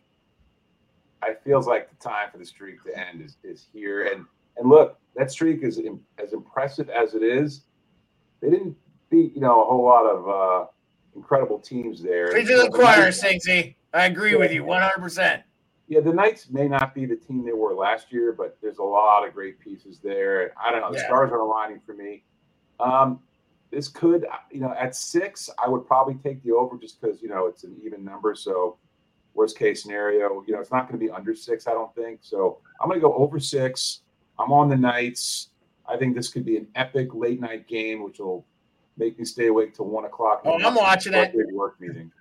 I feels like the time for the streak to end is, is here. And and look, that streak is as impressive as it is. They didn't beat you know a whole lot of uh, incredible teams there.
Preach to the choir, Singsy. I agree with you 100%.
yeah, the Knights may not be the team they were last year, but there's a lot of great pieces there. I don't know. The
Yeah.
stars are aligning for me. Um, this could, you know, at six, I would probably take the over just because, you know, it's an even number. So, worst case scenario, you know, it's not going to be under six, I don't think. So, I'm going to go over six. I'm on the Knights. I think this could be an epic late night game, which will make me stay awake till one o'clock.
Oh, I'm watching it.
Work meeting.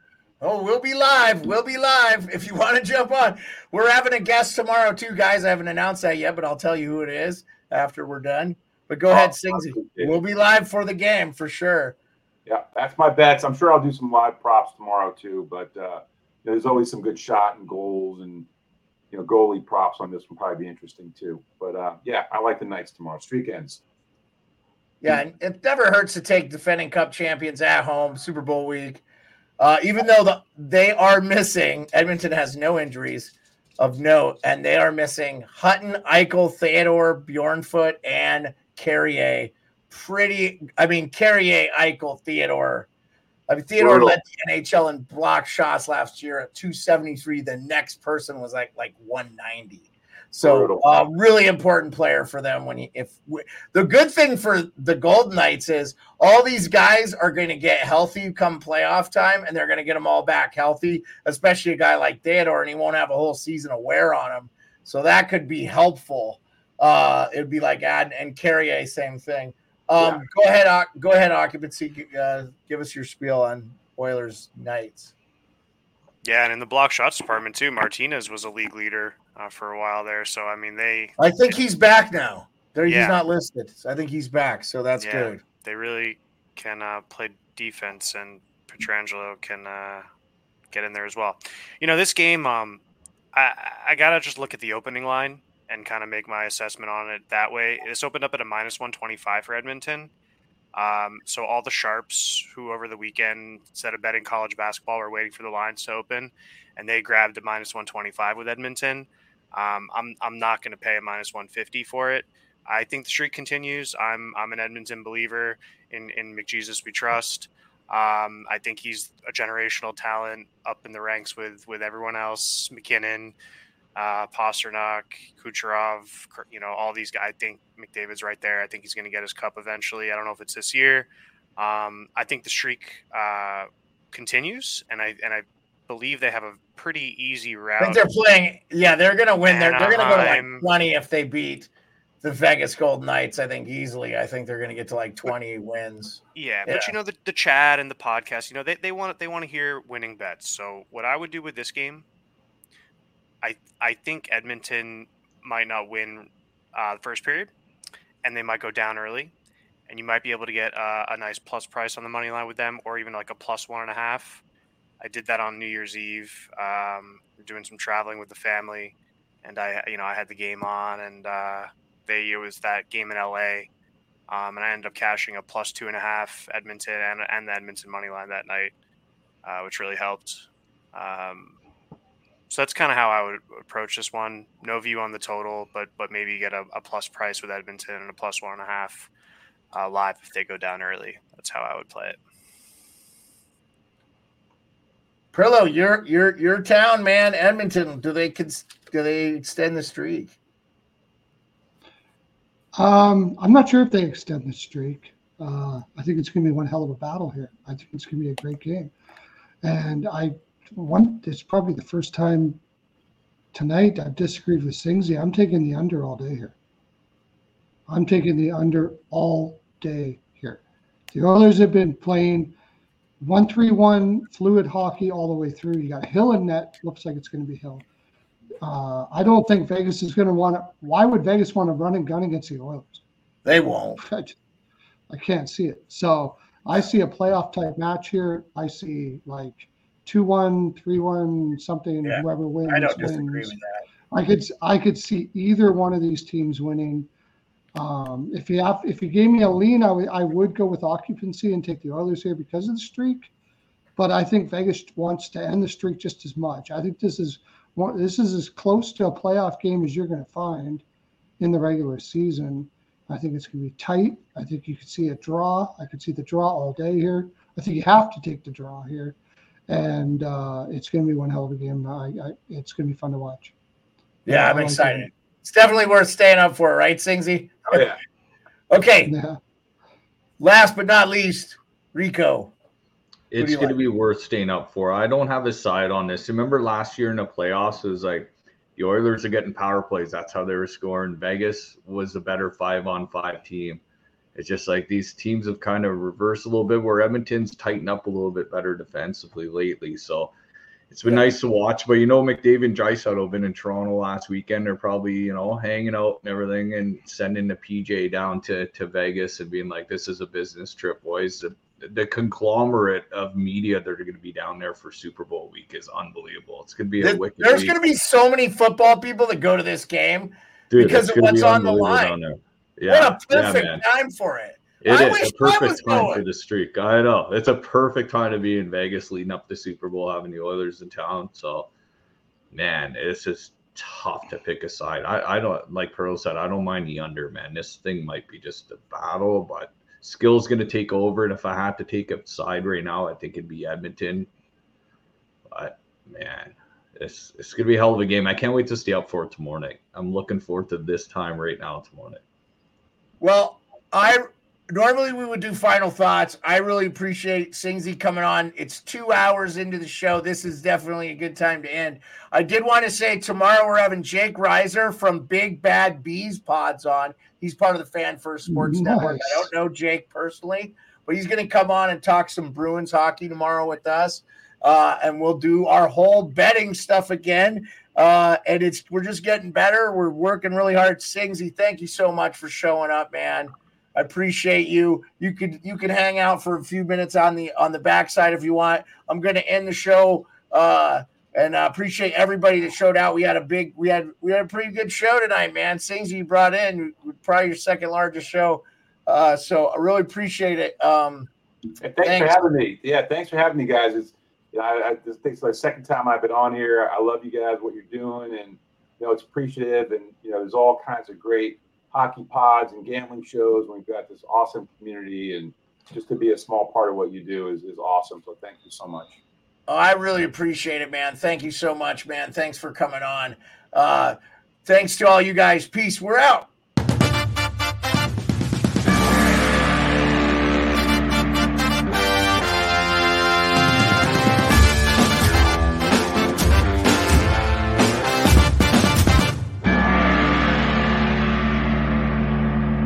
Oh, we'll be live. We'll be live if you want to jump on. We're having a guest tomorrow too, guys. I haven't announced that yet, but I'll tell you who it is after we're done. But go oh, ahead, Singsy. We'll be live for the game for sure.
Yeah, that's my bets. I'm sure I'll do some live props tomorrow too. But uh, there's always some good shot and goals and you know goalie props on this one probably be interesting too. But uh, yeah, I like the Knights tomorrow. Streak ends.
Yeah, and it never hurts to take defending Cup champions at home, Super Bowl week. Uh, even though the, they are missing, Edmonton has no injuries of note, and they are missing Hutton, Eichel, Theodore, Bjornfot, and Carrier. Pretty, I mean, Carrier, Eichel, Theodore. I mean, Theodore Brutal. led the NHL in block shots last year at 273. The next person was like like 190. So, uh, really important player for them. When you, if the good thing for the Golden Knights is all these guys are going to get healthy come playoff time, and they're going to get them all back healthy. Especially a guy like Theodore, and he won't have a whole season of wear on him. So that could be helpful. Uh, it'd be like add and Carrier, same thing. Um, yeah. Go ahead, go ahead, occupancy. Uh, give us your spiel on Oilers Knights.
Yeah, and in the block shots department too, Martinez was a league leader uh, for a while there. So I mean, they.
I think he's back now. There, yeah. he's not listed. I think he's back, so that's yeah, good.
They really can uh, play defense, and Pietrangelo can uh, get in there as well. You know, this game, um, I, I gotta just look at the opening line and kind of make my assessment on it that way. This opened up at a minus one twenty five for Edmonton. Um, so all the sharps who over the weekend instead of betting college basketball were waiting for the lines to open, and they grabbed a minus one twenty five with Edmonton. Um, I'm I'm not going to pay a minus 150 for it. I think the streak continues. I'm I'm an Edmonton believer in in McJesus we trust. Um, I think he's a generational talent up in the ranks with with everyone else. MacKinnon, uh, Pastrnak, Kucherov, you know all these guys. I think McDavid's right there. I think he's going to get his cup eventually. I don't know if it's this year. Um, I think the streak uh, continues, and I and I believe they have a pretty easy route.
I think they're playing. Yeah, they're going to win. They're, they're going to go to like 20 if they beat the Vegas Golden Knights. I think easily. I think they're going to get to like 20 wins.
Yeah, yeah, but you know the, the chat and the podcast. You know they, they want they want to hear winning bets. So what I would do with this game, I I think Edmonton might not win uh, the first period, and they might go down early, and you might be able to get uh, a nice plus price on the money line with them, or even like a plus one and a half. I did that on New Year's Eve. Um, doing some traveling with the family, and I, you know, I had the game on, and uh, they it was that game in LA, um, and I ended up cashing a plus two and a half Edmonton and, and the Edmonton money line that night, uh, which really helped. Um, so that's kind of how I would approach this one. No view on the total, but but maybe get a, a plus price with Edmonton and a plus one and a half uh, live if they go down early. That's how I would play it.
Prillo, your your your town, man, Edmonton. Do they do they extend the streak?
Um, I'm not sure if they extend the streak. Uh, I think it's going to be one hell of a battle here. I think it's going to be a great game, and I one. It's probably the first time tonight I've disagreed with Singsy. I'm taking the under all day here. I'm taking the under all day here. The Oilers have been playing one three one fluid hockey all the way through. You got Hill and net. Looks like it's going to be Hill. Uh, I don't think Vegas is going to want to. Why would Vegas want to run and gun against the Oilers?
They won't.
I can't see it. So I see a playoff type match here. I see like two one, three one, something. Yeah. Whoever wins. I don't wins. with that. I could I could see either one of these teams winning. Um, if you have, if you gave me a lean, I, w- I would go with occupancy and take the Oilers here because of the streak. But I think Vegas wants to end the streak just as much. I think this is one, this is as close to a playoff game as you're going to find in the regular season. I think it's going to be tight. I think you could see a draw. I could see the draw all day here. I think you have to take the draw here, and uh, it's going to be one hell of a game. I, I, it's going to be fun to watch.
Yeah, I'm excited. It. It's definitely worth staying up for, right, Singsy?
Oh, yeah.
okay. Yeah. Last but not least, Rico.
It's going like? to be worth staying up for. I don't have a side on this. Remember last year in the playoffs, it was like the Oilers are getting power plays. That's how they were scoring. Vegas was a better five on five team. it's just like these teams have kind of reversed a little bit where Edmonton's tightened up a little bit better defensively lately. So it's been yeah. nice to watch. But you know, McDavid and Draisaitl have been in Toronto last weekend. They're probably you know hanging out and everything, and sending the PJ down to to Vegas and being like, "This is a business trip, boys." The, the conglomerate of media that are going to be down there for Super Bowl week is unbelievable. It's going to be a wicked.
There's going to be so many football people that go to this game Dude, because of what's on the line. Yeah, what a perfect yeah, time for it.
It I is a perfect time going. for the streak. I know it's a perfect time to be in Vegas leading up to Super Bowl, having the Oilers in town. So, man, it's just tough to pick a side. I, I don't like Pearl said. I don't mind the under, man. This thing might be just a battle, but skill's going to take over. And if I had to take a side right now, I think it'd be Edmonton. But man, it's it's going to be a hell of a game. I can't wait to stay up for it tomorrow night. I'm looking forward to this time right now tomorrow night.
Well, I normally we would do final thoughts. I really appreciate Singsy coming on. It's two hours into the show. This is definitely a good time to end. I did want to say tomorrow we're having Jake Reiser from Big Bad Bees Pods on. He's part of the Fan First Sports nice. Network. I don't know Jake personally, but he's going to come on and talk some Bruins hockey tomorrow with us. Uh, and we'll do our whole betting stuff again. Uh, and it's we're just getting better. We're working really hard. Singsy, thank you so much for showing up, man. I appreciate you. You could you can hang out for a few minutes on the on the backside if you want. I'm going to end the show. Uh, and I appreciate everybody that showed out. We had a big, we had we had a pretty good show tonight, man. Things you brought in, probably your second largest show. Uh, so I really appreciate it. Um,
thanks, thanks, for having me. Yeah, thanks for having me, guys. It's you know, I, I just think it's the second time I've been on here. I love you guys, what you're doing, and you know, it's appreciative. And you know, there's all kinds of great hockey pods and gambling shows. We've got this awesome community, and just to be a small part of what you do is is awesome. So thank you so much.
Oh, I really appreciate it, man. Thank you so much, man. Thanks for coming on. Uh, thanks to all you guys. Peace. We're out.